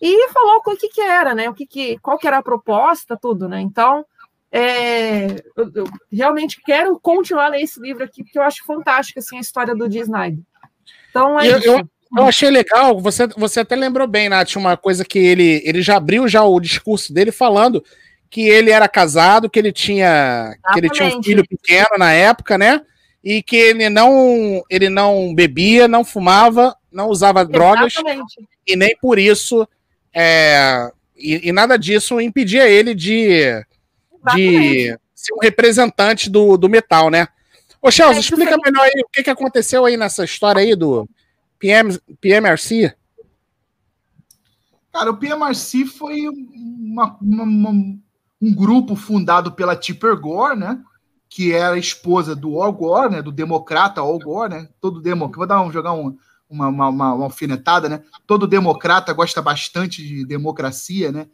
Speaker 4: e falou o que que era, né? O que que, qual que era a proposta, tudo, né? Então, é, eu, eu realmente quero continuar a ler esse livro aqui porque eu acho fantástico assim a história do Snyder. Então é
Speaker 1: Eu-
Speaker 4: isso.
Speaker 1: eu- achei legal, você, você até lembrou bem, Nath, uma coisa que ele, ele já abriu já o discurso dele falando que ele era casado, que ele tinha que ele tinha um
Speaker 4: Exatamente.
Speaker 1: filho pequeno na época, né? E que ele não ele não bebia, não fumava, não usava drogas
Speaker 4: Exatamente.
Speaker 1: e nem por isso é, e, e nada disso impedia ele de, de ser um representante do, do metal, né? Ô, Chelsea,
Speaker 4: É,
Speaker 1: explica melhor aí o que, que aconteceu aí nessa história aí do PM, PMRC.
Speaker 2: Cara, o PMRC foi uma- uma- uma- um grupo fundado pela Tipper Gore, né? Que era a esposa do Al Gore, né? Do democrata Al Gore, né? Todo democrata. Vou dar um, jogar um- uma, uma, uma, uma alfinetada, né? Todo democrata gosta bastante de democracia, né?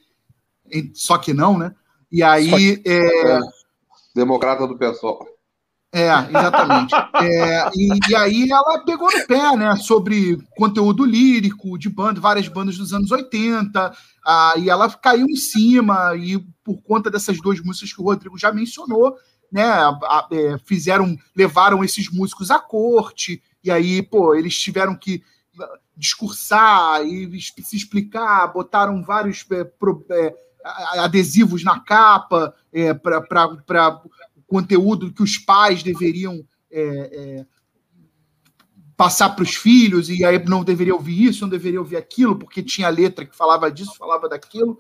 Speaker 2: E- Só que não, né? E aí. é,
Speaker 3: Democrata do pessoal.
Speaker 2: é, exatamente. É, e, e aí ela pegou no pé, né? Sobre conteúdo lírico de banda, várias bandas dos anos 80, ah, e ela caiu em cima, e por conta dessas duas músicas que o Rodrigo já mencionou, né? a- a- é, fizeram, levaram esses músicos à corte, e aí, pô, eles tiveram que discursar e se explicar, botaram vários é, pro- é, adesivos na capa é, para conteúdo que os pais deveriam é, é, passar para os filhos, e aí não deveria ouvir isso, não deveria ouvir aquilo, porque tinha letra que falava disso, falava daquilo.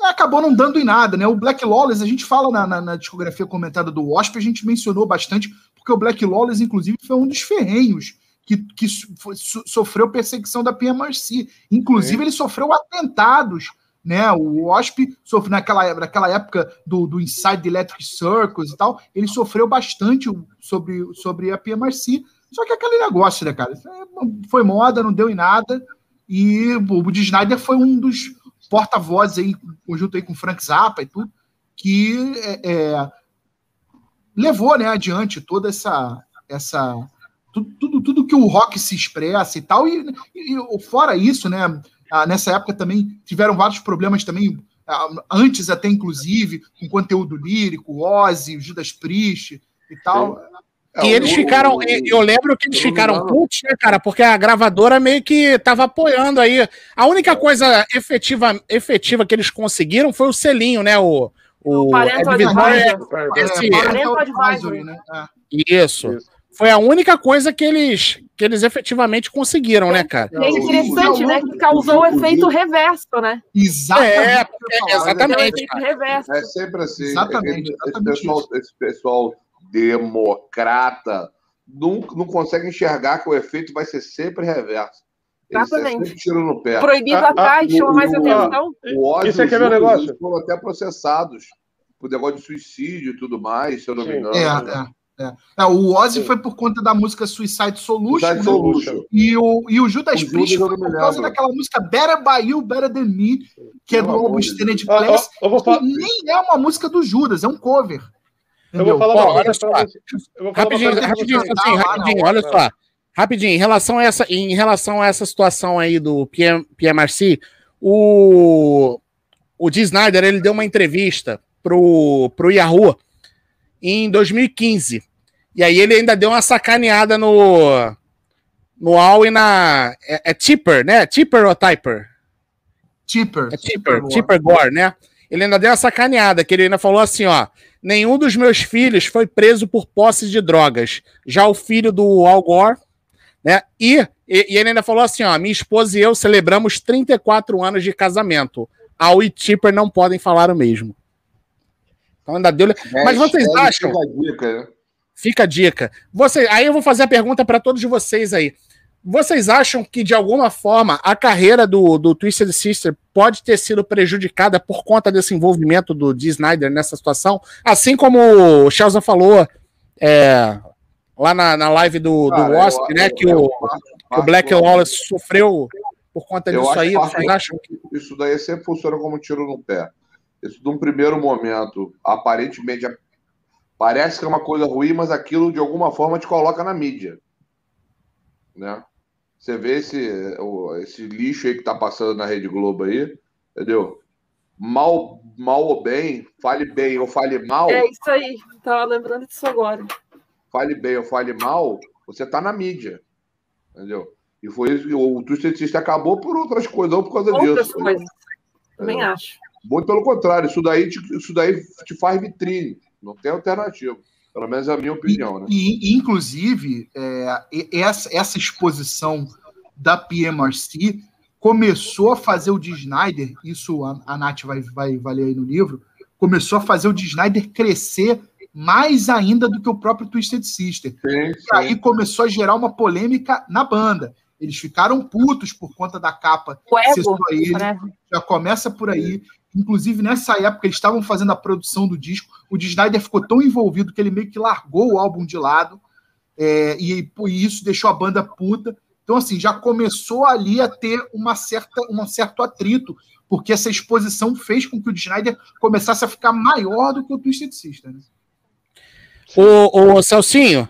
Speaker 2: Acabou não dando em nada, né? O Black Lawless, a gente fala na, na- na discografia comentada do Wasp, a gente mencionou bastante, porque o Black Lawless, inclusive, foi um dos ferrenhos que, que so- so- sofreu perseguição da PMRC. Inclusive, ele sofreu atentados né? O Wasp sofreu naquela, naquela época do, do Inside Electric Circus e tal, ele sofreu bastante sobre, sobre a PMRC. Só que aquele negócio, né, cara? Foi moda, não deu em nada. E o Woody Snyder foi um dos, porta-voz aí, conjunto aí com Frank Zappa e tudo, que é, é, levou né, adiante toda essa. essa tudo, tudo, tudo que o rock se expressa e tal. E, e fora isso, né? Ah, Nessa época também tiveram vários problemas também, ah, antes até inclusive, com conteúdo lírico, Ozzy, Judas Priest e tal.
Speaker 1: E eles ficaram, eu lembro que eles ficaram putos, né, cara? Porque a gravadora meio que tava apoiando aí. A única coisa efetiva, efetiva que eles conseguiram foi o selinho, né? O, o, é- esse-
Speaker 4: Parental Advisory.
Speaker 2: né? É.
Speaker 1: isso. Foi a única coisa que eles, que eles efetivamente conseguiram, né, cara?
Speaker 4: É interessante, né? Que causou o efeito reverso, né?
Speaker 2: Exatamente.
Speaker 1: É,
Speaker 2: o
Speaker 1: exatamente.
Speaker 4: reverso.
Speaker 3: É sempre assim.
Speaker 2: Exatamente,
Speaker 3: Esse- pessoal, esse pessoal democrata não, não consegue enxergar que o efeito vai ser sempre reverso. Eles
Speaker 4: Exatamente.
Speaker 3: tiram no pé.
Speaker 4: Proibido
Speaker 5: Ah,
Speaker 4: atrás,
Speaker 3: ah,
Speaker 4: chama mais atenção.
Speaker 3: O ódio
Speaker 5: Isso aqui é meu
Speaker 3: Judas,
Speaker 5: negócio.
Speaker 3: foram até processados por negócio de suicídio e tudo mais, se eu não me engano.
Speaker 2: É, é, é. É, o Ozzy foi por conta da música Suicide Solution,
Speaker 3: Suicide
Speaker 2: né?
Speaker 3: Solution.
Speaker 2: E o, e o Judas Priest
Speaker 3: eu
Speaker 2: foi por causa
Speaker 3: lembro.
Speaker 2: daquela música Better By You, Better Than Me, que é do álbum Class,
Speaker 5: eu vou
Speaker 2: que nem é uma música do Judas, é um cover.
Speaker 5: eu vou uma
Speaker 1: olha só.
Speaker 5: Eu vou falar uma
Speaker 1: Rapidinho,
Speaker 5: pra
Speaker 1: rapidinho, assim, rapidinho, olha só. Rapidinho, em relação a essa, em relação a essa situação aí do PM, PMRC, o, o Dee Snyder, ele deu uma entrevista pro, pro Yahoo em 2015. E aí ele ainda deu uma sacaneada no no Al e na é, é Tipper, né? Tipper ou Typer?
Speaker 2: Tipper.
Speaker 1: É Tipper, Tipper Gore, né? Ele ainda deu uma sacaneada, que ele ainda falou assim, ó, nenhum dos meus filhos foi preso por posse de drogas. Já o filho do Al Gore, né? E, e, e ele ainda falou assim, ó, minha esposa e eu celebramos 34 anos de casamento. Al e Tipper não podem falar o mesmo. Então ainda deu... Mas vocês
Speaker 3: Hashtag
Speaker 1: acham...
Speaker 3: a dica, né?
Speaker 1: Fica a dica. Você, aí eu vou fazer a pergunta para todos vocês aí. Vocês acham que, de alguma forma, a carreira do, do Twisted Sister pode ter sido prejudicada por conta desse envolvimento do Dee Snyder nessa situação? Assim como o Chelsea falou é, lá na, na live do, do Wasp,
Speaker 3: eu-
Speaker 1: né?
Speaker 3: eu-
Speaker 1: que
Speaker 3: eu-
Speaker 1: o, que o Black Wallace sofreu por conta disso aí. Vocês acham?
Speaker 3: que isso daí sempre funciona como um tiro no pé. Isso, num primeiro momento, aparentemente, parece que é uma coisa ruim, mas aquilo, de alguma forma, te coloca na mídia. Né? Você vê esse, esse lixo aí que tá passando na Rede Globo aí, entendeu? Mal, mal ou bem, fale bem ou fale mal,
Speaker 4: É isso aí. Tava lembrando disso agora.
Speaker 3: fale bem ou fale mal, você tá na mídia. Entendeu? E foi isso que o Twisted Sister acabou por outras coisas, não por causa
Speaker 4: Outras
Speaker 3: disso.
Speaker 4: coisas. Também
Speaker 3: É.
Speaker 4: acho.
Speaker 3: Muito pelo contrário, isso daí, te, isso daí te faz vitrine. Não tem alternativa. Pelo menos é a minha opinião, né?
Speaker 2: E, e, inclusive, é, e- essa, essa exposição da PMRC começou a fazer o Dee Snyder, isso a, a Nath vai, vai, vai ler aí no livro, começou a fazer o Dee Snyder crescer mais ainda do que o próprio Twisted Sister.
Speaker 3: Sim,
Speaker 2: E
Speaker 3: sim.
Speaker 2: aí começou a gerar uma polêmica na banda. Eles ficaram putos por conta da capa
Speaker 4: O
Speaker 2: ser
Speaker 4: ego,
Speaker 2: só ele.
Speaker 4: né?
Speaker 2: Já começa por aí. Inclusive, nessa época, eles estavam fazendo a produção do disco. O Snyder ficou tão envolvido que ele meio que largou o álbum de lado. É, e, e isso deixou a banda puta. Então, assim, já começou ali a ter uma certa, um certo atrito, porque essa exposição fez com que o Snyder começasse a ficar maior do que o Twisted Sister. Né?
Speaker 1: Ô, ô Celcinho,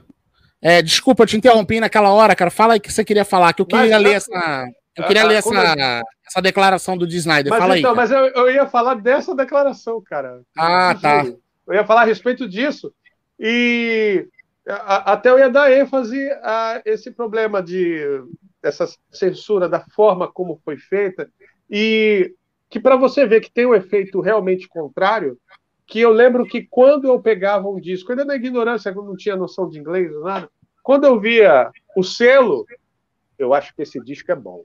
Speaker 1: é, desculpa, eu te interrompi naquela hora, cara. Fala aí o que você queria falar, que eu queria
Speaker 5: Mas,
Speaker 1: ler essa. Eu queria
Speaker 5: ah,
Speaker 1: ler
Speaker 5: como
Speaker 1: essa, essa declaração do Dee Snyder.
Speaker 5: Mas
Speaker 1: Fala
Speaker 5: então,
Speaker 1: aí.
Speaker 5: mas eu, eu ia falar dessa declaração, cara.
Speaker 1: Ah, tá.
Speaker 5: Juro. Eu ia falar a respeito disso. E a- até eu ia dar ênfase a esse problema de dessa censura da forma como foi feita e que para você ver que tem um efeito realmente contrário, que eu lembro que quando eu pegava um disco, ainda na ignorância, quando não tinha noção de inglês, nada, quando eu via o selo, eu acho que esse disco é bom.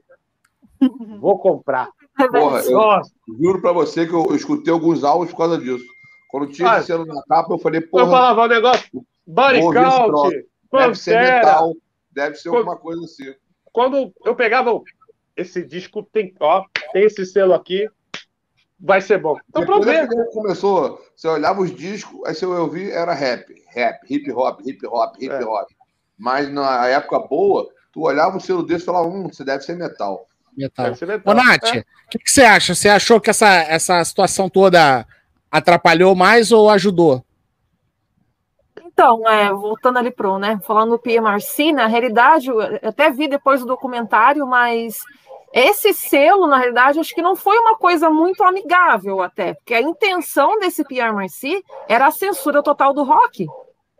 Speaker 5: Vou comprar.
Speaker 3: Porra, eu juro pra você que eu, eu escutei alguns álbuns por causa disso. Quando tinha
Speaker 5: Ah,
Speaker 3: esse selo na capa, eu falei,
Speaker 5: eu
Speaker 3: porra,
Speaker 5: falava o negócio, body count,
Speaker 3: deve ser metal, deve ser alguma coisa assim.
Speaker 5: Quando eu pegava esse disco, tem, ó, tem esse selo aqui, vai ser bom. Então, pra
Speaker 3: é
Speaker 5: ver.
Speaker 3: começou, você olhava os discos, aí você ouvia, era rap, rap, hip hop, hip hop, hip
Speaker 5: É.
Speaker 3: hop. Mas na época boa, tu olhava o selo desse e falava, hum, você deve ser metal.
Speaker 1: Metal.
Speaker 5: Deve ser metal.
Speaker 1: Ô, Nath, o
Speaker 5: É.
Speaker 1: que, que você acha? Você achou que essa, essa situação toda atrapalhou mais ou ajudou?
Speaker 4: Então, é, voltando ali pro, né, falando do PMRC, na realidade, eu até vi depois do documentário, mas esse selo, na realidade, acho que não foi uma coisa muito amigável até, porque a intenção desse PMRC era a censura total do rock.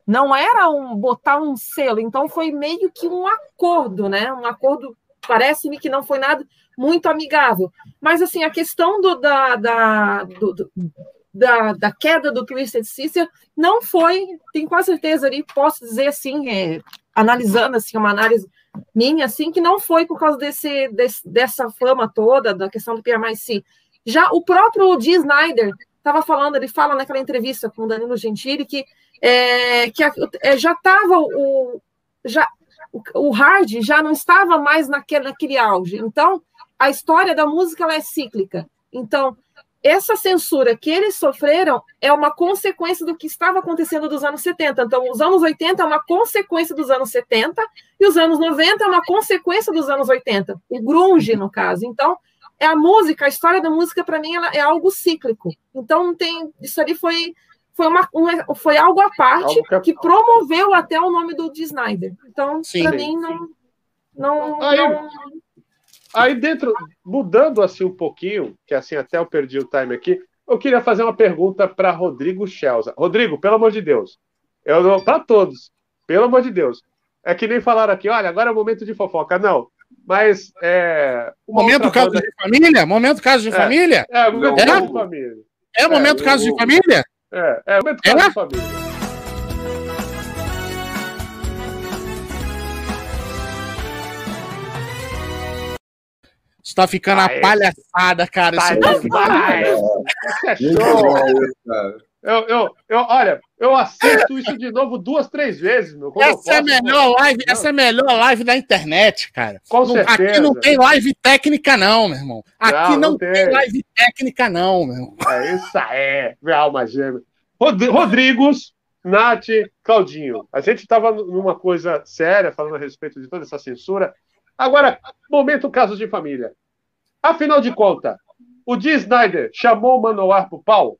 Speaker 4: Não era um botar um selo, então foi meio que um acordo, né? Um acordo, parece-me que não foi nada muito amigável. Mas assim, a questão do, da, da, do- da, da queda do Twisted Sister não foi, tenho quase certeza ali, posso dizer assim, é, analisando assim, uma análise minha, assim, que não foi por causa desse, desse- dessa fama toda, da questão do PMIC. Já o próprio Dee Snyder estava falando, ele fala naquela entrevista com o Danilo Gentili que, é, que a- é, já estava o, já, o, o hard já não estava mais naquele, naquele auge. Então, a história da música ela é cíclica. Então, essa censura que eles sofreram é uma consequência do que estava acontecendo dos anos 70. Então, os anos 80 é uma consequência dos anos 70 e os anos 90 é uma consequência dos anos 80. O grunge, no caso. Então, é a música, a história da música, para mim, ela é algo cíclico. Então, tem. Isso ali foi. Foi, uma, um- foi algo à parte
Speaker 5: Algo que-
Speaker 4: que promoveu até o nome do Dee Snyder. Então, para mim, não. Não,
Speaker 5: Aí-
Speaker 4: não,
Speaker 5: Aí dentro, mudando assim um pouquinho, que assim até eu perdi o time aqui, eu queria fazer uma pergunta para Rodrigo Schelza. Rodrigo, pelo amor de Deus, eu não para todos, pelo amor de Deus. É que nem falaram aqui, olha, agora é o momento de fofoca. Não, mas é.
Speaker 1: Momento caso
Speaker 5: banda-
Speaker 1: de família? Momento caso de
Speaker 5: É.
Speaker 1: família?
Speaker 5: É, momento
Speaker 1: É?
Speaker 5: caso de família.
Speaker 1: É momento
Speaker 5: É,
Speaker 1: caso
Speaker 5: o-
Speaker 1: de família?
Speaker 5: É, é momento caso
Speaker 1: É?
Speaker 5: de família.
Speaker 1: Isso tá ficando
Speaker 5: Ah,
Speaker 1: a palhaçada, cara.
Speaker 5: Tá. Isso é show. Eu, eu, eu, olha, eu assisto isso de novo duas, três vezes, meu.
Speaker 1: Essa é a
Speaker 5: posso,
Speaker 1: melhor live, essa é a melhor live da internet, cara.
Speaker 5: Com
Speaker 1: Não-
Speaker 5: certeza.
Speaker 1: aqui não tem live técnica, não, meu irmão. Aqui
Speaker 5: Não,
Speaker 1: não,
Speaker 5: não
Speaker 1: tem.
Speaker 5: tem.
Speaker 1: live técnica, não, meu irmão.
Speaker 5: É isso aí, minha alma gêmea. Rod- Rodrigos, Nath, Claudinho. A gente estava numa coisa séria, falando a respeito de toda essa censura. Agora, momento casos de família. Afinal de contas, o Dee Snyder chamou o Manoar pro pau?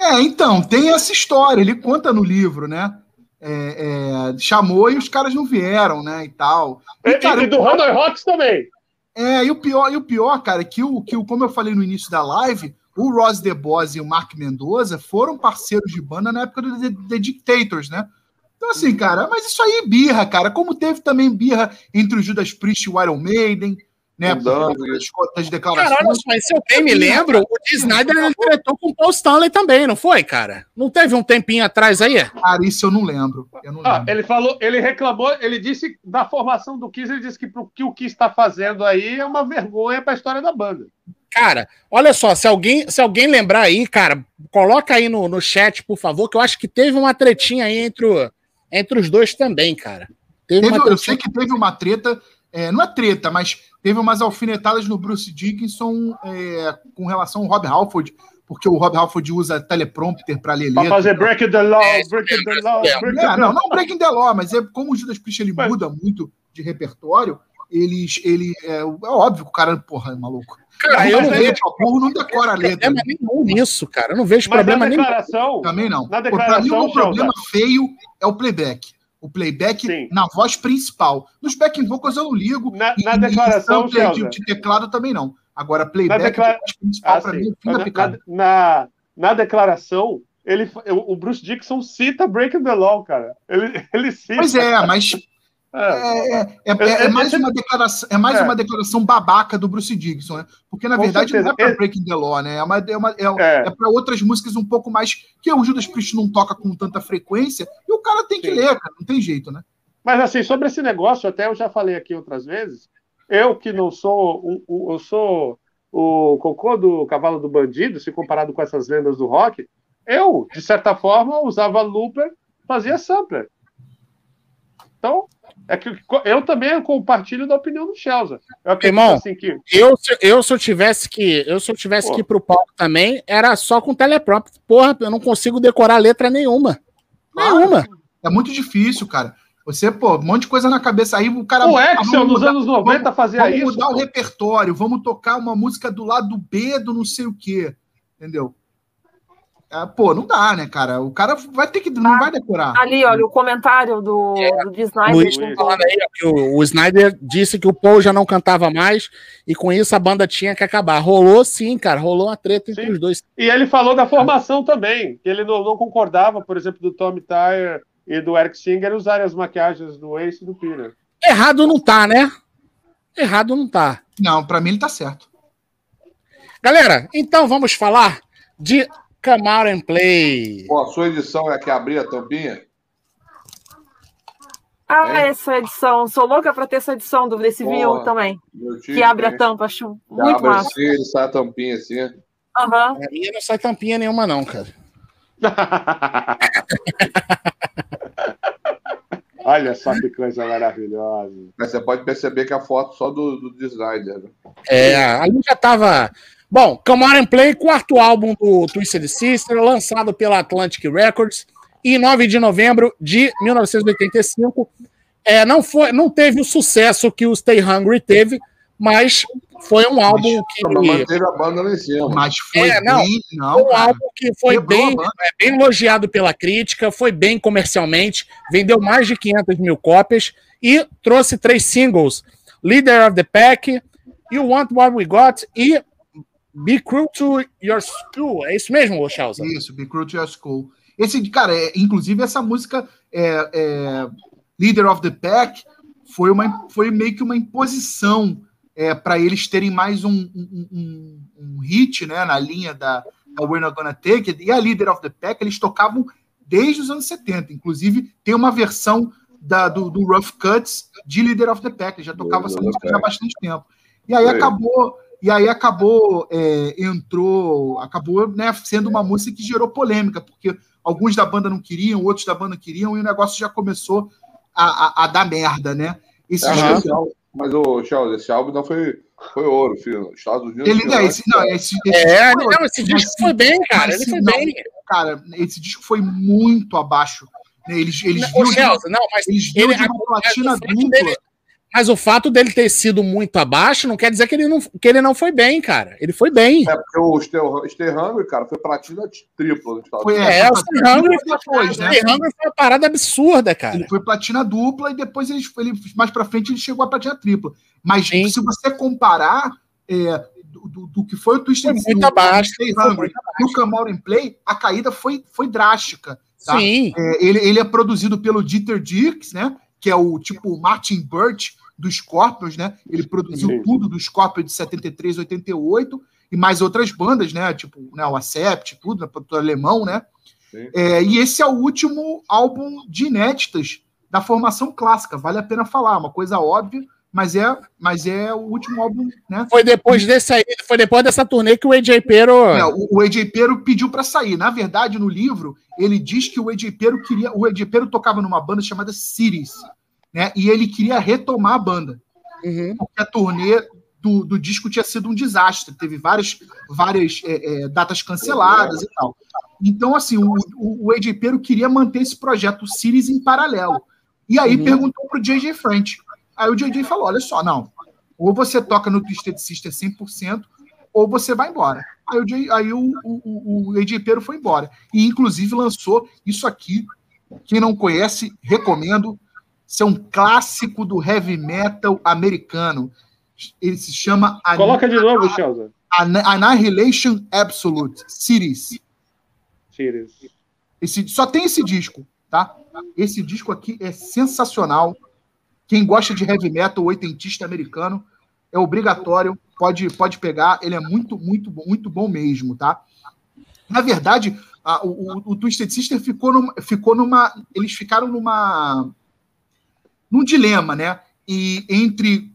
Speaker 2: É, então, tem essa história, ele conta no livro, né? É, é, chamou e os caras não vieram, né? E tal.
Speaker 5: E,
Speaker 2: cara,
Speaker 5: e do Hanoi Rocks também.
Speaker 2: É, e o pior, e o pior, cara, é que o, que o, como eu falei no início da live, o Ross DeBoss e o Mark Mendoza foram parceiros de banda na época do The, The Dictators, né? Então, assim, cara, mas isso aí é birra, cara. Como teve também birra entre o Judas Priest e o Iron Maiden, né? Conta das, das
Speaker 1: Cara,
Speaker 2: declarações.
Speaker 1: olha só, se eu bem me lembro, o Snyder ele tretou com o Paul Stanley também, não foi, cara? Não teve um tempinho atrás aí?
Speaker 2: Cara, isso eu não lembro. Eu não
Speaker 5: Ah,
Speaker 2: lembro.
Speaker 5: ele falou, ele reclamou, ele disse da formação do Kiss, ele disse que o que o Kiss está fazendo aí é uma vergonha para a história da banda.
Speaker 1: Cara, olha só, se alguém, se alguém lembrar aí, cara, coloca aí no, no chat, por favor, que eu acho que teve uma tretinha aí entre, o- entre os dois também, cara. Teve
Speaker 2: Teve-
Speaker 1: uma
Speaker 2: eu sei que teve uma treta, é, não é treta, mas teve umas alfinetadas no Bruce Dickinson é, com relação ao Rob Halford, porque o Rob Halford usa teleprompter para ler
Speaker 5: Para fazer break the law,
Speaker 1: É,
Speaker 5: break the law,
Speaker 1: é,
Speaker 5: break
Speaker 2: É,
Speaker 5: the
Speaker 2: não,
Speaker 5: law.
Speaker 2: não Breaking the Law, mas é como o Judas Priest ele muda muito de repertório, eles, ele, é, é óbvio que o cara, porra, é maluco.
Speaker 1: Cara, eu não vejo
Speaker 2: não decora a letra.
Speaker 1: problema nenhum nisso, cara. Eu não vejo
Speaker 5: Mas
Speaker 1: problema nenhum.
Speaker 5: declaração,
Speaker 2: Também não.
Speaker 5: Na
Speaker 2: Pô, pra mim,
Speaker 5: declaração,
Speaker 2: o problema
Speaker 5: Gelda.
Speaker 2: feio é o playback. O playback
Speaker 5: Sim.
Speaker 2: na voz principal. Nos backing vocals eu não ligo.
Speaker 5: Na- na declaração,
Speaker 2: de, de teclado também não. Agora, playback
Speaker 5: Na declara-
Speaker 2: na voz principal,
Speaker 5: Ah,
Speaker 2: pra
Speaker 5: sim.
Speaker 2: mim, é fim
Speaker 5: Mas
Speaker 2: da
Speaker 5: na,
Speaker 2: picada.
Speaker 5: na, na declaração, ele, o Bruce Dixon cita Breaking the Law, cara. Ele, ele cita.
Speaker 2: Pois é, mas
Speaker 5: É.
Speaker 2: é, é, é-
Speaker 5: É-
Speaker 2: é mais, uma declaração, é mais
Speaker 5: É.
Speaker 2: uma declaração babaca do Bruce Dixon, né? Porque, na
Speaker 5: Com
Speaker 2: verdade, não
Speaker 5: certeza.
Speaker 2: é pra Breaking the Law, né? É, uma, é, uma, é,
Speaker 5: É.
Speaker 2: é para outras músicas um pouco mais. Que o Judas Priest não toca com tanta frequência, e o cara tem que
Speaker 5: Sim.
Speaker 2: ler, cara. Não tem jeito, né?
Speaker 5: Mas assim, sobre esse negócio, até eu já falei aqui outras vezes, eu que não sou um, um- eu sou o cocô do cavalo do bandido, se comparado com essas lendas do rock, eu, de certa forma, usava looper, fazia sampler. Então, é que eu também compartilho da opinião do Chelsea. Eu acredito
Speaker 1: Irmão,
Speaker 5: assim que
Speaker 1: Eu, se- eu, se eu tivesse que. Eu, se eu tivesse
Speaker 5: Pô.
Speaker 1: que ir pro palco também, era só com teleprompter. Porra, eu não consigo decorar letra nenhuma.
Speaker 2: Claro.
Speaker 1: Nenhuma.
Speaker 2: É muito difícil, cara. Você, pô, um monte de coisa na cabeça aí, o cara.
Speaker 5: O
Speaker 2: vamos
Speaker 5: nos
Speaker 2: mudar-
Speaker 5: anos 90 fazia
Speaker 2: Vamos
Speaker 5: isso.
Speaker 2: mudar o
Speaker 5: pô.
Speaker 2: repertório, vamos tocar uma música do lado B do não sei o quê. Entendeu? É, pô, não dá, né, cara? O cara vai ter que. Não vai decorar.
Speaker 4: Ali, olha, o comentário do, do de Snyder.
Speaker 1: Luiz falando aí que o, o Snyder disse que o Paul já não cantava mais e com isso a banda tinha que acabar. Rolou sim, cara, rolou uma treta entre
Speaker 5: Sim.
Speaker 1: os dois.
Speaker 5: E ele falou da formação também, que ele não, não concordava, por exemplo, do Tommy Tyre e do Eric Singer usarem as maquiagens do Ace e do Peter.
Speaker 1: Errado não tá, né? Errado não tá.
Speaker 2: Não, pra mim ele tá certo.
Speaker 1: Galera, então vamos falar de Come Out and Play.
Speaker 3: Pô, a sua edição é a que abria a tampinha?
Speaker 4: Ah,
Speaker 3: É.
Speaker 4: essa edição. Sou louca pra ter essa edição do desse vinil também. Que abre a
Speaker 3: tem.
Speaker 4: tampa, acho
Speaker 3: Que
Speaker 4: muito
Speaker 3: abre
Speaker 4: massa.
Speaker 3: assim, ele sai a tampinha assim.
Speaker 1: A minha não sai tampinha nenhuma, não, cara.
Speaker 5: Olha só que coisa maravilhosa.
Speaker 3: Mas você pode perceber que a foto só do, do designer. Né?
Speaker 1: É, ali já tava. Bom, and Play, quarto álbum do Twisted Sister, lançado pela Atlantic Records, em 9 de novembro de 1985. É, não, foi, não teve o sucesso que o Stay Hungry teve, mas foi um álbum que.
Speaker 3: Mas manteve a banda lá em cima.
Speaker 2: Mas foi
Speaker 1: É, não.
Speaker 2: bem. Não,
Speaker 1: um
Speaker 2: cara.
Speaker 1: álbum que foi
Speaker 2: Quebrou
Speaker 1: bem, é, bem elogiado pela crítica, foi bem comercialmente, vendeu mais de 500 mil cópias e trouxe três singles: Leader of the Pack, You Want What We Got e Be Cruel to Your School. É isso mesmo, Chelsea?
Speaker 2: Isso, Be Cruel to Your School. Esse, cara, é, inclusive essa música é, é, Leader of the Pack foi, uma, foi meio que uma imposição é, para eles terem mais um, um, um- um hit né, na linha da, da We're Not Gonna Take It. E a Leader of the Pack eles tocavam desde os anos 70. Inclusive, tem uma versão da, do, do Rough Cuts de Leader of the Pack. Eles já tocavam essa música há bastante tempo. E aí acabou. E aí acabou, é, entrou, acabou né, sendo uma música que gerou polêmica, porque alguns da banda não queriam, outros da banda queriam, e o negócio já começou a, a- a dar merda, né? Esse disco-
Speaker 3: Mas, o Charles, esse álbum não foi, foi ouro, filho. Estados Unidos.
Speaker 2: ele, não, esse, não, esse, esse
Speaker 1: É, não, esse disco foi bem, cara. Ele
Speaker 2: sim,
Speaker 1: foi
Speaker 2: não,
Speaker 1: bem.
Speaker 2: cara, esse disco foi muito abaixo. né? Eles, eles
Speaker 1: Ô,
Speaker 2: viram, de,
Speaker 1: Chelsea, não, mas
Speaker 2: eles viram
Speaker 1: ele-
Speaker 2: de uma platina dupla.
Speaker 1: dele- Mas o fato dele ter sido muito abaixo não quer dizer que ele não, que ele não foi bem, cara. Ele foi bem.
Speaker 3: É porque o Stay, Hungry, cara, foi platina tripla nos Estados
Speaker 2: Foi,
Speaker 3: Unidos.
Speaker 1: É,
Speaker 2: foi
Speaker 1: o Stay Hungry
Speaker 2: depois, né?
Speaker 1: Stay Hungry foi uma parada absurda, cara.
Speaker 2: Ele foi platina dupla e depois ele, ele mais pra frente ele chegou a platina tripla. Mas
Speaker 1: Sim.
Speaker 2: se você comparar é, do, do- do que foi o Twisted
Speaker 1: Foi muito abaixo,
Speaker 2: Stay
Speaker 1: foi
Speaker 2: Hungry
Speaker 1: muito
Speaker 2: e o Come Out and Play, a caída foi, foi drástica. tá?
Speaker 1: Sim.
Speaker 2: É, ele, ele é produzido pelo Dieter Dierks, né? Que é o tipo Martin Birch do Scorpions, né? Ele produziu
Speaker 5: Sim.
Speaker 2: tudo do Scorpions de 73, 88 e mais outras bandas, né? Tipo, né, o Acept, tudo, né? produtor alemão, né? É, e esse é o último álbum de inéditas da formação clássica. Vale a pena falar, uma coisa óbvia, mas é, mas é o último álbum, né?
Speaker 1: Foi depois desse aí, foi depois dessa turnê que o AJ Pero.
Speaker 2: É, o, o AJ Pero pediu para sair. Na verdade, no livro, ele diz que o AJ Pero queria. O AJ Pero tocava numa banda chamada Cities, né? E ele queria retomar a banda,
Speaker 1: Uhum.
Speaker 2: porque a turnê do, do disco tinha sido um desastre. Teve várias, várias é, é, datas canceladas e tal. Então, assim, o, o, o AJ Pero queria manter esse projeto Cities em paralelo. E aí
Speaker 1: Uhum.
Speaker 2: perguntou pro JJ French. Aí o JJ falou: olha só, não. Ou você toca no Twisted Sister 100%, ou você vai embora. Aí o, J- aí o, o, o AJ Pero foi embora. E, inclusive, lançou isso aqui. Quem não conhece, recomendo. Isso é um clássico do heavy metal americano. Ele se chama An-
Speaker 5: Coloca de novo, Chelsea.
Speaker 2: An- Annihilation Absolute Series.
Speaker 5: Tires.
Speaker 2: Esse, só tem esse disco, tá? Esse disco aqui é sensacional. Quem gosta de heavy metal oitentista americano é obrigatório, pode, pode pegar. Ele é muito, muito, muito bom mesmo, tá? Na verdade, a- o, o- o Twisted Sister ficou numa, ficou numa. Eles ficaram numa. Num dilema, né? E entre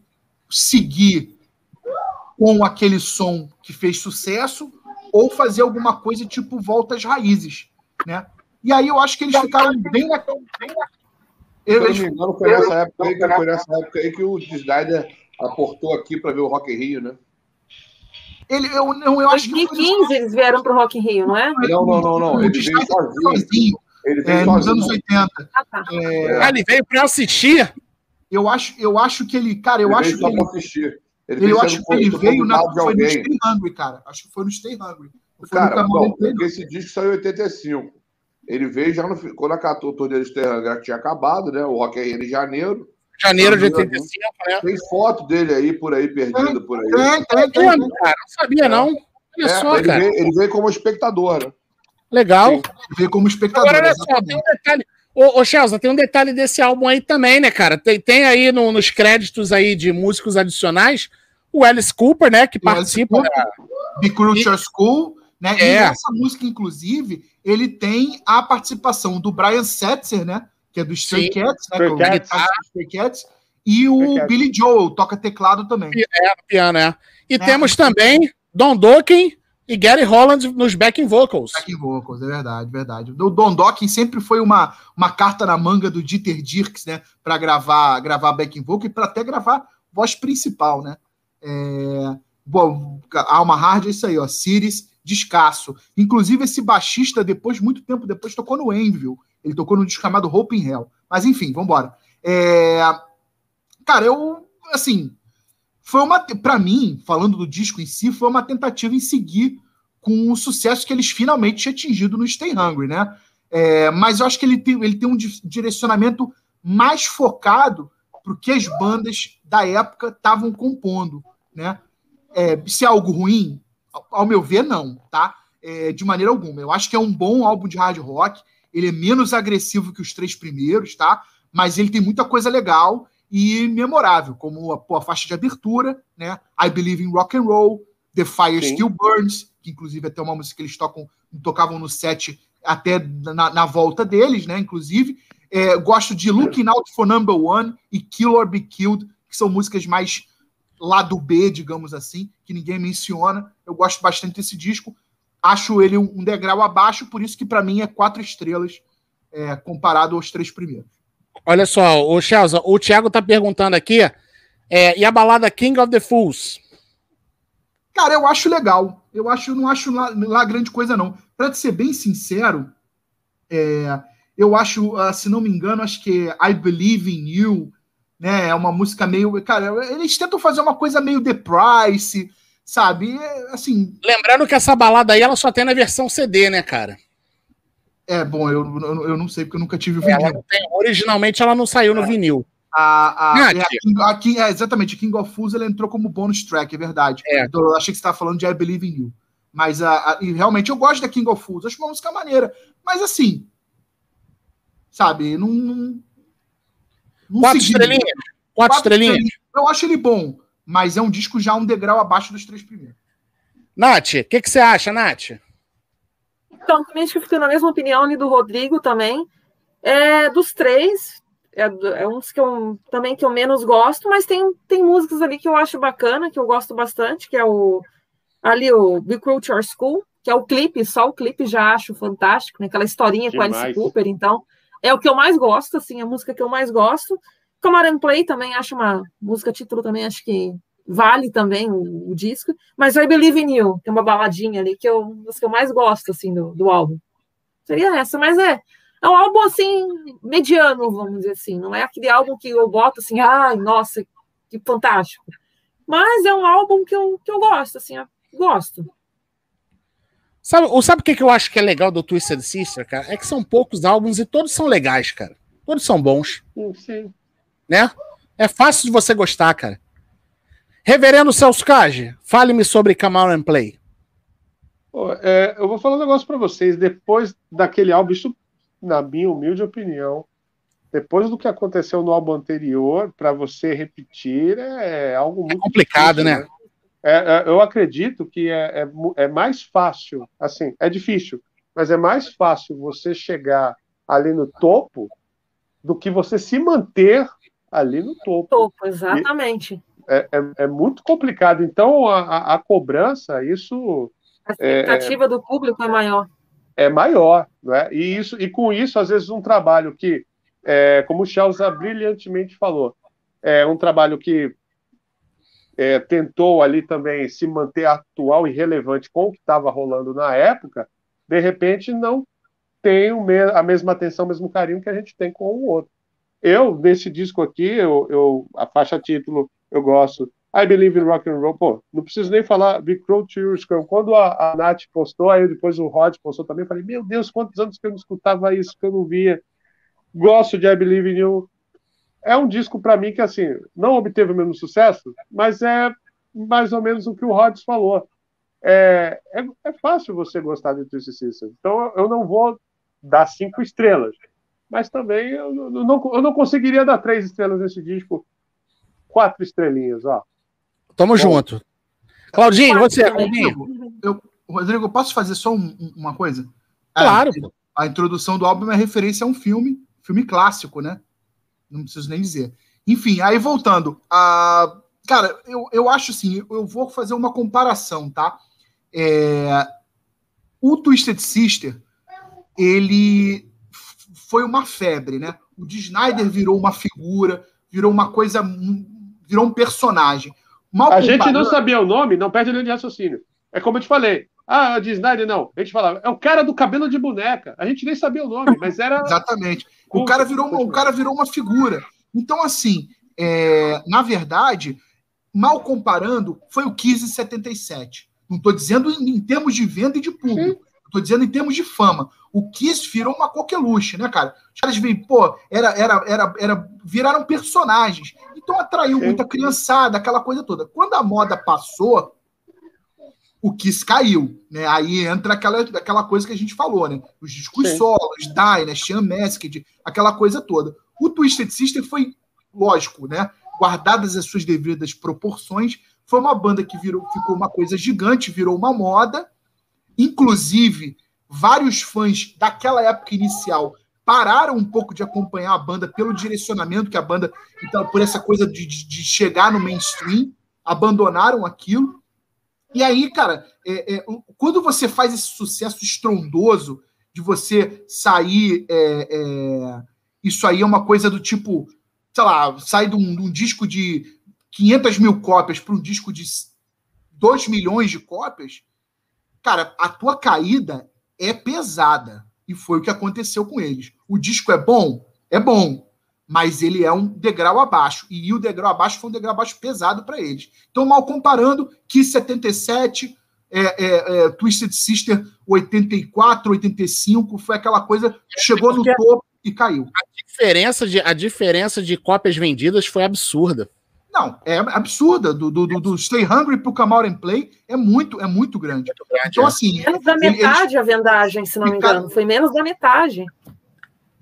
Speaker 2: seguir com aquele som que fez sucesso ou fazer alguma coisa tipo volta às raízes, né? E aí eu acho que eles ficaram bem na.
Speaker 3: Se eu não
Speaker 2: Eles,
Speaker 3: me engano, foi nessa época aí que, foi nessa época aí que o Snyder aportou aqui para ver o Rock in Rio, né?
Speaker 2: ele, eu, não, eu acho que foi
Speaker 4: 2015 eles vieram pro Rock in Rio, não é?
Speaker 3: Não, não, não, não.
Speaker 2: o
Speaker 3: Ele veio sozinho. Ele veio
Speaker 2: é, nos anos 80.
Speaker 4: Ah, tá.
Speaker 2: É,
Speaker 1: Ah, ele veio pra assistir?
Speaker 2: eu, acho, eu acho que ele. Cara, eu
Speaker 3: Ele
Speaker 2: acho
Speaker 3: veio
Speaker 2: que ele.
Speaker 3: assistir. Ele
Speaker 2: Eu
Speaker 3: veio
Speaker 2: acho que ele veio na, foi no. Stay Hungry, cara. Acho que foi no Stay Hungry. Foi
Speaker 3: Cara, bom, esse disco saiu em 85. Ele veio já no, quando a 14 torneira de Terra já tinha acabado, né? O Rock Rio em janeiro.
Speaker 1: Janeiro de
Speaker 2: Janeiro,
Speaker 1: 85, né?
Speaker 3: Tem foto dele aí, por aí, perdido por aí.
Speaker 2: Tem, tem, tem.
Speaker 1: Pô, cara, não sabia, não. Olha
Speaker 3: É,
Speaker 1: só,
Speaker 3: ele,
Speaker 1: cara.
Speaker 3: veio, ele veio como espectador, né?
Speaker 1: Legal.
Speaker 2: Veio como espectador.
Speaker 1: Agora, olha só, tem um detalhe. Ô, ô Chelsea, tem um detalhe desse álbum aí também, né, cara? Tem, tem aí no- nos créditos aí de músicos adicionais o Alice Cooper, né, que
Speaker 2: O
Speaker 1: participa.
Speaker 2: Cooper. Be Crucial School, né? E
Speaker 1: É.
Speaker 2: essa música, inclusive, ele tem a participação do Brian Setzer, né? Que é do Stray
Speaker 1: Sim.
Speaker 2: Cats, né?
Speaker 5: Stray
Speaker 2: que é o
Speaker 5: Cats.
Speaker 2: guitarrista do Stray Cats. E o
Speaker 5: Stray Cats.
Speaker 2: Billy Joel, toca teclado também.
Speaker 1: É, no piano, é. E
Speaker 2: É.
Speaker 1: temos também Don Dokken e Gary Holland nos backing vocals.
Speaker 2: Backing vocals, é verdade, verdade. O Don Docking sempre foi uma, uma carta na manga do Dieter Dirks, né? Para gravar, gravar backing vocal e para até gravar voz principal, né? É, bom, Alma Hard é isso aí, ó. Sirius, descasso. Inclusive, esse baixista, depois, muito tempo depois, tocou no Envil. Ele tocou no disco chamado Hope in Hell. Mas enfim, vambora. É, cara, eu, assim, foi uma, para mim, falando do disco em si, foi uma tentativa em seguir com o sucesso que eles finalmente tinham atingido no Stay Hungry, né? É, mas eu acho que ele tem, ele tem um di- direcionamento mais focado para o que as bandas da época estavam compondo, né? É, se é algo ruim, ao, ao meu ver, não, tá? É, de maneira alguma. Eu acho que é um bom álbum de hard rock. Ele é menos agressivo que os três primeiros, tá? Mas ele tem muita coisa legal e memorável, como a, pô, a faixa de abertura, né? I Believe in Rock and Roll, The Fire
Speaker 5: Sim.
Speaker 2: Still Burns, que inclusive é até uma música que eles tocam, tocavam no set até na, na volta deles, né? Inclusive, É, gosto de Looking Out for Number One e Kill or Be Killed, que são músicas mais lado B, digamos assim, que ninguém menciona. Eu gosto bastante desse disco. Acho ele um degrau abaixo, por isso que para mim é quatro estrelas é, comparado aos três primeiros.
Speaker 1: Olha só, o Chelsea, o Thiago tá perguntando aqui, é, e a balada King of the Fools?
Speaker 2: Cara, eu acho legal. Eu acho, não acho lá, lá grande coisa, não. Para ser bem sincero, é, eu acho, ah, se não me engano, acho que I Believe in You, né? É uma música meio. Cara, eles tentam fazer uma coisa meio The Price, sabe? É, assim,
Speaker 1: Lembrando que essa balada aí ela só tem na versão CD, né, cara?
Speaker 2: É bom, eu, eu, eu não sei porque eu nunca tive o
Speaker 1: Ela
Speaker 2: vinil.
Speaker 1: não tem- originalmente ela não saiu no vinil.
Speaker 2: A, a,
Speaker 1: Nath.
Speaker 2: é, a King, a King- é, exatamente, King of Fools ele entrou como bônus track, é verdade.
Speaker 1: É.
Speaker 2: Então, eu achei que você estava falando de I Believe in You. Mas a, a- realmente eu gosto da King of Fools, acho uma música maneira. Mas assim, sabe, não. não, não
Speaker 1: Quatro
Speaker 2: segui.
Speaker 1: estrelinhas? Quatro,
Speaker 2: Quatro
Speaker 1: estrelinhas?
Speaker 2: Eu acho ele bom, mas é um disco já um degrau abaixo dos três primeiros.
Speaker 1: Nath, o que, que você acha, Nath?
Speaker 4: Então, também acho que eu fico na mesma opinião ali do Rodrigo também. É, dos três, é, é uns que eu também que eu menos gosto, mas tem, tem músicas ali que eu acho bacana, que eu gosto bastante, que é o ali o Be Cruel to Your School, que é o clipe, só o clipe já acho fantástico, né? Aquela historinha com a Alice
Speaker 5: Demais.
Speaker 4: Cooper, então é o que eu mais gosto, assim, a música que eu mais gosto. Camarão Play também acho uma música título também acho que vale também o, o disco, mas I Believe in You, tem uma baladinha ali que eu, das que eu mais gosto assim do, do álbum. Seria essa, mas é é um álbum assim mediano, vamos dizer assim, não é aquele álbum que eu boto assim, ai, nossa, que fantástico. Mas é um álbum que eu, que eu gosto, assim, eu gosto.
Speaker 1: Sabe, sabe o que, que eu acho que é legal do Twisted Sister, cara? É que são poucos álbuns e todos são legais, cara. Todos são bons,
Speaker 5: Sim.
Speaker 1: né? É fácil de você gostar, cara. Reverendo Celso Cage, fale-me sobre Come and Play.
Speaker 5: É, eu vou falar um negócio pra vocês. Depois daquele álbum, isso, na minha humilde opinião, depois do que aconteceu no álbum anterior, para você repetir é algo muito
Speaker 1: complicado,
Speaker 5: difícil,
Speaker 1: né?
Speaker 5: É, é, eu acredito que é, é é mais fácil, assim, é difícil, mas é mais fácil você chegar ali no topo do que você se manter ali no topo
Speaker 4: Topo, exatamente.
Speaker 5: É, é, é muito complicado. Então, a, a- cobrança, isso
Speaker 4: A expectativa do público é maior.
Speaker 5: é maior, não é? E, isso, e com isso, às vezes, um trabalho que, é, como o Chelsea brilhantemente falou, é um trabalho que é, tentou ali também se manter atual e relevante com o que estava rolando na época, de repente não tem a mesma atenção, o mesmo carinho que a gente tem com o outro. Eu, nesse disco aqui, eu, eu- a faixa título, eu gosto. I Believe in Rock and Roll. Pô, não preciso nem falar to Your Scrum. Quando a, a Nath postou, aí depois o Rod postou também, eu falei, meu Deus, quantos anos que eu não escutava isso, que eu não via. Gosto de I Believe in You. É um disco para mim que, assim, não obteve o mesmo sucesso, mas é mais ou menos o que o Rods falou. É, é, é fácil você gostar de Twisted Sister. Então eu não vou dar cinco estrelas. Mas também eu não, eu não conseguiria dar três estrelas nesse disco. Quatro estrelinhas, ó.
Speaker 1: Tamo
Speaker 5: Bom.
Speaker 1: junto. Claudinho, você, Claudinho?
Speaker 2: Rodrigo, eu, Rodrigo, eu posso fazer só um- um- uma coisa?
Speaker 1: Claro.
Speaker 2: A, a introdução do álbum é referência a um filme, filme clássico, né? Não preciso nem dizer. Enfim, aí voltando. A, cara, eu, eu acho assim, eu vou fazer uma comparação, tá? É, o Twisted Sister, ele foi uma febre, né? O de Snyder virou uma figura, virou uma coisa, virou um personagem. Mal
Speaker 5: A gente não sabia o nome, não perde linha de raciocínio. É como eu te falei. Ah, de Snyder, não. A gente falava, é o cara do cabelo de boneca. A gente nem sabia o nome, mas era.
Speaker 2: Exatamente. O cara virou uma, o cara virou uma figura. Então, assim, é, na verdade, mal comparando, foi o Kiss em 77. Não estou dizendo em, em termos de venda e de público. Estou dizendo em termos de fama. O Kiss virou uma coqueluche, né, cara? Os caras veem, pô, era, era, era, era, viraram personagens. Então atraiu
Speaker 5: Sim.
Speaker 2: muita criançada, aquela coisa toda. Quando a moda passou, o Kiss caiu, né? Aí entra aquela, aquela coisa que a gente falou, né? Os discos
Speaker 5: Sim.
Speaker 2: solos, Dynasty, Unmasked, aquela coisa toda. O Twisted Sister foi, lógico, né? Guardadas as suas devidas proporções, foi uma banda que virou, ficou uma coisa gigante, virou uma moda. Inclusive, vários fãs daquela época inicial pararam um pouco de acompanhar a banda pelo direcionamento que a banda, então, por essa coisa de, de- de chegar no mainstream, abandonaram aquilo. E aí, cara, é, é, quando você faz esse sucesso estrondoso de você sair, é, é, isso aí é uma coisa do tipo, sei lá, sai de um, de um disco de 500 mil cópias para um disco de 2 milhões de cópias, cara, a tua caída é pesada. E foi o que aconteceu com eles. O disco é bom? É bom. Mas ele é um degrau abaixo. E o degrau abaixo foi um degrau abaixo pesado para eles. Então, mal comparando, que 77, é, é, é, Twisted Sister 84, 85, foi aquela coisa que chegou no topo e caiu.
Speaker 1: Diferença de, a diferença de cópias vendidas foi absurda.
Speaker 2: Não, é absurda. Do, do, do, do Stay Hungry pro Come Out and Play é muito, é muito grande. Então, assim.
Speaker 4: Menos da
Speaker 2: ele- eles-
Speaker 4: metade a vendagem, se não me engano. Foi menos da metade.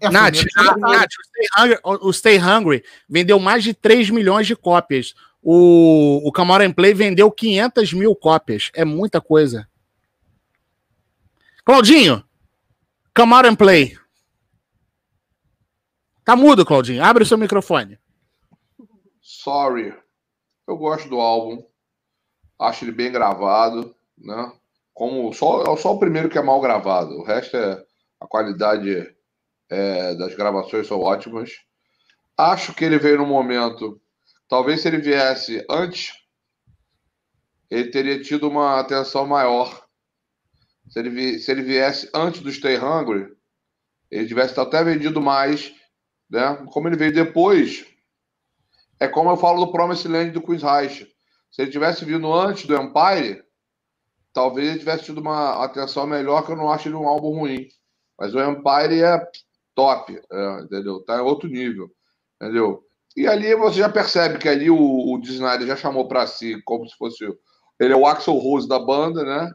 Speaker 2: É,
Speaker 1: Nath. Nath, o, Stay Hungry, o- Stay Hungry vendeu mais de 3 milhões de cópias. O, o Camaro Play vendeu 500 mil cópias. É muita coisa. Claudinho, Camaro Play. Tá mudo, Claudinho. Abre o seu microfone.
Speaker 3: Sorry. Eu gosto do álbum. Acho ele bem gravado, né? Como só, é só o primeiro que é mal gravado. O resto é a qualidade é, das gravações são ótimas. Acho que ele veio no momento. Talvez se ele viesse antes, ele teria tido uma atenção maior. Se ele, se ele viesse antes do Stay Hungry, ele tivesse até vendido mais, né? Como ele veio depois, é como eu falo do Promised Land do Queen's Reich. Se ele tivesse vindo antes do Empire, talvez ele tivesse tido uma atenção melhor, que eu não acho ele um álbum ruim. Mas o Empire é top, é, entendeu? Tá outro nível, entendeu? E ali você já percebe que ali o, o Snider já chamou para si como se fosse. Ele é o Axel Rose da banda, né?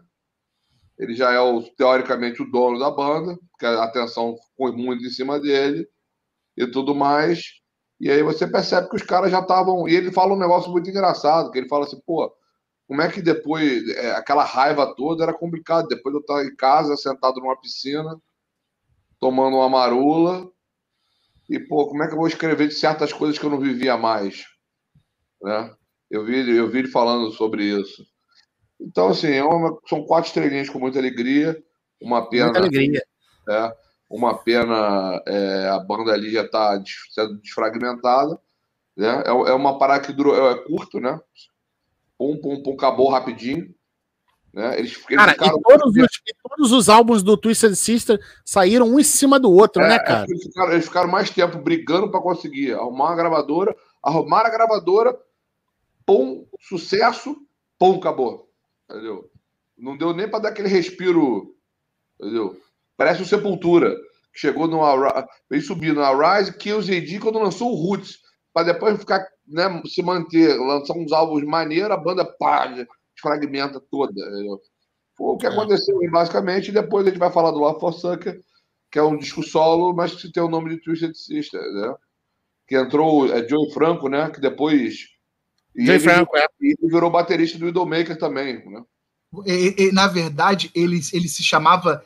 Speaker 3: Ele já é, o, teoricamente, o dono da banda, porque a atenção foi muito em cima dele e tudo mais. E aí você percebe que os caras já estavam. E ele fala um negócio muito engraçado, que ele fala assim, pô, como é que depois, é, aquela raiva toda era complicado. Depois eu estar em casa, sentado numa piscina, tomando uma marula, e, pô, como é que eu vou escrever de certas coisas que eu não vivia mais? Né? Eu vi, eu vi ele falando sobre isso. Então, assim, é uma- são quatro estrelinhas com muita alegria, uma pena.
Speaker 1: Muita alegria.
Speaker 3: É, uma pena é, a banda ali já está sendo desfragmentada. Né? É, é uma parada que durou, é, curto, né? Pum, pum, pum, acabou rapidinho. Né? Eles, eles
Speaker 1: Cara,
Speaker 3: ficaram-
Speaker 1: e todos, os, e todos os álbuns do Twisted Sister saíram um em cima do outro,
Speaker 3: É,
Speaker 1: né,
Speaker 3: é
Speaker 1: cara?
Speaker 3: eles, ficaram, eles ficaram mais tempo brigando para conseguir arrumar uma gravadora, arrumar a gravadora, pum, sucesso, pum, acabou. Entendeu? Não deu nem para dar aquele respiro, entendeu? Parece o Sepultura, que chegou no veio subir no Arise, Kills AD quando lançou o Roots, para depois ficar, né, se manter, lançar uns álbuns maneiros, a banda pá, fragmenta toda. Foi o que
Speaker 1: É.
Speaker 3: aconteceu, basicamente, e depois a gente vai falar do Love for Sucker, que é um disco solo, mas que tem o nome de Twisted Sister, né? Que entrou é, Joey Franco, né? Que depois. e ele,
Speaker 1: Franco, é.
Speaker 3: e ele virou baterista do Widowmaker também, né?
Speaker 2: E- e- na verdade, ele, ele se chamava.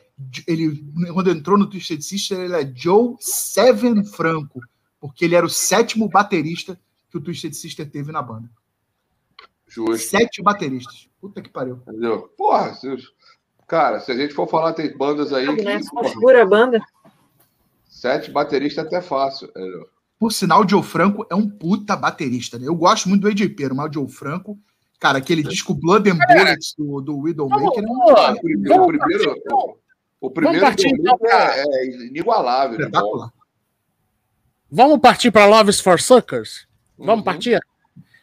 Speaker 2: Ele, quando entrou no Twisted Sister, ele é Joe Seven Franco, porque ele era o sétimo baterista que o Twisted Sister teve na banda.
Speaker 3: Justo,
Speaker 2: Sete bateristas. Puta que pariu.
Speaker 3: entendeu? Porra, se- cara, se a gente for falar, tem bandas aí
Speaker 4: Né?
Speaker 3: que.
Speaker 4: Só
Speaker 3: porra,
Speaker 4: banda.
Speaker 3: sete bateristas é até fácil. entendeu?
Speaker 2: Por sinal, o Joe Franco é um puta baterista, né? Eu gosto muito do AJ Pero, mas o Joe Franco, cara, aquele disco Blood and Bullets do, do Widowmaker é um
Speaker 1: Vamos,
Speaker 3: O primeiro, o primeiro,
Speaker 1: partir, então.
Speaker 3: o primeiro
Speaker 1: partir, então,
Speaker 3: é, é inigualável.
Speaker 2: espetacular.
Speaker 1: Vamos partir para Loves for Suckers? Vamos
Speaker 3: Uhum.
Speaker 1: partir?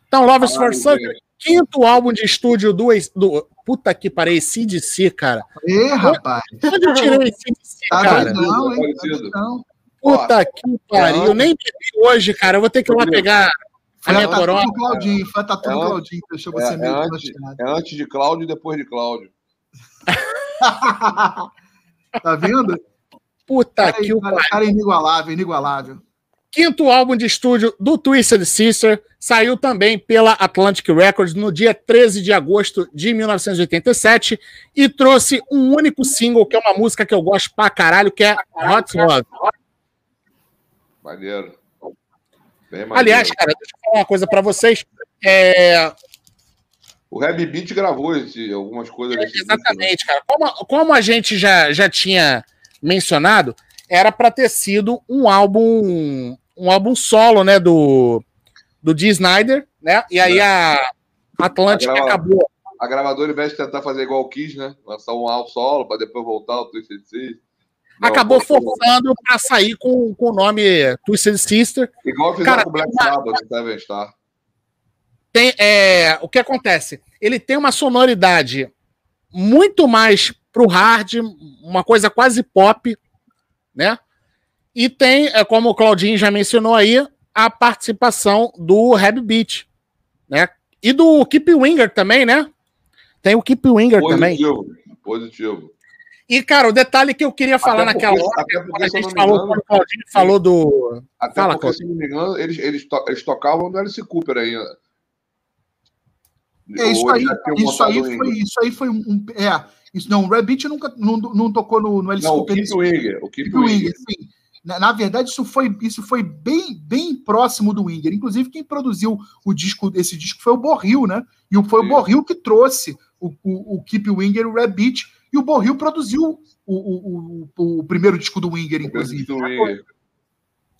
Speaker 1: Então, Loves for
Speaker 3: Ai,
Speaker 1: Suckers, quinto álbum de estúdio do, do. Puta que parei, CDC, cara.
Speaker 2: Ê, rapaz.
Speaker 1: Onde eu tirei esse CDC,
Speaker 2: Tá
Speaker 1: cara?
Speaker 2: doidão, hein? Tá.
Speaker 1: Puta que pariu. Eu nem bebi hoje, cara. Eu vou ter que ir lá pegar a
Speaker 2: Foi
Speaker 1: minha
Speaker 2: a tatu
Speaker 1: corona.
Speaker 2: do Claudinho, foi a tatu do
Speaker 3: É,
Speaker 2: Claudinho que deixou
Speaker 3: é,
Speaker 2: você
Speaker 3: é
Speaker 2: meio
Speaker 3: antes-
Speaker 2: desnorteado.
Speaker 3: É antes de Cláudio e depois de Cláudio.
Speaker 2: tá vendo?
Speaker 1: Puta
Speaker 2: Cara,
Speaker 1: que o
Speaker 2: cara, cara inigualável, inigualável.
Speaker 1: Quinto álbum de estúdio do Twisted Sister saiu também pela Atlantic Records no dia 13 de agosto de 1987 e trouxe um único single, que é uma música que eu gosto pra caralho, que é Hot Love.
Speaker 3: Maneiro.
Speaker 1: Aliás, cara, deixa eu falar uma coisa pra vocês. É,
Speaker 3: o Reb Beat gravou esse, algumas coisas desse disco, né?
Speaker 1: exatamente, cara. Como, como a gente já, já tinha mencionado, era pra ter sido um álbum um álbum solo, né, do do Dee Snyder, né? E aí a Atlantic
Speaker 3: A grava-
Speaker 1: acabou
Speaker 3: A gravadora, ao invés de tentar fazer igual o Kiss, né? Lançar um álbum solo para depois voltar ao Twisted Sister. Não,
Speaker 1: acabou forçando pra sair com, com o nome Twisted Sister.
Speaker 3: Igual fizeram
Speaker 1: Cara,
Speaker 3: com o Black Sabbath, Seven Star.
Speaker 1: Tem, é, o que acontece? Ele tem uma sonoridade muito mais pro hard, uma coisa quase pop, né? E tem, é, como o Claudinho já mencionou aí, a participação do Reb Beat, né? E do Keep Winger também, né? Tem o Keep Winger também.
Speaker 3: Positivo. Positivo.
Speaker 1: E, cara, o detalhe que eu queria falar
Speaker 3: Até
Speaker 1: naquela
Speaker 3: porque-
Speaker 1: hora,
Speaker 3: até porque,
Speaker 1: quando a gente falou,
Speaker 3: engano,
Speaker 1: quando o Claudinho falou do.
Speaker 3: Até
Speaker 1: Fala,
Speaker 3: porque,
Speaker 1: Cláudio.
Speaker 3: se não me engano, eles, eles, to- eles tocavam no Alice Cooper ainda.
Speaker 2: É, isso aí, isso aí foi, isso aí foi um. um- é, isso, não, o Rabbit nunca não, não tocou no, no Alice
Speaker 3: Não, o
Speaker 2: Cooper.
Speaker 3: Keith Winger. O Keith
Speaker 2: Keep Winger,
Speaker 3: Winger.
Speaker 2: sim. Na, na verdade, isso foi, isso foi bem, bem próximo do Winger. Inclusive, quem produziu o disco, esse disco foi o Borril, né? E o- foi o
Speaker 3: Sim.
Speaker 2: Borril que trouxe o, o, o Keep Winger e o Rabbit. E o Borril produziu o, o, o, o primeiro disco do Winger,
Speaker 3: O
Speaker 2: inclusive.
Speaker 3: Winger.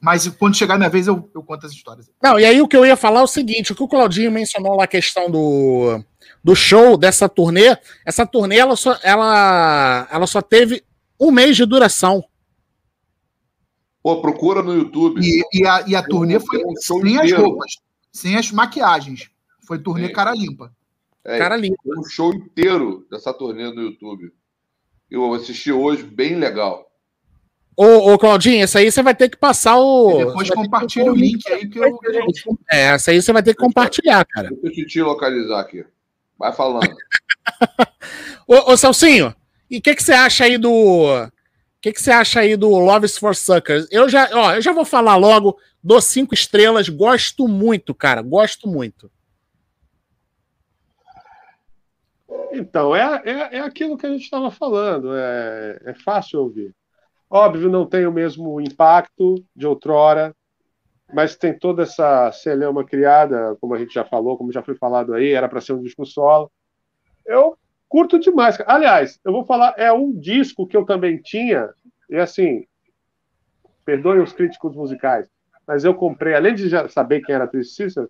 Speaker 2: Mas quando chegar minha vez, eu, eu conto as histórias.
Speaker 1: Não, e aí o que eu ia falar é o seguinte: o que o Claudinho mencionou lá a questão do, do show, dessa turnê, essa turnê ela só, ela, ela só teve um mês de duração.
Speaker 3: Pô, procura no YouTube.
Speaker 2: E, e a, e a turnê foi
Speaker 3: um
Speaker 2: sem as
Speaker 3: inteiro.
Speaker 2: roupas, sem as maquiagens. Foi turnê
Speaker 3: Sim.
Speaker 2: cara limpa.
Speaker 3: É,
Speaker 1: Cara lindo.
Speaker 3: Tem um show inteiro dessa turnê no YouTube. Eu assisti hoje, bem legal.
Speaker 1: Ô, ô, Claudinho, essa aí você vai ter que passar o.
Speaker 2: E depois compartilha o link aí que eu.
Speaker 1: É, essa aí você vai ter que compartilhar, cara.
Speaker 3: Deixa eu te localizar aqui. Vai falando.
Speaker 1: Ô, ô Celcinho, e o que, que você acha aí do. O que, que você acha aí do Loves for Suckers? Eu já, ó, eu já vou falar logo, dou cinco estrelas, gosto muito, cara, gosto muito.
Speaker 5: Então, é, é, é aquilo que a gente estava falando, é, é fácil ouvir. Óbvio, não tem o mesmo impacto de outrora, mas tem toda essa celeuma criada, como a gente já falou, como já foi falado aí, era para ser um disco solo. Eu curto demais. Aliás, eu vou falar, é um disco que eu também tinha, e assim, perdoem os críticos musicais, mas eu comprei, além de já saber quem era a Sister,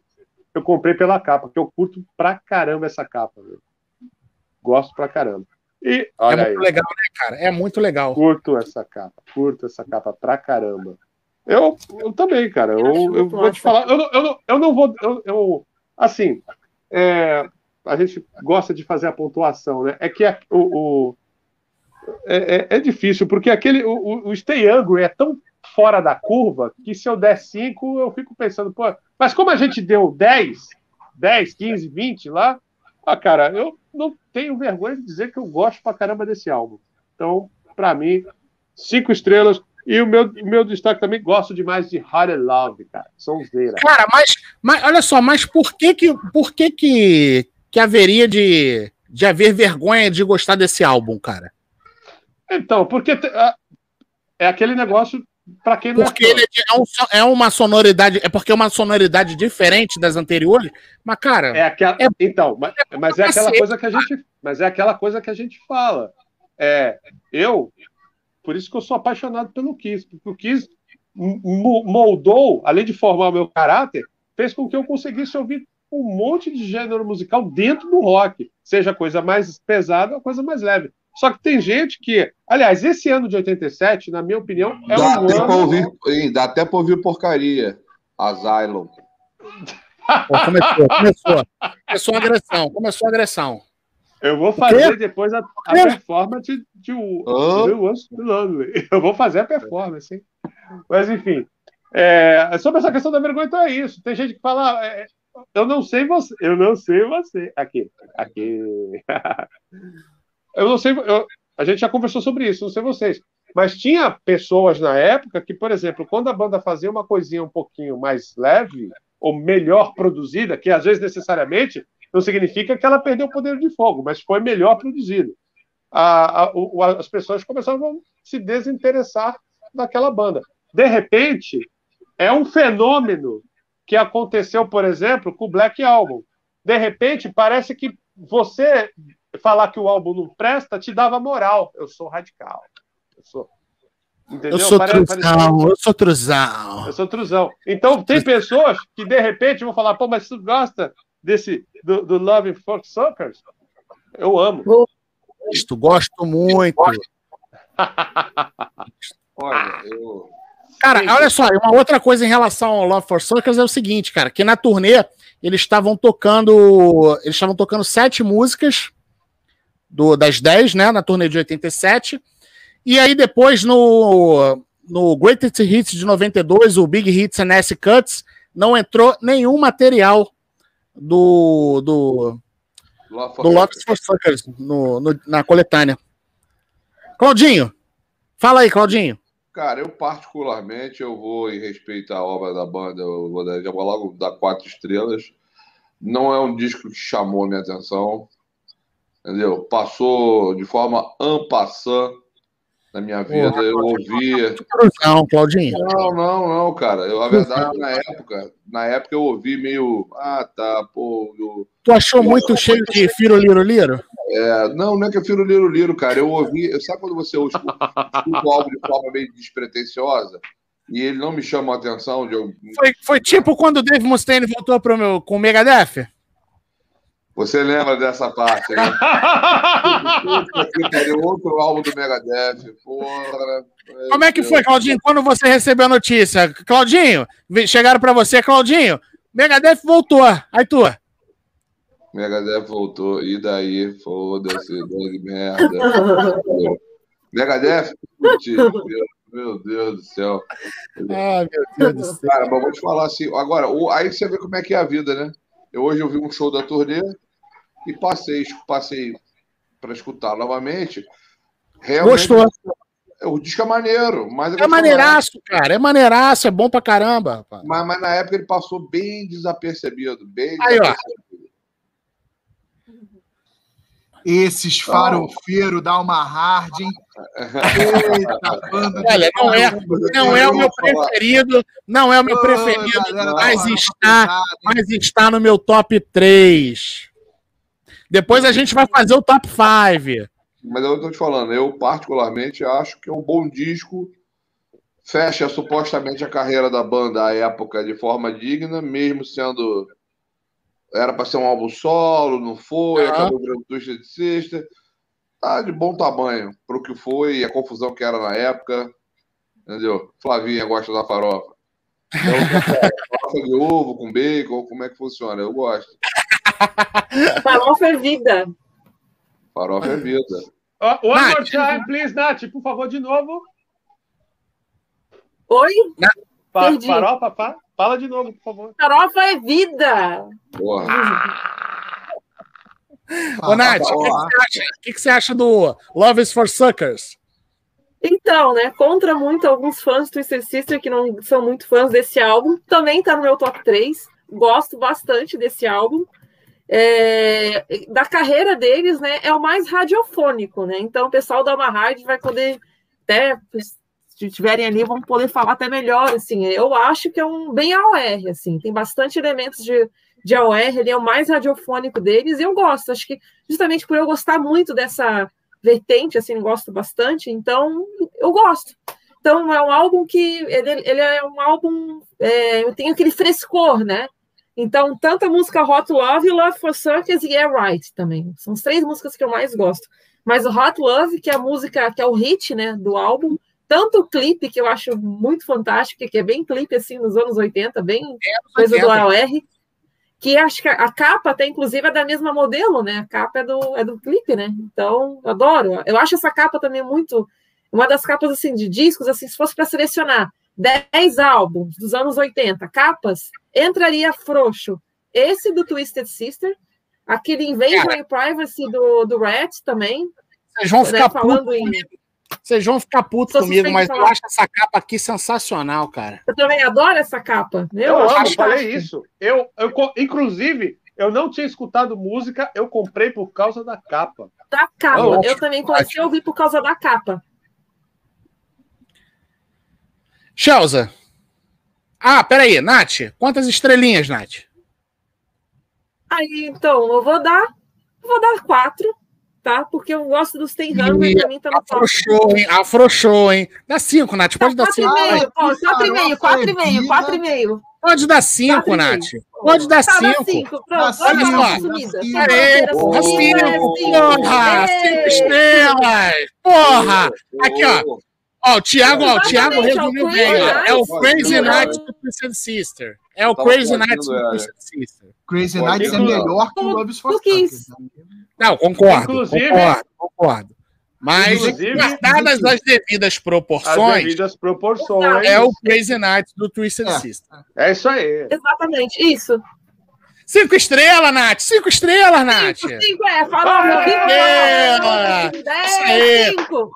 Speaker 5: eu comprei pela capa, porque eu curto pra caramba essa capa. Viu? gosto pra caramba. E
Speaker 1: é
Speaker 5: aí,
Speaker 1: muito legal, né, cara? É muito legal.
Speaker 5: curto essa capa, curto essa capa pra caramba. Eu, eu também, cara. Eu, eu vou te falar, eu não, eu não, eu não vou. Eu, eu- assim, é, a gente gosta de fazer a pontuação, né? É que a- o, o- é, é- é difícil, porque aquele, o, o- Stay Angry é tão fora da curva que se eu der 5, eu fico pensando, pô, mas como a gente deu 10, 10, 15, 20 lá, ah, cara, eu não tenho vergonha de dizer que eu gosto pra caramba desse álbum. Então, pra mim, cinco estrelas. E o meu, meu destaque também, gosto demais de Hard Love, cara. Sonzeira.
Speaker 1: Cara, mas, mas olha só, mas por que que, por que, que, que haveria de, de haver vergonha de gostar desse álbum, cara?
Speaker 5: Então, porque te- é aquele negócio pra quem não
Speaker 1: Porque
Speaker 5: é fã.
Speaker 1: ele é, é um é uma sonoridade, é porque é uma sonoridade diferente das anteriores, mas, cara,
Speaker 5: É aquela,
Speaker 1: É-
Speaker 5: então, mas, mas é aquela coisa que a gente, mas é aquela coisa que a gente fala. É, eu, por isso que eu sou apaixonado pelo Kiss, porque o Kiss mo- moldou, além de formar o meu caráter, fez com que eu conseguisse ouvir um monte de gênero musical dentro do rock, seja coisa mais pesada ou coisa mais leve. Só que tem gente que, aliás, esse ano de 87, na minha opinião, é
Speaker 3: dá,
Speaker 5: um
Speaker 3: até
Speaker 5: ano
Speaker 3: ouvir, hein, dá até pra ouvir porcaria. Asylum.
Speaker 1: começou, começou. Começou a agressão, começou a agressão.
Speaker 5: Eu vou fazer depois a, a performance de o to Lonely. Eu vou fazer a performance, hein? Mas enfim. É, sobre essa questão da vergonha, então é isso. Tem gente que fala, é, eu não sei você, eu não sei você. Aqui, aqui. eu não sei. eu- a gente já conversou sobre isso, não sei vocês. Mas tinha pessoas na época que, por exemplo, quando a banda fazia uma coisinha um pouquinho mais leve, ou melhor produzida, que às vezes necessariamente não significa que ela perdeu o poder de fogo, mas foi melhor produzido. A- a- o- as pessoas começaram a se desinteressar daquela banda. De repente, é um fenômeno que aconteceu, por exemplo, com o Black Album. De repente, parece que você falar que o álbum não presta te dava moral. Eu sou radical. Eu sou. Entendeu?
Speaker 1: Eu sou truzão, eu sou truzão.
Speaker 5: eu sou truzão. Então, tem pessoas que, de repente, vão falar, pô, mas tu gosta desse, do, do Love for Suckers? Eu amo.
Speaker 1: Gosto, gosto muito.
Speaker 3: Olha, eu.
Speaker 1: Cara, olha só, uma outra coisa em relação ao Love for Suckers é o seguinte, cara, que na turnê eles estavam tocando, eles estavam tocando sete músicas do, das 10, né, na turnê de 87. E aí depois no no Greatest Hits de 92, o Big Hits and S Cuts, não entrou nenhum material do do,
Speaker 3: Love
Speaker 1: do
Speaker 3: Suckers.
Speaker 1: for Suckers no, no- na coletânea. Claudinho, fala aí, Claudinho.
Speaker 3: Cara, eu particularmente eu vou em respeito à obra da banda, eu vou dar, já vou logo dar quatro estrelas. Não é um disco que chamou a minha atenção, entendeu? Passou de forma ampassã na minha vida. Eu ouvia.
Speaker 1: Cruzão, Claudinho.
Speaker 3: Não, não, não, cara. Eu, a verdade, na época, na época eu ouvi meio. Ah, tá, pô. eu-
Speaker 1: Tu achou muito cheio de Firo Liro Liro?
Speaker 3: É, não, não é que eu firo Liro Liro, cara. Eu ouvi. Sabe quando você ouve o álbum de forma meio despretensiosa? E ele não me chama a atenção de eu.
Speaker 1: Foi, foi tipo quando o Dave Mustaine voltou pro meu, com o Megadeth?
Speaker 3: Você lembra dessa parte, né? Outro álbum do Megadeth. Porra.
Speaker 1: Como é que foi, Claudinho, quando você recebeu a notícia? Claudinho, chegaram pra você, Claudinho, Megadeth voltou. Aí tu,
Speaker 3: Megadeth voltou. E daí? Foda-se, dor de merda. Megadeth? Meu Deus do céu.
Speaker 1: Ai, meu Deus do céu.
Speaker 3: Cara, mas vou te falar assim. Agora, aí você vê como é que é a vida, né? Eu hoje eu vi um show da turnê e passei, passei para escutar novamente. Realmente,
Speaker 1: Gostou?
Speaker 3: O disco é maneiro, mas
Speaker 1: É maneiraço, cara. É maneiraço, é bom pra caramba. rapaz.
Speaker 3: Mas, mas na época ele passou bem desapercebido. Bem
Speaker 1: Aí, ó.
Speaker 3: desapercebido.
Speaker 2: Esses farofeiros da Alma Hard, hein? Eita,
Speaker 1: Olha, não é, não é o meu preferido, não é o meu preferido, mas
Speaker 2: Alma
Speaker 1: está, mas está no meu top 3. Depois a gente vai fazer o top 5.
Speaker 3: Mas eu tô te falando, eu particularmente acho que é um bom disco. Fecha supostamente a carreira da banda à época de forma digna, mesmo sendo era para ser um álbum solo, não foi,
Speaker 1: Aham.
Speaker 3: acabou virando Twisted Sister. Tá de bom tamanho pro que foi e a confusão que era na época. Entendeu? Flavinha gosta da farofa. Então, farofa de ovo com bacon, como é que funciona? Eu gosto.
Speaker 4: Farofa é vida.
Speaker 3: Farofa é vida.
Speaker 5: Ó, One
Speaker 1: Nath.
Speaker 5: more time, please, Nath, por favor, de novo.
Speaker 4: Oi?
Speaker 5: Pa
Speaker 4: Perdi.
Speaker 5: farofa, fa- fala de novo, por favor.
Speaker 4: Farofa é vida.
Speaker 3: Porra.
Speaker 1: Ô, Nath, o que, que você acha- o que você acha do Love is for Suckers?
Speaker 4: Então, né? Contra muito alguns fãs do Twisted Sister que não são muito fãs desse álbum. Também tá no meu top 3. Gosto bastante desse álbum. É, da carreira deles, né? É o mais radiofônico, né? Então o pessoal da Uma Rádio vai poder até se estiverem ali vão poder falar até melhor, assim. Eu acho que é um bem AOR, assim. Tem bastante elementos de, de AOR, ele é o mais radiofônico deles e eu gosto. Acho que justamente por eu gostar muito dessa vertente, assim, gosto bastante, então eu gosto. Então é um álbum que ele, ele é um álbum, é, eu tenho aquele frescor, né? Então, tanto a música Hot Love, Love for Circus e Yeah Right também. São as três músicas que eu mais gosto. Mas o Hot Love, que é a música, que é o hit, né, do álbum, tanto o clipe, que eu acho muito fantástico, que é bem clipe, assim, nos anos 80, bem coisa do
Speaker 1: 80.
Speaker 4: AOR, que acho que a, a capa até, inclusive, é da mesma modelo, né? A capa é do, é do clipe, né? Então, eu adoro. Eu acho essa capa também muito... Uma das capas, assim, de discos, assim, se fosse para selecionar 10 álbuns dos anos 80, capas, entraria frouxo. Esse do Twisted Sister, aquele Invasion and Privacy do, do Rat também,
Speaker 1: Vocês vão
Speaker 4: né?
Speaker 1: ficar putos
Speaker 4: Falando em...
Speaker 1: comigo. Vocês vão ficar putos comigo, mas
Speaker 4: de
Speaker 1: eu
Speaker 4: falar.
Speaker 1: acho essa capa aqui sensacional, cara.
Speaker 4: Eu também adoro essa capa. Eu,
Speaker 5: Eu,
Speaker 4: acho
Speaker 5: amo, falei isso. Eu, eu, inclusive, eu não tinha escutado música, eu comprei por causa da capa.
Speaker 4: Da capa.
Speaker 1: Eu
Speaker 4: também comecei a ouvir por causa da capa.
Speaker 1: Chelsea. Ah, peraí, Nath. Quantas estrelinhas, Nath?
Speaker 4: Aí, então, eu vou dar, eu vou dar quatro, tá? Porque eu gosto dos Ten Hunger, pra mim tá no top.
Speaker 1: Afrouxou, hein? Afrouxou, hein? Dá cinco, Nath. Pode dar
Speaker 4: Quatro e
Speaker 1: cinco.
Speaker 4: meio, pô, quatro e meio, quatro e meio, quatro e meio.
Speaker 1: Pode dar cinco,
Speaker 4: e.
Speaker 1: Nath. Pode dar
Speaker 4: Tá, dá
Speaker 1: cinco.
Speaker 2: Dá
Speaker 4: pronto.
Speaker 2: cinco,
Speaker 4: Olha só,
Speaker 1: dá
Speaker 4: sumida.
Speaker 2: cinco.
Speaker 1: Porra! Cinco estrelas! Porra! Aqui, ó. Ó, o Thiago, ó, o Thiago resumiu
Speaker 4: é
Speaker 1: bem, É o. Crazy
Speaker 4: Sim.
Speaker 1: Nights do Twisted Sister. É o Crazy Nights do. Twisted Sister.
Speaker 2: Crazy
Speaker 3: Pode
Speaker 2: Nights é melhor que o Love is.
Speaker 1: Não, concordo.
Speaker 5: Inclusive-
Speaker 1: concordo, concordo. Mas, guardadas as devidas
Speaker 5: As
Speaker 1: proporções,
Speaker 5: devidas proporções.
Speaker 1: é o Crazy Nights do Twisted
Speaker 2: É.
Speaker 1: Sister.
Speaker 5: É isso aí.
Speaker 4: Exatamente, isso.
Speaker 1: Cinco estrelas, Nath! Cinco estrelas, Nath!
Speaker 4: Cinco, é, fala
Speaker 5: Ah,
Speaker 4: meu
Speaker 1: isso aí.
Speaker 4: Dez, cinco.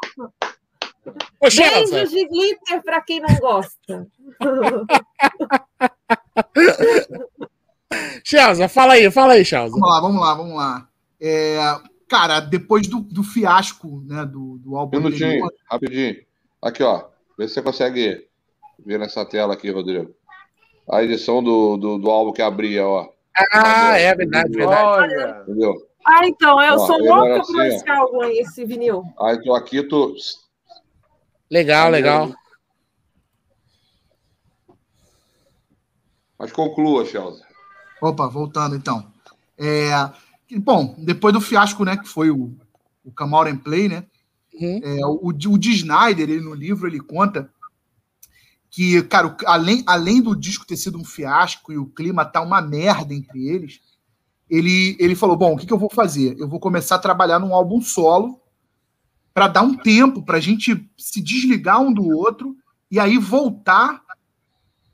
Speaker 4: Beijos de glitter pra quem não gosta.
Speaker 1: Chelsea, fala aí, fala aí, Chelsea.
Speaker 2: Vamos lá, vamos lá, vamos lá. É, cara, depois do, do fiasco né, do, do álbum
Speaker 3: Minutinho,
Speaker 2: anterior,
Speaker 3: rapidinho. Aqui, ó. Vê se você consegue ver nessa tela aqui, Rodrigo. A edição do, do, do álbum que abria, ó.
Speaker 1: Ah, é verdade, verdade.
Speaker 5: Olha.
Speaker 3: Entendeu?
Speaker 4: Ah, então, eu
Speaker 3: Ó,
Speaker 4: sou louca
Speaker 3: era
Speaker 4: por
Speaker 3: assim,
Speaker 4: esse álbum aí, esse vinil.
Speaker 3: Aí tu aqui, tu.
Speaker 1: Legal, legal.
Speaker 3: Mas conclua, Chelsea.
Speaker 2: Opa, voltando então. É, bom, depois do fiasco, né, que foi o, o and Play, né?
Speaker 1: Uhum.
Speaker 2: É, o, o D. Snyder, ele, no livro, ele conta que, cara, além, além do disco ter sido um fiasco e o clima tá uma merda entre eles, ele, ele falou: bom, o que, que eu vou fazer? Eu vou começar a trabalhar num álbum solo para dar um tempo para a gente se desligar um do outro e aí voltar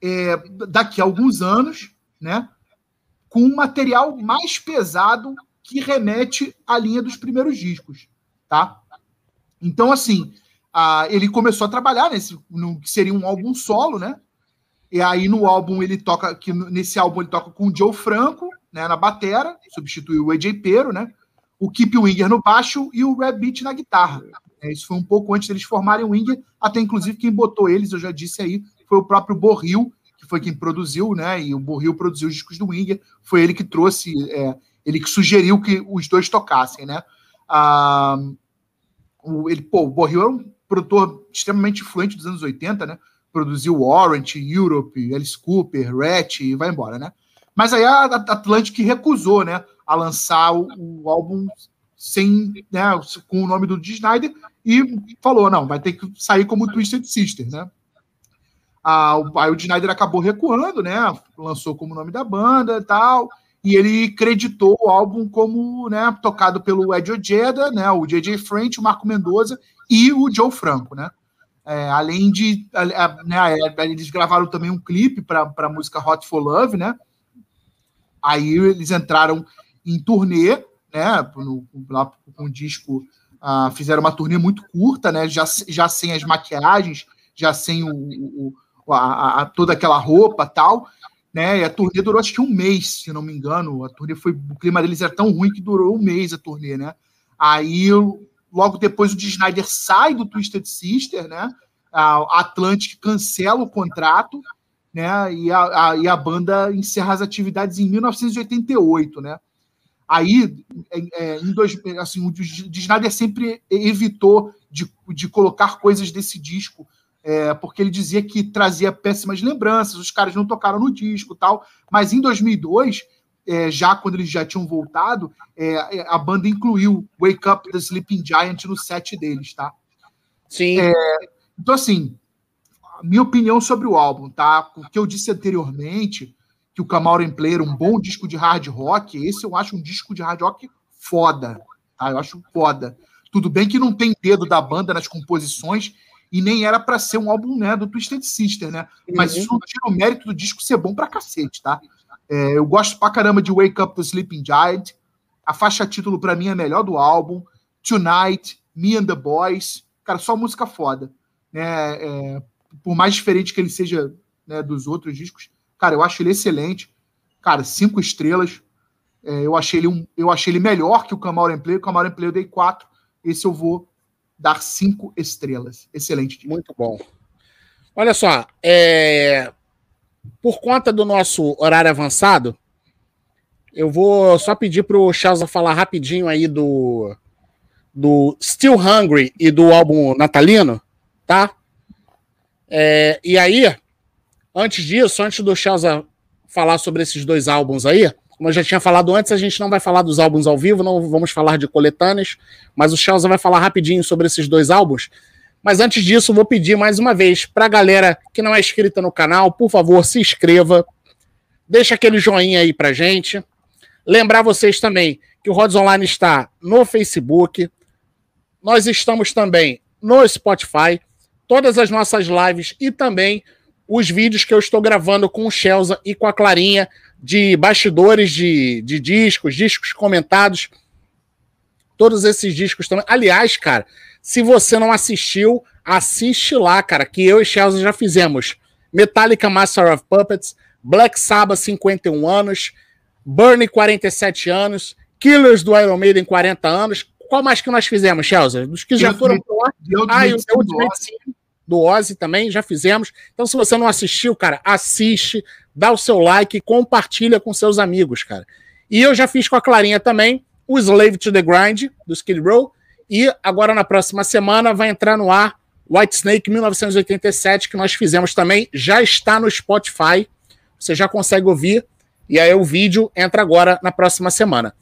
Speaker 2: é, daqui a alguns anos, né? Com um material mais pesado que remete à linha dos primeiros discos, tá? Então, assim, ah, ele começou a trabalhar nesse, no que seria um álbum solo, né? E aí no álbum ele toca, que nesse álbum ele toca com o Joe Franco, né, na batera, substituiu o AJ Pero, né? O Keep Winger no baixo e o Beat na guitarra. É, isso foi um pouco antes deles formarem o Winger, até inclusive quem botou eles, eu já disse aí, foi o próprio Borril, que foi quem produziu, né? E o Borril produziu os discos do Winger, foi ele que trouxe, é, ele que sugeriu que os dois tocassem, né? Ah, o, ele, pô, o Borril era um produtor extremamente influente dos anos 80, né? Produziu Warrant, Europe, Alice Cooper, Rat e vai embora, né? Mas aí a Atlantic recusou, né, a lançar o, o álbum sem, né, com o nome do Dee Snyder e falou, não, vai ter que sair como Twisted Sister, né? Ah, aí o Dee Snyder acabou recuando, né? Lançou como nome da banda e tal. E ele creditou o álbum como né, tocado pelo Ed Ojeda, né, o J.J. French, o Marco Mendoza e o Joe Franco, né? É, além de. Né, eles gravaram também um clipe para a música Hot for Love, né? Aí eles entraram em turnê, né? No, lá com o disco. Uh, fizeram uma turnê muito curta, né? Já, já sem as maquiagens, já sem o, o a, a, toda aquela roupa tal. Né? E a turnê durou acho que um mês, se não me engano. A turnê foi. O clima deles era tão ruim que durou um mês a turnê, né? Aí logo depois o D. Snyder sai do Twisted Sister, né? A Atlantic cancela o contrato, né? E a, a, e a banda encerra as atividades em 1988, né? Aí, é, em dois, assim, o. Snyder sempre evitou de, de colocar coisas desse disco, é, porque ele dizia que trazia péssimas lembranças, os caras não tocaram no disco tal. Mas em 2002 é, já quando eles já tinham voltado, é, a banda incluiu Wake Up the Sleeping Giant no set deles, tá?
Speaker 1: Sim.
Speaker 2: É, então, assim, minha opinião sobre o álbum, tá? O que eu disse anteriormente, que o Camaro Player um bom disco de hard rock, esse eu acho um disco de hard rock foda, tá? Eu acho foda. Tudo bem que não tem dedo da banda nas composições e nem era para ser um álbum né, do Twisted Sister, né? Mas isso não tira o mérito do disco ser bom pra cacete, tá? É, eu gosto pra caramba de Wake Up the Sleeping Giant. A faixa título para mim é a melhor do álbum. Tonight, Me and the Boys. Cara, só música foda. Né? É, por mais diferente que ele seja né, dos outros discos, cara, eu acho ele excelente. Cara, cinco estrelas. É, eu, achei ele um, eu achei ele melhor que o Camaro Play. O Camaro Play eu dei quatro. Esse eu vou dar cinco estrelas. Excelente.
Speaker 1: Muito bom. Olha só, é, por conta do nosso horário avançado, eu vou só pedir para o Chelsea falar rapidinho aí do, do Still Hungry e do álbum natalino, tá? É, e aí, antes disso, antes do Chelsea falar sobre esses dois álbuns aí, como eu já tinha falado antes, a gente não vai falar dos álbuns ao vivo, não vamos falar de coletâneas, mas o Chelsea vai falar rapidinho sobre esses dois álbuns. Mas antes disso, vou pedir mais uma vez para a galera que não é inscrita no canal, por favor, se inscreva, deixa aquele joinha aí para gente. Lembrar vocês também que o Rods Online está no Facebook, nós estamos também no Spotify, todas as nossas lives e também os vídeos que eu estou gravando com o Chelsea e com a Clarinha de bastidores de, de discos, discos comentados, todos esses discos também. Aliás, cara, se você não assistiu, assiste lá, cara, que eu e Chelsea já fizemos. Metallica Master of Puppets, Black Sabbath 51 anos, Burnie 47 anos, Killers do Iron Maiden 40 anos. Qual mais que nós fizemos, Chelsea? Dos que já foram Ah, e o Ultimate do Ozzy também, já fizemos. Então, se você não assistiu, cara, assiste, dá o seu like, compartilha com seus amigos, cara. E eu já fiz com a Clarinha também o Slave to the Grind, do Skid Row, e agora, na próxima semana, vai entrar no ar White Snake 1987, que nós fizemos também. Já está no Spotify. Você já consegue ouvir. E aí o vídeo entra agora na próxima semana.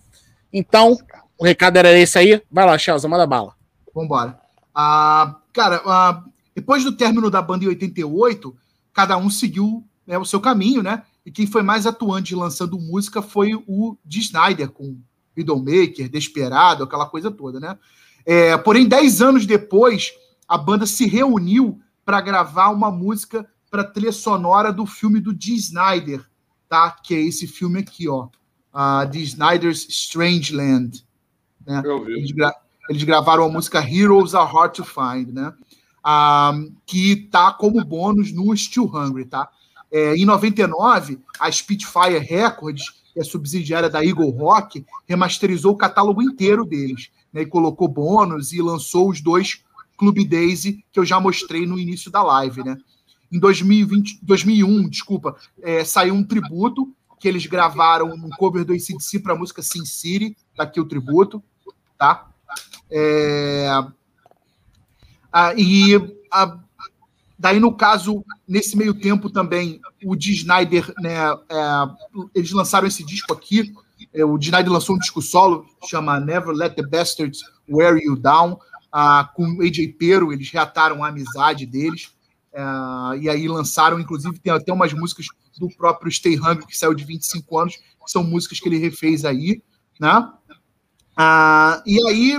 Speaker 1: Então, o recado era esse aí. Vai lá, Chelsea, manda bala.
Speaker 2: Vambora. Ah, cara, ah, depois do término da banda em 88, cada um seguiu né, o seu caminho, né? E quem foi mais atuante lançando música foi o D. Snyder, com Widowmaker, Desperado, aquela coisa toda, né? É, porém, dez anos depois, a banda se reuniu para gravar uma música para trilha sonora do filme do Dee Snyder, tá? Que é esse filme aqui, ó, uh, Snyder's Strange Land. Né? Eles, gra eles, gravaram a música Heroes Are Hard to Find, né? Uh, que tá como bônus no Still Hungry, tá? É, em 99, a Spitfire Records, que é subsidiária da Eagle Rock, remasterizou o catálogo inteiro deles né, e colocou bônus e lançou os dois Clube Daisy que eu já mostrei no início da live, né? Em 2020, 2001, desculpa, é, saiu um tributo que eles gravaram um cover do ACDC para a música Sin City, tá aqui o tributo, tá? É, ah, e Daí, no caso, nesse meio tempo também, o D. Snyder, né, é, eles lançaram esse disco aqui. É, o D. Snyder lançou um disco solo, chama Never Let the Bastards Wear You Down, ah, com o AJ Pero, eles reataram a amizade deles. É, e aí lançaram, inclusive, tem até umas músicas do próprio Stay Hungry, que saiu de 25 anos, que são músicas que ele refez aí, né? Ah, e aí,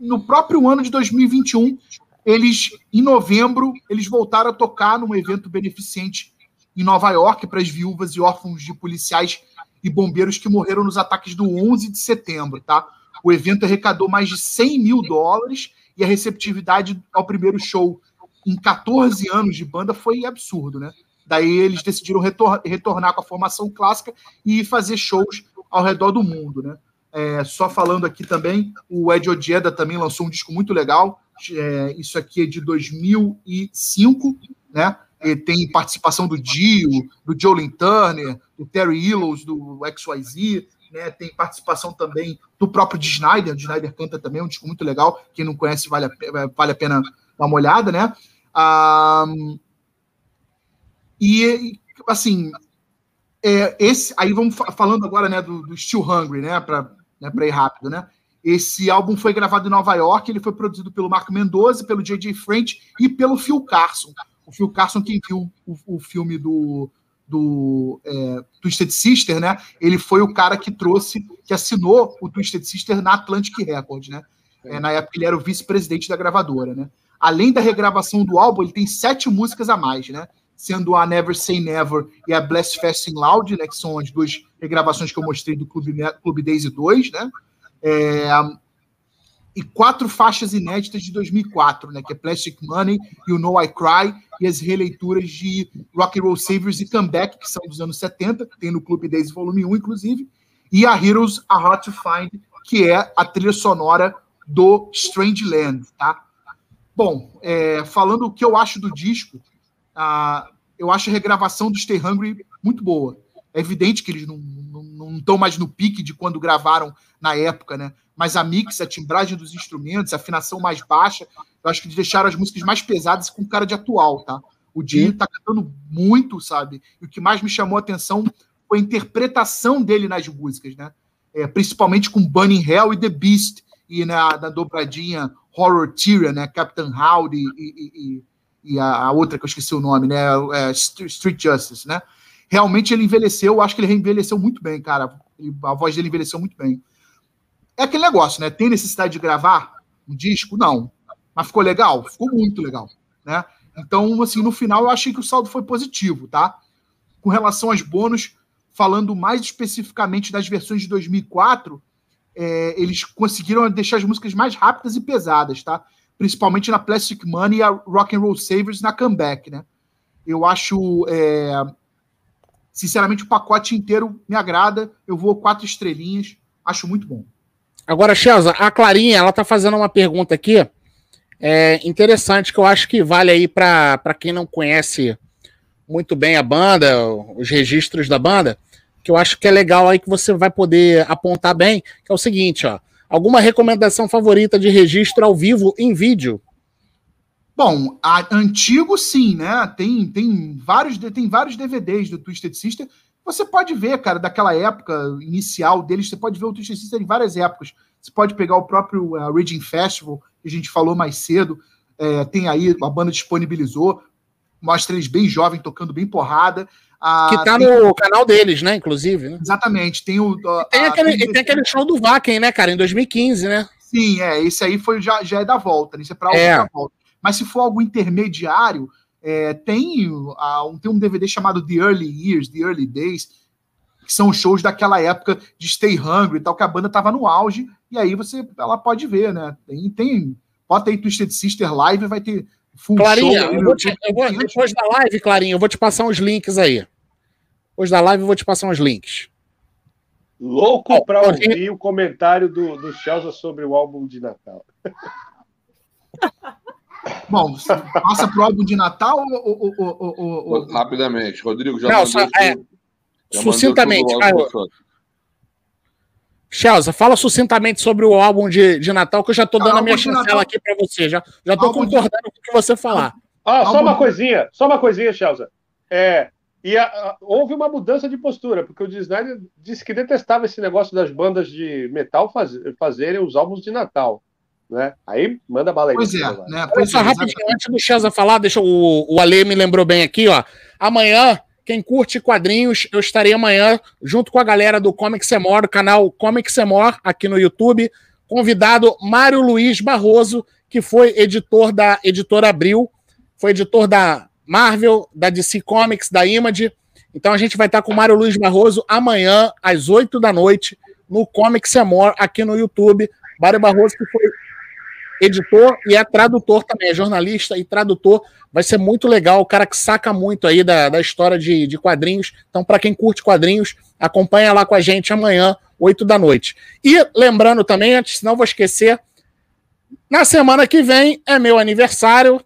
Speaker 2: no próprio ano de 2021, eles, em novembro, eles voltaram a tocar num evento beneficente em Nova York para as viúvas e órfãos de policiais e bombeiros que morreram nos ataques do 11 de setembro, tá? O evento arrecadou mais de 100 mil dólares e a receptividade ao primeiro show em 14 anos de banda foi absurdo, né? Daí eles decidiram retor retornar com a formação clássica e fazer shows ao redor do mundo, né? É, só falando aqui também, o Ed Ojeda também lançou um disco muito legal. É, isso aqui é de 2005, né? E tem participação do Dio, do Jolin Turner, do Terry Illows, do XYZ, né? Tem participação também do próprio D. Snyder. O. Snyder canta também, é um disco muito legal. Quem não conhece, vale a, vale a pena dar uma olhada, né? E, assim, é, esse, aí vamos falando agora né, do, do Still Hungry, né? Para né, para ir rápido, né? Esse álbum foi gravado em Nova York, ele foi produzido pelo Marco Mendoza, pelo J.J. French e pelo Phil Carson. O Phil Carson, quem viu o, o filme do, do é, Twisted Sister, né? Ele foi o cara que trouxe, que assinou o Twisted Sister na Atlantic Records, né? É, na época ele era o vice-presidente da gravadora, né? Além da regravação do álbum, ele tem sete músicas a mais, né? Sendo a Never Say Never e a Bless Fasting Loud, né? Que são as duas regravações que eu mostrei do Clube, Clube Daisy 2, né? É, e quatro faixas inéditas de 2004, né? Que é Plastic Money o No I Cry, e as releituras de Rock and Roll Saviors e Comeback, que são dos anos 70, que tem no Clube Daisy Volume 1, inclusive, e a Heroes Are Hard to Find, que é a trilha sonora do Strange Land, tá? Bom, é, falando o que eu acho do disco, eu acho a regravação do Stay Hungry muito boa. É evidente que eles não estão mais no pique de quando gravaram na época, né? Mas a mix, a timbragem dos instrumentos, a afinação mais baixa, eu acho que eles deixaram as músicas mais pesadas com cara de atual, tá? O Dinho tá cantando muito, sabe? E o que mais me chamou a atenção foi a interpretação dele nas músicas, né? É, principalmente com Burning Hell e The Beast, e na, na dobradinha Horror Tyrion, né? Captain Howdy e, e, e, e a, a, outra que eu esqueci o nome, né? É, Street Justice, né? realmente ele envelheceu, eu acho que ele envelheceu muito bem, cara. A voz dele envelheceu muito bem. É aquele negócio, né? Tem necessidade de gravar um disco? Não. Mas ficou legal? Ficou muito legal, né? Então, assim, no final eu achei que o saldo foi positivo, tá? Com relação aos bônus, falando mais especificamente das versões de 2004, é, eles conseguiram deixar as músicas mais rápidas e pesadas, tá? Principalmente na Plastic Money e a Rock and Roll Savers na Comeback, né? Eu acho é, Sinceramente, o pacote inteiro me agrada. Eu vou quatro estrelinhas. Acho muito bom.
Speaker 1: Agora, Chelsea, a Clarinha, ela tá fazendo uma pergunta aqui é, interessante que eu acho que vale aí para quem não conhece muito bem a banda, os registros da banda, que eu acho que é legal aí que você vai poder apontar bem, que é o seguinte, ó. Alguma recomendação favorita de registro ao vivo em vídeo?
Speaker 2: Bom, a, antigo sim, né? Tem, tem, vários, tem vários DVDs do Twisted Sister. Você pode ver, cara, daquela época inicial deles, você pode ver o Twisted Sister em várias épocas. Você pode pegar o próprio uh, Reading Festival, que a gente falou mais cedo. É, tem aí, a banda disponibilizou. Mostra eles bem jovem, tocando bem porrada.
Speaker 1: Ah, que tá tem... no canal deles, né? Inclusive. Né?
Speaker 2: Exatamente. Tem o.
Speaker 1: Uh, tem, aquele, tem aquele show do Vaken, né, cara, em 2015, né?
Speaker 2: Sim, é. Esse aí foi, já, já é da volta, né? Isso é pra é. volta. Mas se for algo intermediário, é, tem, uh, tem um DVD chamado The Early Years, The Early Days, que são shows daquela época de Stay Hungry e tal, que a banda tava no auge, e aí você ela pode ver, né? Tem, tem bota aí Twisted Sister Live, vai ter
Speaker 1: Clarinha. Eu vou te, eu vou, depois da live, Clarinha, eu vou te passar uns links aí. Depois da live eu vou te passar uns links.
Speaker 5: Louco para ouvir o comentário do, do Chelsea sobre o álbum de Natal.
Speaker 2: Bom, passa pro álbum de Natal ou, ou, ou, ou...
Speaker 3: Rapidamente, Rodrigo já
Speaker 1: Não, só, é, já sucintamente, Caio. Chelsea, fala sucintamente sobre o álbum de, de Natal, que eu já estou dando a minha chancela aqui para você. Já, já tô concordando de... com o que você falar.
Speaker 5: Ah, só
Speaker 2: Álbum-
Speaker 5: uma coisinha, só uma coisinha, Chelsea. É, e a- a- houve uma mudança de postura, porque o Snyder disse que detestava esse negócio das bandas de metal faz- fazerem os álbuns de Natal. Né? Aí manda bala aí.
Speaker 2: Pois é, né?
Speaker 1: Olha
Speaker 2: Pois
Speaker 1: só,
Speaker 2: é,
Speaker 1: rapidinho, antes do Chelsea falar, deixa o, o Ale me lembrou bem aqui, ó. Amanhã, quem curte quadrinhos, eu estarei amanhã junto com a galera do Comics Semor, do canal Comics Semor, aqui no YouTube. Convidado Mário Luiz Barroso, que foi editor da editora Abril, foi editor da Marvel, da DC Comics, da Image. Então a gente vai estar com o Mário Luiz Barroso amanhã, às 8 da noite, no Comics Semor, aqui no YouTube. Mário Barroso, que foi editor e é tradutor também, é jornalista e tradutor. Vai ser muito legal, o cara que saca muito aí da, da história de, de quadrinhos. Então, para quem curte quadrinhos, acompanha lá com a gente amanhã, 8 da noite. E lembrando também, antes, eu vou esquecer, na semana que vem é meu aniversário.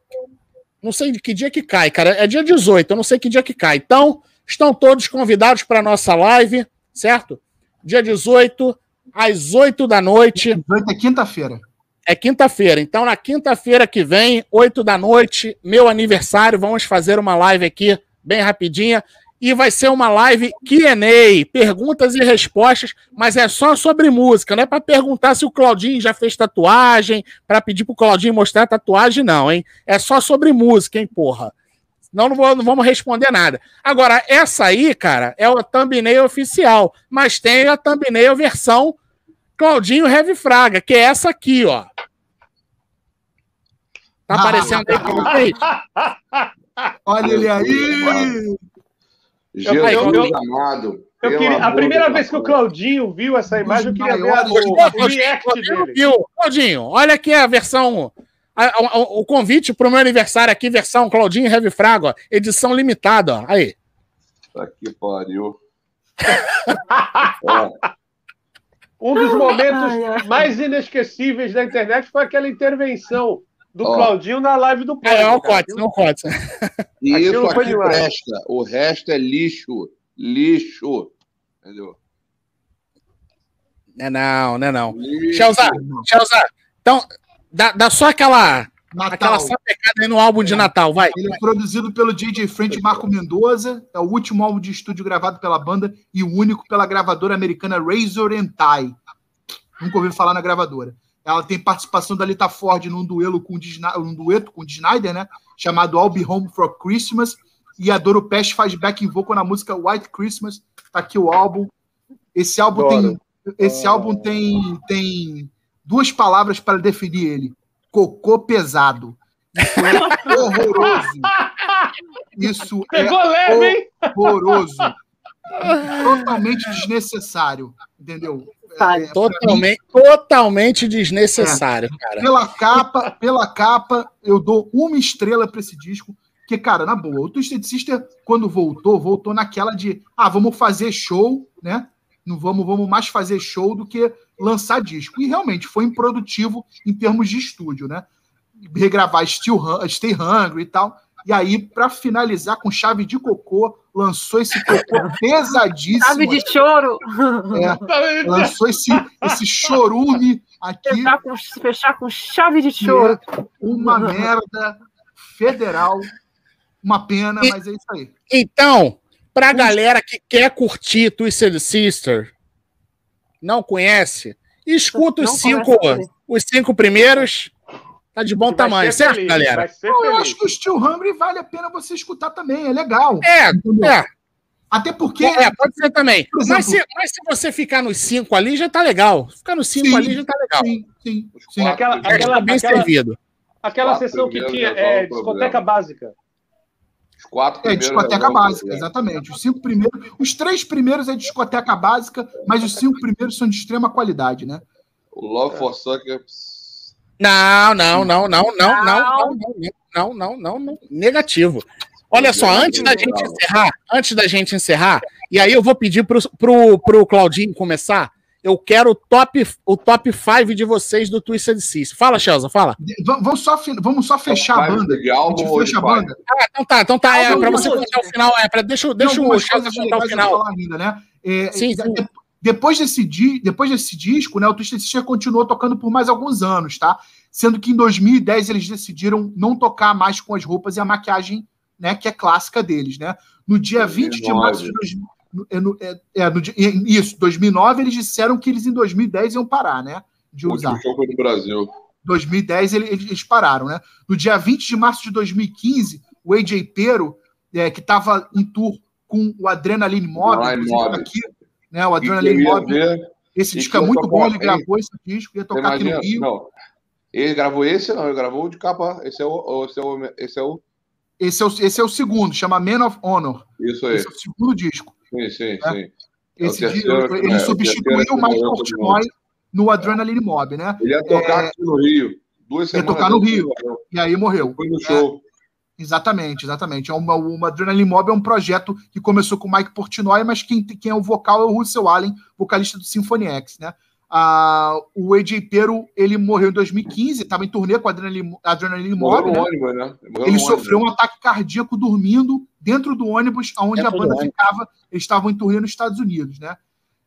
Speaker 1: Não sei de que dia que cai, cara. É dia 18, eu não sei que dia que cai. Então, estão todos convidados para nossa live, certo? Dia 18, às 8 da noite.
Speaker 2: 18 é quinta-feira.
Speaker 1: É quinta-feira. Então, na quinta-feira que vem, 8 da noite, meu aniversário, vamos fazer uma live aqui bem rapidinha. E vai ser uma live QA, perguntas e respostas, mas é só sobre música, não é para perguntar se o Claudinho já fez tatuagem, para pedir pro Claudinho mostrar tatuagem, não, hein? É só sobre música, hein, porra. Não, não, vou- não vamos responder nada. Agora, essa aí, cara, é o thumbnail oficial, mas tem a thumbnail versão Claudinho Heavy Fraga, que é essa aqui, ó. Tá aparecendo aí pra vocês?
Speaker 2: Olha ele aí!
Speaker 3: Jesus
Speaker 5: eu- eu-
Speaker 3: amado.
Speaker 5: Eu queria, a primeira vez que o. Claudinho viu essa imagem, eu queria ver a- o, o react
Speaker 1: Claudinho,
Speaker 5: dele.
Speaker 1: viu? Claudinho, olha aqui a versão. a- a- o convite pro meu aniversário aqui, versão Claudinho Heavy Fraga, ó, edição limitada, ó. Aí.
Speaker 3: Tá que pariu. Ó,
Speaker 5: Um dos momentos
Speaker 4: Ai, ai.
Speaker 5: mais inesquecíveis da internet foi aquela intervenção do
Speaker 3: Ó.
Speaker 5: Claudinho na live do
Speaker 1: É, é o. Cotes, não o
Speaker 3: isso aqui
Speaker 5: demais.
Speaker 3: presta. O resto é lixo. Lixo. Entendeu?
Speaker 1: Não é não, não é não. Então, dá, dá só aquela,
Speaker 2: Natal.
Speaker 1: aquela sapecada aí no álbum de Natal, vai.
Speaker 2: Ele é produzido pelo DJ French e Marco Mendoza. É o último álbum de estúdio gravado pela banda e o único pela gravadora americana Razor and Tie. Nunca ouvi falar na gravadora. Ela tem participação da Lita Ford num duelo com num dueto com o Snyder, né? Chamado I'll Be Home for Christmas. E a Doro Pest faz backing vocal na música White Christmas. Tá aqui o álbum. Esse álbum
Speaker 5: Adoro.
Speaker 2: tem esse álbum tem tem duas palavras para definir ele: cocô pesado. Isso é horroroso. Isso é
Speaker 5: Pegou leve, hein?
Speaker 2: horroroso. Totalmente desnecessário. Entendeu?
Speaker 4: Tá.
Speaker 2: É, pra mim,
Speaker 1: Totalmente, totalmente desnecessário, cara.
Speaker 2: pela capa, pela capa, eu dou uma estrela para esse disco. Porque, cara, na boa, o Twisted Sister, quando voltou, voltou naquela de ah, vamos fazer show, né? Não vamos, vamos mais fazer show do que lançar disco. E realmente foi improdutivo em termos de estúdio, né? Regravar Still, Stay Hungry e tal. E aí, para finalizar com chave de cocô, lançou esse cocô pesadíssimo.
Speaker 4: Chave de choro.
Speaker 2: É, lançou esse, esse chorume aqui,
Speaker 4: Fechar com, fechar com chave de choro.
Speaker 2: uma merda federal. Uma pena, mas é isso aí.
Speaker 1: Então, pra galera que quer curtir Twisted Sister, não conhece, escuta os cinco, os cinco primeiros, tá de bom tamanho, certo,
Speaker 5: feliz,
Speaker 1: galera?
Speaker 2: Não, eu acho que o Steel Hungry vale a pena você escutar também, é legal.
Speaker 1: É,
Speaker 2: entendeu?
Speaker 1: é,
Speaker 2: Até porque
Speaker 1: é, pode ser também.
Speaker 2: Por
Speaker 1: Mas se, mas se você ficar nos cinco ali, já tá legal. Ficar nos cinco
Speaker 2: Sim.
Speaker 1: ali já tá legal.
Speaker 2: sim, sim, sim.
Speaker 3: quatro
Speaker 5: Aquela- aquela-
Speaker 1: tá bem
Speaker 5: aquela-
Speaker 1: servido.
Speaker 5: Aquela sessão que tinha é, discoteca
Speaker 3: problema.
Speaker 5: básica.
Speaker 3: Os quatro
Speaker 2: É
Speaker 3: primeiros
Speaker 2: discoteca
Speaker 3: resolvem o
Speaker 2: básica, exatamente. Os cinco primeiros, os três primeiros é discoteca básica, mas os cinco primeiros são de extrema qualidade, né?
Speaker 3: O Love for Suckers.
Speaker 1: Não, não, não, não, não, não, não, não, não, não, não, negativo. Olha só, antes da gente encerrar, antes da gente encerrar, e aí eu vou pedir pro, pro, pro Claudinho começar, eu quero o top, o top 5 de vocês do Twisted Sister. Fala, Chelsea, fala.
Speaker 2: V- Vamos só, vamos só fechar a banda.
Speaker 3: de álbum
Speaker 2: fecha a banda.
Speaker 1: Ah, então tá, então tá, é, pra você contar o final, é, pra, deixa, deixa o Chelsea contar o final.
Speaker 2: ainda, né? É,
Speaker 1: Sim,
Speaker 2: é,
Speaker 1: sim.
Speaker 2: Depois desse, depois desse disco, né, o Twisted Sister continuou tocando por mais alguns anos, tá? Sendo que em 2010 eles decidiram não tocar mais com as roupas e a maquiagem, né, que é clássica deles, né? No dia 20 de março de 2000, no- é, é, é, no isso, 2009 eles disseram que eles em 2010 iam parar, né, de usar.
Speaker 3: foi no Brasil.
Speaker 2: 2010 ele- eles, pararam, né? No dia 20 de março de 2015, o AJ Pero, é, que estava em tour com o Adrenaline Mob,
Speaker 3: Mob.
Speaker 2: aqui, né? O Adrenaline
Speaker 3: ia
Speaker 2: Mob,
Speaker 3: ver,
Speaker 2: esse disco é muito bom, ele gravou esse disco, ia tocar aqui no? Rio.
Speaker 3: Não. Ele gravou esse, não, ele gravou o de capa. Esse é o. Esse é o, esse é o
Speaker 2: Esse, é o, esse é o segundo, chama Man of Honor.
Speaker 3: isso aí.
Speaker 2: Esse é o segundo disco.
Speaker 3: Sim, sim,
Speaker 2: É.
Speaker 3: sim. É
Speaker 2: Esse
Speaker 3: terceiro,
Speaker 2: disco, ele
Speaker 3: é,
Speaker 2: substituiu o Mike Portnoy no Adrenaline Mob, né?
Speaker 3: Ele ia tocar aqui no Rio. Duas
Speaker 2: Ia
Speaker 3: semanas
Speaker 2: tocar no Rio. E aí morreu.
Speaker 3: Foi no show.
Speaker 2: Exatamente, exatamente. É uma, uma Adrenaline Mob é um projeto que começou com o Mike Portnoy, mas quem, quem é o vocal é o Russell Allen, vocalista do Symphony X, né? Ah, o AJ Pero, ele morreu em 2015, estava em turnê com a Adrenaline, Adrenaline Mob, né?
Speaker 3: ônibus, né?
Speaker 2: Ele
Speaker 3: no
Speaker 2: sofreu
Speaker 3: ônibus.
Speaker 2: um ataque cardíaco dormindo dentro do ônibus onde
Speaker 1: Dentro
Speaker 2: a banda
Speaker 1: ônibus.
Speaker 2: ficava. Eles estavam em turnê nos Estados Unidos, né?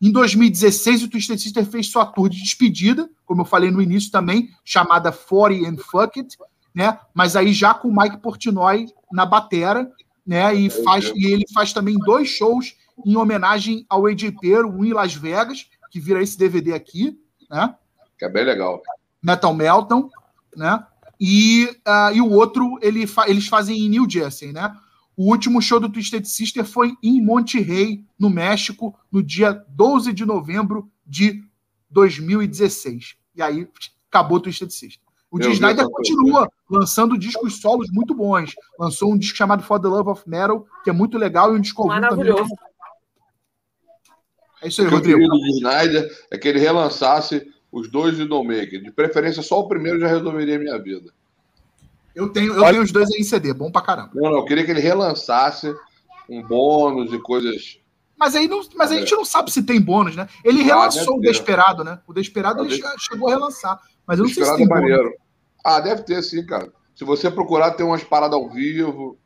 Speaker 2: Em 2016, o Twisted Sister fez sua tour de despedida, como eu falei no início também, chamada 40 and Fuck It, né? Mas aí já com o Mike Portnoy na batera, né? E, faz, e ele faz também dois shows em homenagem ao AJ Pero, um em Las Vegas, que vira esse DVD aqui, né?
Speaker 3: Que é bem legal.
Speaker 2: Metal Melton, né? E, ah, e o outro ele fa- eles fazem em New Jersey, né? O último show do Twisted Sister foi em Monterrey, no México, no dia 12 de novembro de 2016. E aí acabou o Twisted Sister. O
Speaker 3: Meu
Speaker 2: Snyder continua lançando discos solos muito bons. Lançou um disco chamado For the Love of Metal, que é muito legal, e um disco vivo também.
Speaker 4: Maravilhoso.
Speaker 2: É isso aí,
Speaker 3: O que eu
Speaker 2: Rodrigo.
Speaker 3: queria do Snyder é que ele relançasse os dois de No Maker. De preferência, só o primeiro já resolveria a minha vida.
Speaker 2: Eu tenho, eu
Speaker 1: Olha-
Speaker 2: tenho os dois aí em CD, bom pra caramba.
Speaker 3: Não, não, eu queria que ele relançasse um bônus e coisas.
Speaker 2: Mas aí não, mas a
Speaker 3: É.
Speaker 2: gente não sabe se tem bônus, né? Ele
Speaker 3: Ah,
Speaker 2: relançou o. Desperado, né? O Desperado
Speaker 3: Ah,
Speaker 2: ele chegou a relançar. Mas eu não sei se
Speaker 3: Esperado
Speaker 2: tem
Speaker 3: é
Speaker 2: bônus.
Speaker 3: Ah, deve ter sim, cara. Se você procurar, tem umas paradas ao vivo,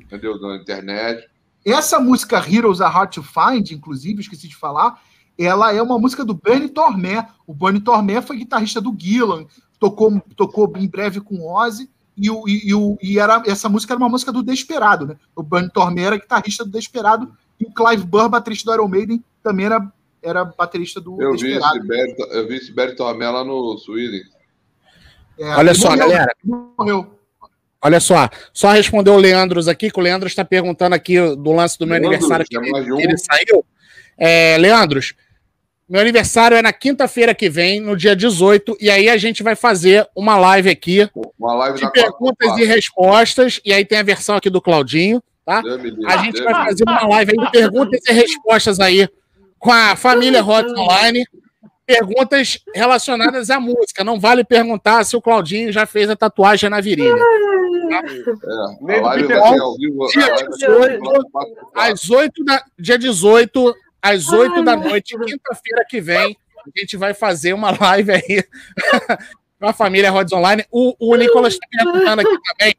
Speaker 3: entendeu? Na internet.
Speaker 2: Essa música Heroes Are Hard to Find, inclusive, esqueci de falar, ela é uma música do Bernie Tormé. O Bernie Tormé foi guitarrista do Gillan, tocou, tocou em breve com Ozzy, e, o, e, o- e era, essa música era uma música do Desperado, né? O Bernie Tormé era guitarrista do Desperado, e o Clive Burr, baterista do Iron Maiden, também era, era baterista do
Speaker 3: Eu vi,
Speaker 2: Desperado.
Speaker 3: esse Berto, eu vi esse Berto Tormé lá no Sweden.
Speaker 2: É,
Speaker 1: Olha só,
Speaker 2: morreu,
Speaker 1: galera.
Speaker 2: Morreu.
Speaker 1: Olha só, só responder o Leandros aqui, que o Leandros está perguntando aqui do lance do meu
Speaker 3: Leandros,
Speaker 1: aniversário que
Speaker 3: é
Speaker 1: ele, ele saiu. É, Leandros, meu aniversário é na quinta-feira que vem, no dia 18, e aí a gente vai fazer uma live aqui
Speaker 3: Uma live
Speaker 1: de perguntas e respostas, e aí tem a versão aqui do Claudinho, tá?
Speaker 3: Deus
Speaker 1: A gente
Speaker 3: Deus
Speaker 1: vai
Speaker 3: me
Speaker 1: fazer uma live aí de perguntas e respostas aí com a família Hot Online. Perguntas relacionadas à música. Não vale perguntar se o Claudinho já fez a tatuagem na virilha.
Speaker 3: É,
Speaker 5: Nem
Speaker 3: a
Speaker 5: do
Speaker 3: live
Speaker 5: Peter
Speaker 3: vai
Speaker 5: Pan.
Speaker 3: ser ao vivo. a
Speaker 1: Dia
Speaker 3: live
Speaker 1: 18,
Speaker 3: vai ser quatro por quatro.
Speaker 1: Às 8 da. Dia 18, às 8 da noite, quinta-feira que vem, a gente vai fazer uma live aí com a família Rods Online. O, o Nicolas está perguntando aqui também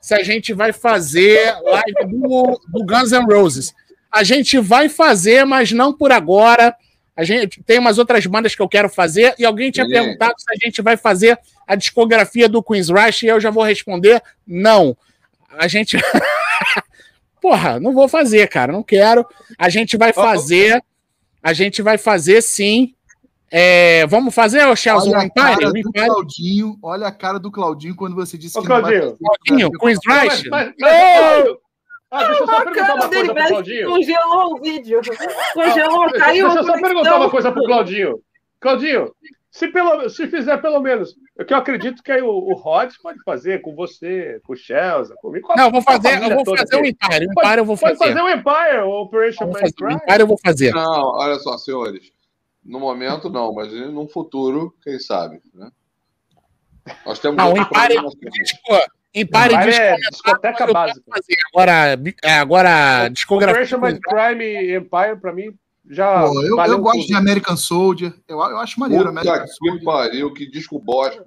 Speaker 1: se a gente vai fazer live do, do Guns N' Roses. A gente vai fazer, mas não por agora. A gente tem umas outras bandas que eu quero fazer e alguém tinha perguntado se a gente vai fazer a discografia do Queen's Rush e eu já vou responder não. A gente Porra, não vou fazer, cara, não quero. A gente vai fazer, a gente vai fazer sim. É, vamos fazer, o Chelsea,
Speaker 2: Olha
Speaker 1: O
Speaker 2: do
Speaker 1: Empire?
Speaker 2: Claudinho, olha a cara do Claudinho quando você disse
Speaker 5: Ô,
Speaker 2: que não vai
Speaker 5: Claudinho,
Speaker 2: fazer
Speaker 1: Claudinho, Queen's
Speaker 5: Mas,
Speaker 1: Rush?
Speaker 5: mas, mas, ah, deixa eu só perguntar uma coisa pro Claudinho.
Speaker 4: congelou o vídeo. Congelou,
Speaker 5: Deixa,
Speaker 4: caiu.
Speaker 5: deixa eu só perguntar uma coisa pro Claudinho. Claudinho, se, pelo, se fizer pelo menos, é que eu acredito que aí o, o Rods pode fazer com você, com o Chelsea, comigo. com a-
Speaker 1: Não, eu vou fazer, eu vou fazer o
Speaker 5: aqui.
Speaker 1: Empire. O
Speaker 5: Pode-
Speaker 1: Empire eu vou
Speaker 5: Pode
Speaker 1: fazer.
Speaker 5: fazer o Empire, o Operation
Speaker 1: Eu fazer. O. Empire eu vou fazer.
Speaker 3: Não, olha só, senhores. No momento, não, mas num futuro, quem sabe, né? Nós temos
Speaker 1: Não, o Empire, disco, Empire,
Speaker 5: Empire é discoteca básica.
Speaker 1: Agora, é, agora discografia.
Speaker 5: Operation Man Crime Empire, pra mim, já
Speaker 2: Pô, eu,
Speaker 5: valeu
Speaker 2: eu gosto
Speaker 5: tudo.
Speaker 2: de American Soldier. Eu, eu acho maneiro
Speaker 3: Puta
Speaker 2: American
Speaker 3: que
Speaker 2: Soldier.
Speaker 3: pariu, que disco bosta.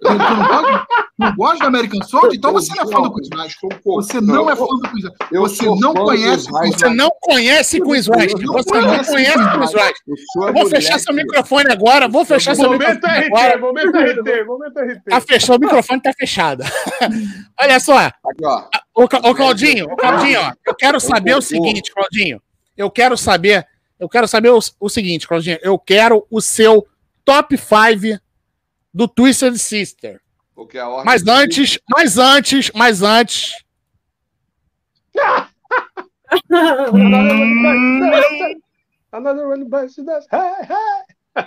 Speaker 2: Não gosta? Não gosta do American Soldier? Então você não é fã do Chris
Speaker 3: pouco.
Speaker 2: Você não é fã do Chris
Speaker 3: eu
Speaker 2: Você não conhece
Speaker 3: Chris.
Speaker 1: Você não conhece Chris
Speaker 2: não
Speaker 1: Você não
Speaker 2: conhece Chris
Speaker 1: Chris.
Speaker 3: O
Speaker 1: Eu
Speaker 3: é
Speaker 1: vou fechar seu microfone agora. Vou fechar seu
Speaker 5: Momento
Speaker 1: microfone
Speaker 5: RT,
Speaker 1: agora.
Speaker 5: momento RT, momento RT.
Speaker 1: Tá fechado, o microfone tá fechado. Olha só,
Speaker 3: Aqui, ó.
Speaker 1: ô, Claudinho, ô Claudinho, ó, eu quero saber o seguinte, Claudinho. Eu quero saber, eu quero saber o, o seguinte, Claudinho. Eu quero o seu top 5 do Twisted Sister.
Speaker 3: Porque a ordem
Speaker 1: Mas antes, mas antes, mas antes.
Speaker 5: Another one bites the dust. Hey, hey.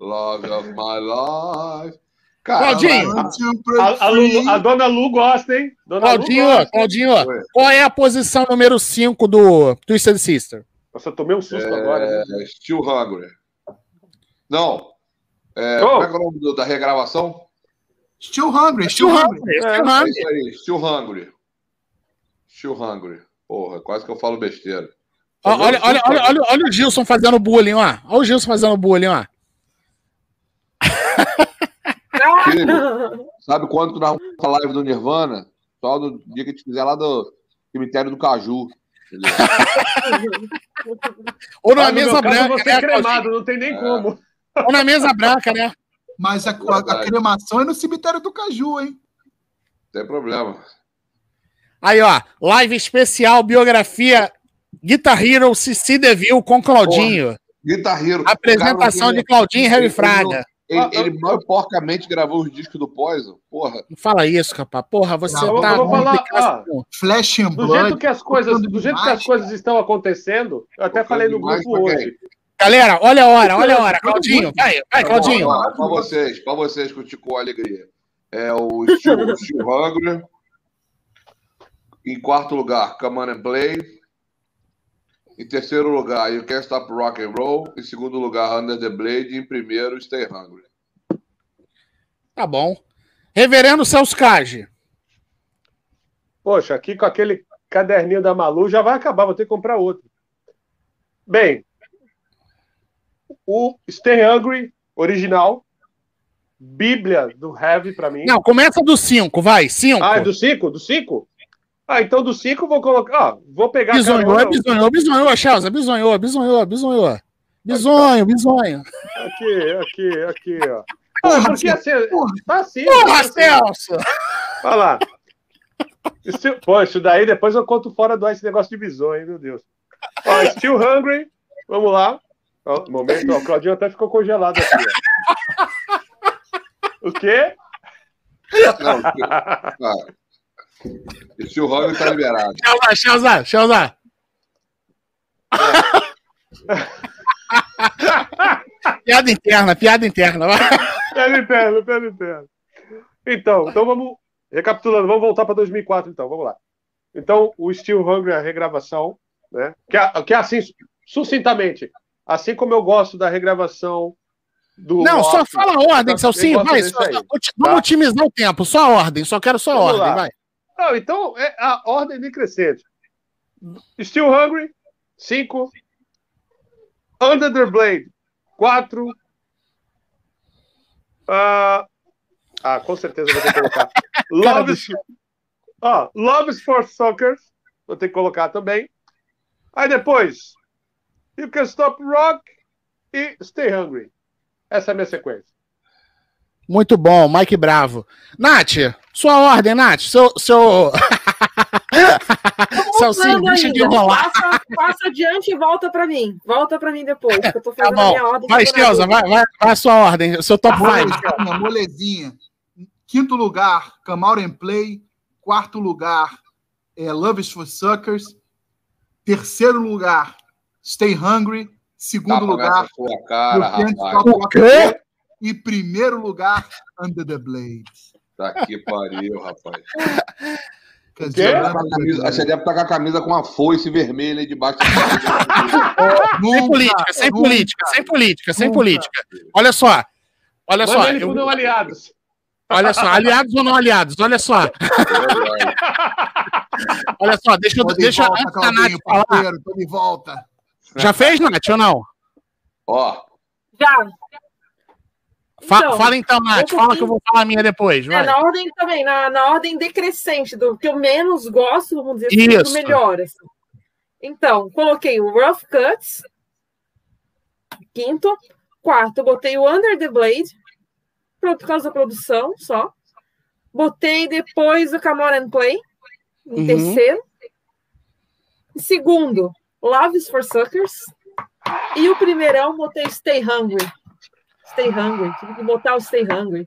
Speaker 3: Love of my life. Cara,
Speaker 1: Claudinho,
Speaker 5: A, a Lu- a dona Lu gosta, hein? Dona
Speaker 1: Claudinho,
Speaker 5: Lu gosta.
Speaker 1: Claudinho,
Speaker 3: Oi.
Speaker 1: qual é a posição número 5 do Twisted Sister?
Speaker 5: Nossa, eu tomei um susto agora. né?
Speaker 3: é, Still Hungry. Não. É,
Speaker 5: Oh.
Speaker 3: Como é é o nome do- da regravação?
Speaker 2: Still Hungry,
Speaker 1: Still
Speaker 2: Still Hungry.
Speaker 1: Still
Speaker 3: É
Speaker 1: Hungry.
Speaker 3: isso aí, Still Hungry. Still Hungry. Porra, quase que eu falo besteira.
Speaker 1: Ó, Olha, olha, olha, olha, olha o Gilson fazendo bullying, ó. Olha o Gilson fazendo bullying, ó.
Speaker 3: Filho, sabe quando tu narra a live do Nirvana? Só no dia que a gente fizer lá do cemitério do Caju.
Speaker 1: Ou na mesa
Speaker 5: caso,
Speaker 1: branca,
Speaker 5: ser
Speaker 1: né,
Speaker 5: cremado, não tem nem
Speaker 3: É.
Speaker 5: como.
Speaker 1: Ou na mesa branca, né?
Speaker 2: Mas a, a- a cremação é no cemitério do Caju, hein?
Speaker 3: Não tem problema.
Speaker 1: Aí, ó. Live especial, biografia Guitar Hero Cici Deville com Claudinho.
Speaker 3: Guitar Hero.
Speaker 1: Apresentação
Speaker 3: Cara,
Speaker 1: de Claudinho e Harry
Speaker 3: ele-
Speaker 1: Fraga.
Speaker 3: Ele,
Speaker 5: Ah,
Speaker 3: ele mal porcamente gravou os discos do Poison. Porra.
Speaker 1: Não fala isso, capaz. Porra, você
Speaker 2: Não,
Speaker 1: tá.
Speaker 5: eu vou falar,
Speaker 1: complicado.
Speaker 2: Flash and
Speaker 5: Do
Speaker 2: Blood.
Speaker 5: jeito que as coisas, do jeito que as coisas estão acontecendo, eu até falei no grupo hoje.
Speaker 1: Galera, olha a hora, olha a hora. Claudinho, vai, vai, Claudinho.
Speaker 3: Ó, Pra vocês, pra vocês que eu te com alegria. É o Steel, Steel Hungry. Em quarto lugar, Come On and Play. Em terceiro lugar, You Can't Stop Rock and Roll. Em segundo lugar, Under the Blade. E em primeiro, Stay Hungry.
Speaker 1: Tá bom. Reverendo Celso Cage.
Speaker 5: Poxa, aqui com aquele caderninho da Malu já vai acabar, vou ter que comprar outro. Bem, o Stay Hungry original, Bíblia do Heavy pra mim.
Speaker 1: Não, começa do 5, vai. 5.
Speaker 5: Ah, é do 5? Do 5? Ah, então do 5 vou colocar. Ó, vou pegar.
Speaker 1: Bisonhou, é bisonhou, bisonhou, Chelsea. Bisonhou, bisonhou, bisonhou. Bisonho, bisonho.
Speaker 5: Aqui, aqui, aqui, ó.
Speaker 2: Porra,
Speaker 5: Ah, porque assim,
Speaker 2: porra.
Speaker 5: tá assim.
Speaker 1: Porra,
Speaker 5: tá assim.
Speaker 1: Celso!
Speaker 5: Olha lá. Isso, pô, isso daí depois eu conto fora do ar esse negócio de hein, meu Deus. Ó, Still Hungry, vamos lá. Ó, momento, ó, o Claudinho até ficou congelado aqui. Ó. O quê?
Speaker 3: Não, cara. E Steel Hungry tá liberado.
Speaker 1: Chelsea, Chelsea, Chelsea. piada interna, piada interna. vai.
Speaker 5: Pé interno, pé interno. Então, então vamos. Recapitulando, vamos voltar para 2004, então, vamos lá. Então, o Still Hungry, a regravação, né? Que é, que é assim, sucintamente, assim como eu gosto da regravação do.
Speaker 1: Não, só fala a ordem, Celcinho. Vai, só-
Speaker 5: aí,
Speaker 1: oti-
Speaker 5: tá?
Speaker 1: vamos otimizar o tempo. Só a ordem, só quero só a
Speaker 5: Vamos
Speaker 1: ordem,
Speaker 5: lá.
Speaker 1: vai.
Speaker 5: Não, então é a ordem decrescente. Still Hungry, 5. Under the Blade, 4. Ah, ah, com certeza vou ter que colocar. Love is, ó, Love is for Suckers, vou ter que colocar também. Aí depois, You Can Stop Rock e Stay Hungry. Essa é a minha sequência.
Speaker 1: Muito bom, Mike Bravo. Nath, sua ordem, Nath. Seu. seu... Celcinho,
Speaker 4: Manda
Speaker 1: deixa de enrolar.
Speaker 4: Passa, passa adiante e volta pra mim. Volta pra mim depois, que eu tô
Speaker 1: Tá
Speaker 4: fazendo a
Speaker 1: bom.
Speaker 4: minha ordem.
Speaker 1: Vai,
Speaker 4: dúvida.
Speaker 1: vai, vai, vai a sua ordem. Seu top 5.
Speaker 2: Molezinha, molezinha. Quinto lugar, Out and Play. Quarto lugar, é, Love is for Suckers. Terceiro lugar, Stay Hungry. Segundo
Speaker 3: Tapa
Speaker 2: lugar,
Speaker 3: cara, rapaz.
Speaker 1: O.
Speaker 2: E primeiro lugar, Under the Blade.
Speaker 3: Tá que pariu, rapaz.
Speaker 2: Quer dizer,
Speaker 3: camisa- Você deve estar com a camisa com uma foice vermelha aí debaixo
Speaker 1: Sem
Speaker 2: nunca,
Speaker 1: política, sem
Speaker 2: nunca.
Speaker 1: política, sem política, sem
Speaker 2: Nunca.
Speaker 1: política. Olha só. Olha só.
Speaker 5: Ele
Speaker 1: eu-
Speaker 5: não aliados.
Speaker 1: olha só, aliados ou não aliados? Olha só. Olha só, deixa, eu-
Speaker 2: de
Speaker 1: deixa
Speaker 2: volta,
Speaker 1: antes da Nath falar.
Speaker 2: parceiro, tô de volta.
Speaker 1: Já fez, Nath, ou não?
Speaker 3: Ó,
Speaker 4: Já.
Speaker 1: Fa-
Speaker 4: Então,
Speaker 1: fala então, Nath. Fala que eu vou falar a minha depois.
Speaker 4: É,
Speaker 1: Vai.
Speaker 4: na ordem também, na, na ordem decrescente, do que eu menos gosto, vamos dizer assim, do
Speaker 1: Isso.
Speaker 4: melhor. assim. Então, coloquei o Rough Cuts, quinto. Quarto, botei o Under the Blade, por por causa da produção só. Botei depois o Come On and Play, em
Speaker 1: Uhum.
Speaker 4: terceiro. Segundo, Love is for Suckers. E o primeirão, botei Stay Hungry. Stay Hungry, tive que botar o Stay Hungry.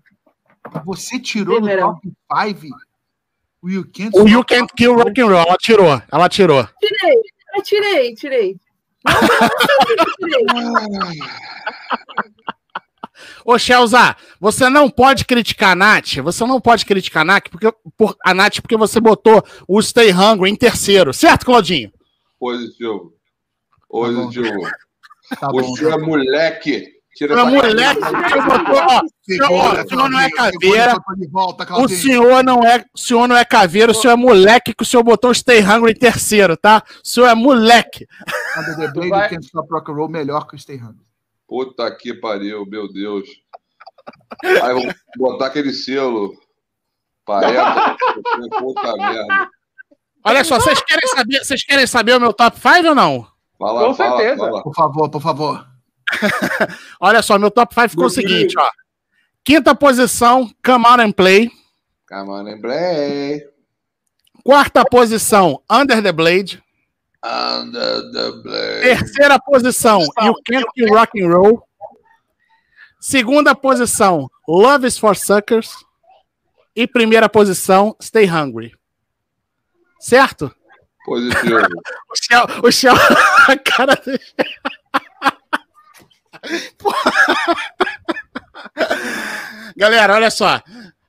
Speaker 2: Você tirou
Speaker 4: Primeirão.
Speaker 2: do top 5 o You Can't
Speaker 1: O You Can't Kill Rock and Roll. Ela tirou. Ela tirou.
Speaker 4: Tirei, eu tirei, tirei. Não, não, não, não, tirei.
Speaker 1: Ô, Shelza, você não pode criticar a Nath. Você não pode criticar a Nath porque, por, a Nath porque você botou o Stay Hungry em terceiro. Certo, Claudinho?
Speaker 3: Positivo. Positivo.
Speaker 2: Tá bom.
Speaker 3: Você é moleque. Tira essa
Speaker 1: moleque, Ó, o senhor não é caveira. O senhor não é, o senhor não é caveiro, o senhor é moleque que o senhor botou o Stay Hungry em terceiro, tá? O senhor é moleque.
Speaker 2: Under the Blade,
Speaker 5: Vai.
Speaker 2: Can't Stop Rock and Roll melhor que o Stay Hungry.
Speaker 3: Puta que pariu, meu Deus. Aí eu vou botar aquele selo. Pareta. Puta merda.
Speaker 1: Olha só, vocês querem saber, vocês querem saber o meu top 5 ou não?
Speaker 3: Fala,
Speaker 5: Com
Speaker 3: fala,
Speaker 5: certeza.
Speaker 3: fala.
Speaker 2: Por favor, por favor.
Speaker 1: Olha só, meu top 5 ficou o seguinte, ó. Quinta posição, Come Out and Play.
Speaker 3: Come on and play.
Speaker 1: Quarta posição, Under the Blade.
Speaker 3: Under the blade.
Speaker 1: Terceira posição, You Can't Kill Rock and Roll. Segunda posição, Love is for Suckers. E primeira posição, Stay Hungry. Certo?
Speaker 3: Positivo.
Speaker 1: O Shell, o Shell, a cara do Galera, olha só.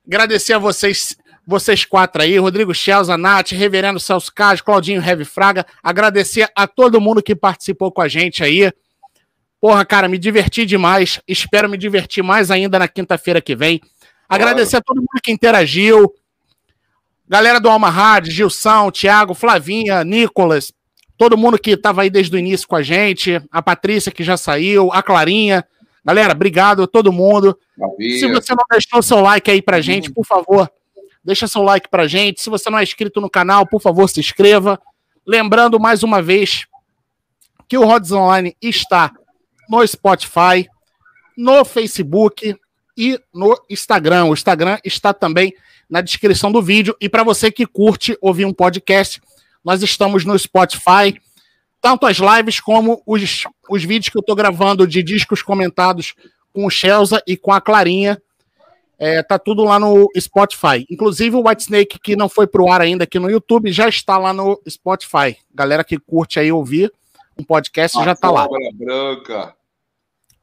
Speaker 1: Agradecer a vocês, vocês quatro aí, Rodrigo Shelza, Nath, Reverendo Celso Cage, Claudinho Heavy Fraga. Agradecer a todo mundo que participou com a gente aí. Porra, cara, me diverti demais. Espero me divertir mais ainda na quinta-feira que vem. Agradecer a todo mundo que interagiu. Galera do Alma Rádio, Gilson, Thiago, Flavinha, Nicolas, todo mundo que estava aí desde o início com a gente, a Patrícia que já saiu, a Clarinha. Galera, obrigado a todo mundo. Se você não deixou seu like aí pra gente, por favor, deixa seu like pra gente. Se você não é inscrito no canal, por favor, se inscreva. Lembrando mais uma vez que o Rods Online está no Spotify, no Facebook e no Instagram. O Instagram está também na descrição do vídeo. E para você que curte ouvir um podcast, nós estamos no Spotify, tanto as lives como os, os vídeos que eu estou gravando de discos comentados com o Shelza e com a Clarinha. É, tá tudo lá no Spotify. Inclusive o White Snake, que não foi pro ar ainda aqui no YouTube, já está lá no Spotify. Galera que curte aí ouvir um podcast já tá lá.
Speaker 3: Cobra branca.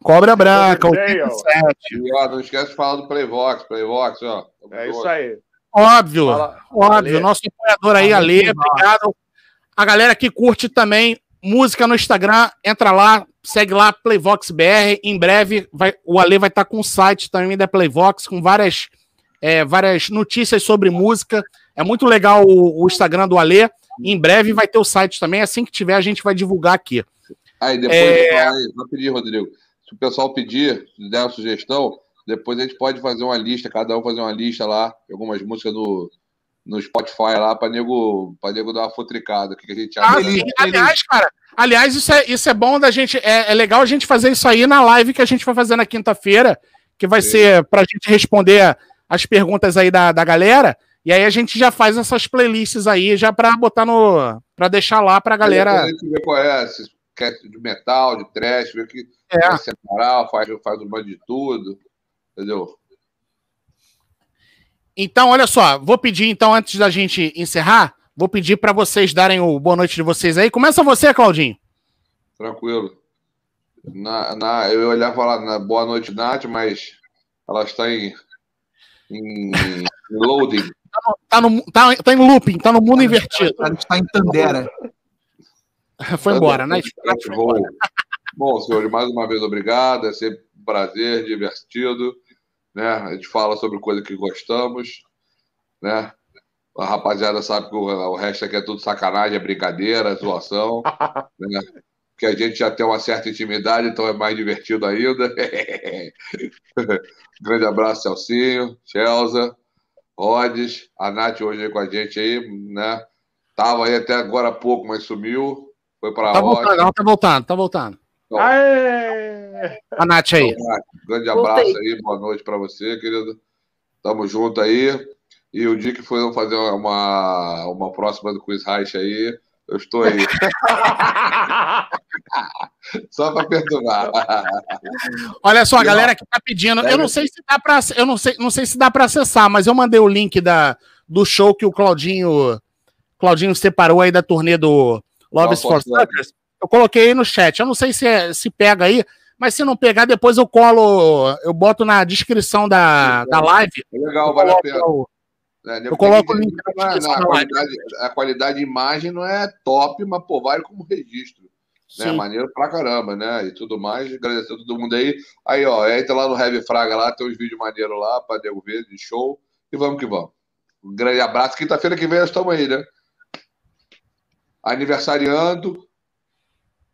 Speaker 1: Cobra Branca,
Speaker 5: Coverdale.
Speaker 1: 87.
Speaker 3: E, ó, não esquece de falar do Playvox. Playvox, ó.
Speaker 5: É isso aí.
Speaker 1: Óbvio,
Speaker 5: Fala,
Speaker 1: óbvio.
Speaker 5: Ale.
Speaker 1: Nosso apoiador aí,
Speaker 2: Ale,
Speaker 1: Ale, obrigado. A galera que curte também música no Instagram, entra lá, segue lá, Playvox BR. Em breve, vai, o Ale vai estar com um site também da Playvox, com várias, é, várias notícias sobre música. É muito legal o, o Instagram do Ale. Em breve vai ter o site também. Assim que tiver, a gente vai divulgar aqui.
Speaker 3: Aí depois,
Speaker 1: É.
Speaker 3: aí, vou pedir, Rodrigo. Se o pessoal pedir, der uma sugestão, depois a gente pode fazer uma lista, cada um fazer uma lista lá, algumas músicas no, no Spotify lá, pra nego, pra nego dar uma futricada. O que, que a gente
Speaker 1: Ah,
Speaker 3: acha?
Speaker 1: Sim. Aliás, cara, aliás, isso é, isso é bom da gente. É, é legal a gente fazer isso aí na live que a gente vai fazer na quinta-feira, que vai
Speaker 3: Sim.
Speaker 1: ser pra gente responder as perguntas aí da, da galera. E aí a gente já faz essas playlists aí, já pra botar no. pra deixar lá pra galera.
Speaker 3: A gente vê qual é, se quer de metal, de trash, vê que
Speaker 1: É.
Speaker 3: separar, faz, faz um bando de tudo. Entendeu?
Speaker 1: Então, olha só, vou pedir, então, antes da gente encerrar, vou pedir pra vocês darem o boa noite de vocês aí. Começa você, Claudinho.
Speaker 3: Tranquilo. Na, na, eu ia olhar e falar na boa noite, Nath, mas ela está em, em, em loading.
Speaker 1: Tá, no, tá, tá em looping, tá no mundo invertido.
Speaker 2: A gente tá em Tandera.
Speaker 1: Foi embora, né?
Speaker 3: Bom, senhores, mais uma vez obrigado. É sempre um prazer, divertido. Né? A gente fala sobre coisa que gostamos. Né? A rapaziada sabe que o, o resto aqui é tudo sacanagem, é brincadeira, é zoação. né? porque a gente já tem uma certa intimidade, então é mais divertido ainda. Grande abraço, Celcinho, Chelsea, Rodes, a Nath hoje aí com a gente aí, né? Tava aí até agora há pouco, mas sumiu. Foi para
Speaker 1: Tá
Speaker 3: a
Speaker 1: voltando, tá voltando, tá voltando.
Speaker 3: Então,
Speaker 5: Aê!
Speaker 1: A Nath aí.
Speaker 3: Nath, grande
Speaker 4: Voltei.
Speaker 3: abraço aí, boa noite para você, querido. Tamo junto aí. E o dia que for fazer uma, uma próxima do Quiz Reich aí, eu estou aí. Só para perturbar.
Speaker 1: Olha só, a galera que tá pedindo, eu não sei se dá para, eu não sei, não sei se dá para acessar, mas eu mandei o link da, do show que o Claudinho, Claudinho separou aí da turnê do Love is for Suckers. Eu coloquei aí no chat. Eu não sei se é- se pega aí, mas se não pegar depois eu colo, eu boto na descrição da, da live.
Speaker 3: Legal, vale a pena.
Speaker 1: o-
Speaker 3: É,
Speaker 1: Eu coloco o link na
Speaker 3: que não é-
Speaker 1: descrição
Speaker 3: não,
Speaker 1: da
Speaker 3: a,
Speaker 1: live.
Speaker 3: qualidade, a qualidade de imagem não é top, mas pô, vale como registro. Né?
Speaker 1: Sim.
Speaker 3: Maneiro pra caramba, né? E tudo mais. Agradecer a todo mundo aí. Aí, ó, entra lá no Heavy Fraga lá, tem uns vídeos maneiros lá pra nego ver de show. E vamos que vamos. Um grande abraço. Quinta-feira que vem nós estamos aí, né? Aniversariando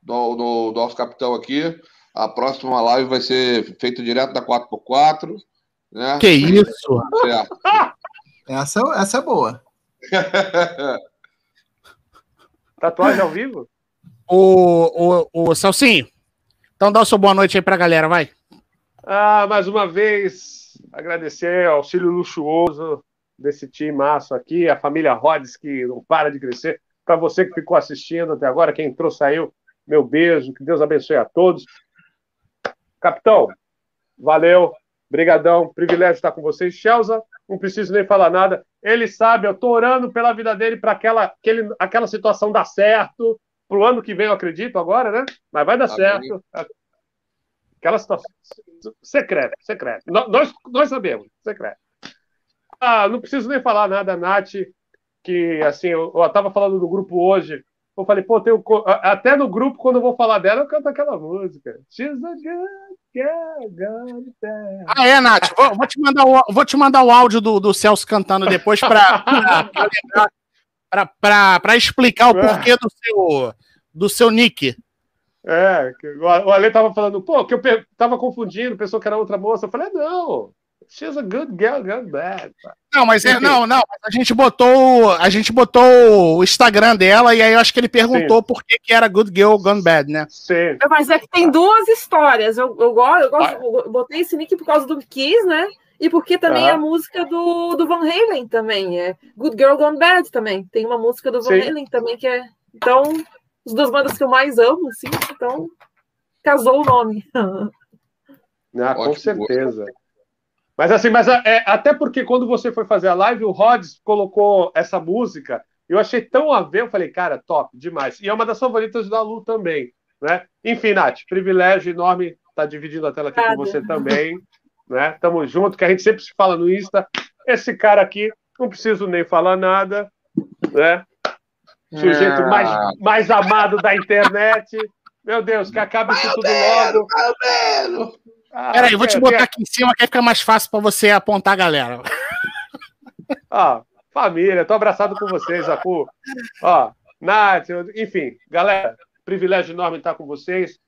Speaker 3: do, do, do nosso capitão aqui. A próxima live vai ser feita direto da 4x4. Né?
Speaker 1: Que isso?
Speaker 3: Certo.
Speaker 2: Essa, essa é boa.
Speaker 5: Tatuagem ao vivo?
Speaker 1: O, o, o Celcinho. Então dá o seu boa noite aí pra galera, vai.
Speaker 5: Ah, mais uma vez, agradecer ao auxílio luxuoso desse time massa aqui, a família Rhodes, que não para de crescer. Para você que ficou assistindo até agora, quem entrou, saiu, meu beijo, que Deus abençoe a todos. Capitão, valeu, brigadão, privilégio estar com vocês. Chelsea, não preciso nem falar nada. Ele sabe, eu tô orando pela vida dele para aquela, aquele, aquela situação dar certo. Pro ano que vem, eu acredito agora, né? Mas vai dar
Speaker 3: Amém.
Speaker 5: certo. Aquela situação. Secreto, secreto. Nós, nós sabemos, secreto. Ah, não preciso nem falar nada, Nath, que assim, eu, eu tava falando no grupo hoje. Eu falei, pô, tem até no grupo, quando eu vou falar dela, eu canto aquela música. She's a good girl, good.
Speaker 1: Ah, é, Nath. Vou, vou te mandar o, vou te mandar o áudio do, do Celso cantando depois pra explicar o porquê do seu, do seu nick.
Speaker 5: É, o Ale tava falando, pô, que eu tava confundindo, pensou que era outra moça. Eu falei, não, she's a good girl, good bad.
Speaker 1: Não, mas é, não, não. mas A gente botou, a gente botou o Instagram dela e aí eu acho que ele perguntou por que, que era Good Girl Gone Bad, né?
Speaker 5: Sim.
Speaker 4: Mas é que tem duas histórias. Eu, eu, gosto, eu, gosto-
Speaker 5: Ah.
Speaker 4: eu botei esse nick por causa do Kiss, né? E porque também
Speaker 5: Aham.
Speaker 4: a música do, do Van Halen também. É Good Girl Gone Bad também. Tem uma música do Van
Speaker 5: Sim.
Speaker 4: Halen também que é. Então, as duas bandas que eu mais amo, assim. Então, casou o nome.
Speaker 5: Ah, com certeza. Mas assim, mas é, até porque quando você foi fazer a live, o Rods colocou essa música, eu achei tão a ver, eu falei, cara, top, demais. E é uma das favoritas da Lu também, né? Enfim, Nath, privilégio enorme estar dividindo a tela aqui com você também, né? Tamo junto, que a gente sempre se fala no Insta. Esse cara aqui, não preciso nem falar nada, né? Sujeito
Speaker 3: Ah.
Speaker 5: mais, mais amado da internet. Meu Deus, que acabe isso tudo logo. Ah,
Speaker 1: Peraí, eu vou te botar
Speaker 5: tem-
Speaker 1: aqui em cima que aí fica mais fácil pra você apontar a galera.
Speaker 5: Ó, família, tô abraçado com vocês, Apu. Ó, Nath, enfim, galera, privilégio enorme estar com vocês.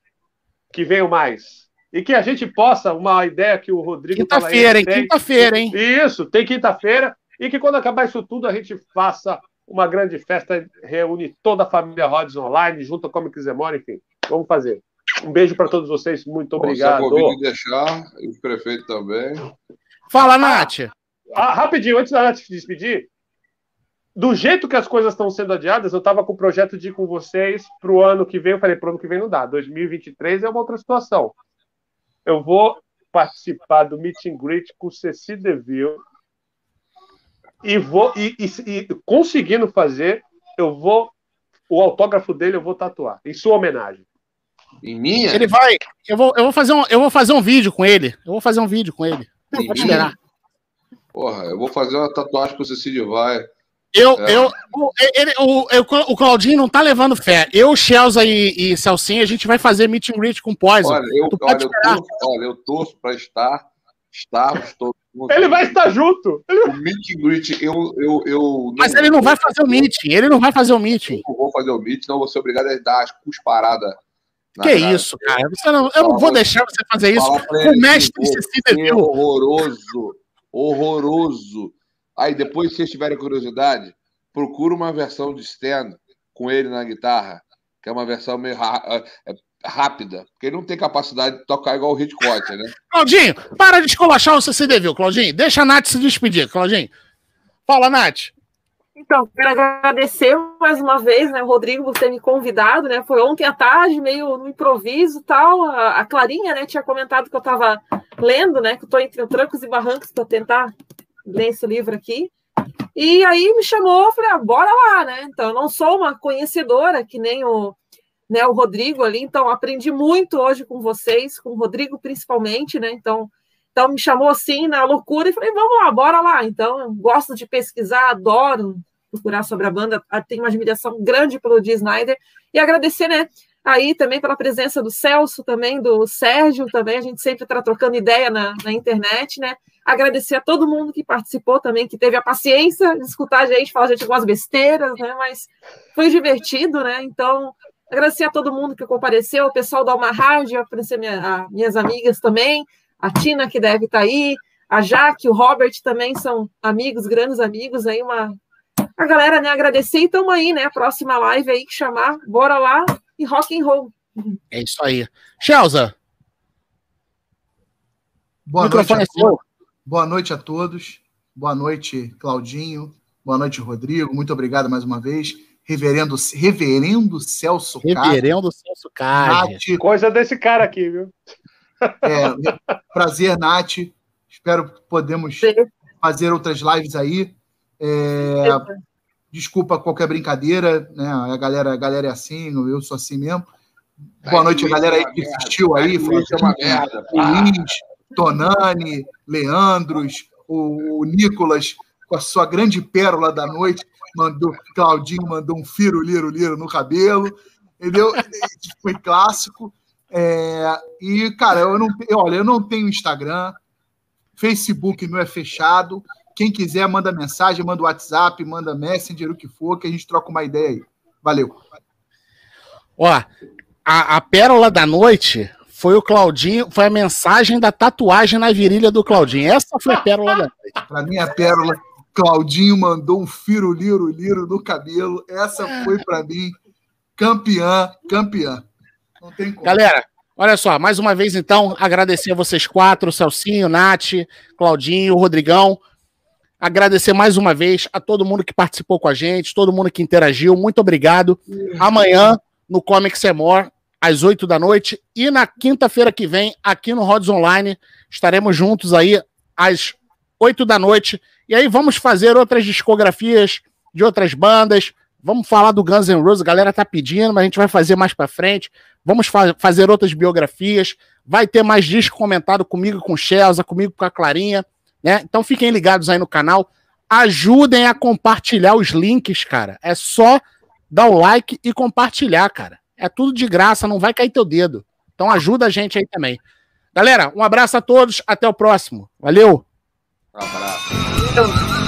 Speaker 5: Que venham mais. E que a gente possa, uma ideia que o Rodrigo
Speaker 1: Quinta-feira, hein? Quinta-feira, hein?
Speaker 5: Isso, tem quinta-feira. E que quando acabar isso tudo, a gente faça uma grande festa, reúne toda a família Rods online, junto com a Comic Zemora, enfim. Vamos fazer. Um beijo para todos vocês, muito
Speaker 3: Bom, se
Speaker 5: obrigado.
Speaker 3: a deixar, e o prefeito também.
Speaker 1: Fala, Nath.
Speaker 5: Ah, rapidinho, antes da Nath se despedir, do jeito que as coisas estão sendo adiadas, eu estava com o projeto de ir com vocês para o ano que vem. Eu falei, para o ano que vem não dá. 2023 é uma outra situação. Eu vou participar do meet and greet com o Ceci DeVille e vou e, e- e conseguindo fazer, eu vou o autógrafo dele eu vou tatuar em sua homenagem.
Speaker 3: Em minha?
Speaker 1: Ele vai. Eu vou, eu, vou fazer um, eu vou fazer um vídeo com ele. Eu vou fazer um vídeo com ele.
Speaker 3: Em
Speaker 1: Pode esperar.
Speaker 3: Porra, eu vou fazer uma tatuagem pro Cecílio Vai.
Speaker 1: Eu,
Speaker 3: É.
Speaker 1: eu, o, ele, o, eu- o Claudinho não tá levando fé. Eu, Chelsea e, e Celcinho, a gente vai fazer meet and greet com o Poison.
Speaker 3: Olha, eu,
Speaker 1: Tu pode
Speaker 3: olha, eu torço, olha, eu torço para estar, estarmos todos juntos.
Speaker 5: Ele vai estar junto.
Speaker 3: O meet and greet, eu, eu, eu
Speaker 1: Mas ele não vai fazer o meeting. Ele não vai fazer o meeting.
Speaker 3: Eu vou fazer o meet, não vou ser obrigado a dar as cusparadas
Speaker 1: Que isso, cara? Você não, eu não vou deixar você fazer isso com o mestre Cecília
Speaker 3: É horroroso, horroroso. Aí depois, se vocês tiverem curiosidade, procura uma versão de stand com ele na guitarra, que é uma versão meio ra- é, rápida, porque ele não tem capacidade de tocar igual o Hitchcock, né?
Speaker 1: Claudinho, para de esculachar o CCD, viu, Claudinho? Deixa a Nath se despedir, Claudinho. Fala, Nath.
Speaker 4: Então, quero agradecer mais uma vez, né, Rodrigo, por ter me convidado, né? Foi ontem à tarde, meio no improviso tal. A, a Clarinha, né, tinha comentado que eu estava lendo, né? Que eu estou entre trancos e barrancos para tentar ler esse livro aqui. E aí me chamou, falei, ah, bora lá, né? Então, eu não sou uma conhecedora, que nem o, né, o Rodrigo ali, então aprendi muito hoje com vocês, com o Rodrigo principalmente, né? Então, então me chamou assim na loucura e falei, vamos lá, bora lá. Então, eu gosto de pesquisar, adoro procurar sobre a banda, tenho uma admiração grande pelo Dee Snyder e agradecer, né? Aí também pela presença do Celso, também do Sérgio, também a gente sempre está trocando ideia na, na internet, né? Agradecer a todo mundo que participou também, que teve a paciência de escutar a gente, falar a gente algumas besteiras, né? Mas foi divertido, né? Então, agradecer a todo mundo que compareceu, o pessoal da Alma Rádio, agradecer minha, a, minhas amigas também, a Tina, que deve estar aí, a Jaque, o Robert também são amigos, grandes amigos aí, uma. A galera, né, agradecer e estamos aí, né? Próxima live aí que chamar, bora lá e rock and roll.
Speaker 1: É isso aí. Shelza.
Speaker 2: Boa noite,
Speaker 1: é.
Speaker 2: Boa noite a todos. Boa noite, Claudinho. Boa noite, Rodrigo. Muito obrigado mais uma vez. Reverendo, Reverendo Celso
Speaker 1: Reverendo Celso Cade.
Speaker 2: Nath,
Speaker 5: Coisa desse cara aqui, viu?
Speaker 2: é, prazer, Nath. Espero que podemos fazer outras lives aí. É, desculpa qualquer brincadeira, né? A galera, a galera é assim, eu sou assim mesmo. Boa noite, a galera aí que assistiu aí.
Speaker 3: Twitch é uma merda.
Speaker 2: Luiz, Tonani, Leandros, o, o Nicolas, com a sua grande pérola da noite, mandou, Claudinho mandou um firo, liro, liro no cabelo, entendeu? Foi clássico. É, e, cara, eu não, eu, olha, eu não tenho Instagram, Facebook não é fechado. Quem quiser, manda mensagem, manda WhatsApp, manda Messenger, o que for, que a gente troca uma ideia aí. Valeu.
Speaker 1: Ó, a, a pérola da noite foi o Claudinho, foi a mensagem da tatuagem na virilha do Claudinho. Essa foi a pérola da noite.
Speaker 2: Para mim, a pérola, Claudinho mandou um firo, liro, liro no cabelo. Essa foi, para mim, campeã, campeã. Não tem como.
Speaker 1: Galera, olha só, mais uma vez então, agradecer a vocês quatro, Celcinho, Nath, Claudinho, Rodrigão. Agradecer mais uma vez a todo mundo que participou com a gente, todo mundo que interagiu. Muito obrigado. Amanhã, no Comics é More, às 8 da noite. E na quinta-feira que vem, aqui no Rods Online, estaremos juntos aí às 8 da noite. E aí vamos fazer outras discografias de outras bandas. Vamos falar do Guns N' Roses, a galera tá pedindo, mas a gente vai fazer mais para frente. Vamos fa fazer outras biografias. Vai ter mais disco comentado comigo, com Chelsea, comigo com a Clarinha. Né? Então fiquem ligados aí no canal. Ajudem a compartilhar os links, cara. É só dar o like e compartilhar, cara. É tudo de graça, não vai cair teu dedo. Então ajuda a gente aí também. Galera, um abraço a todos, até o próximo. Valeu!
Speaker 3: Um abraço.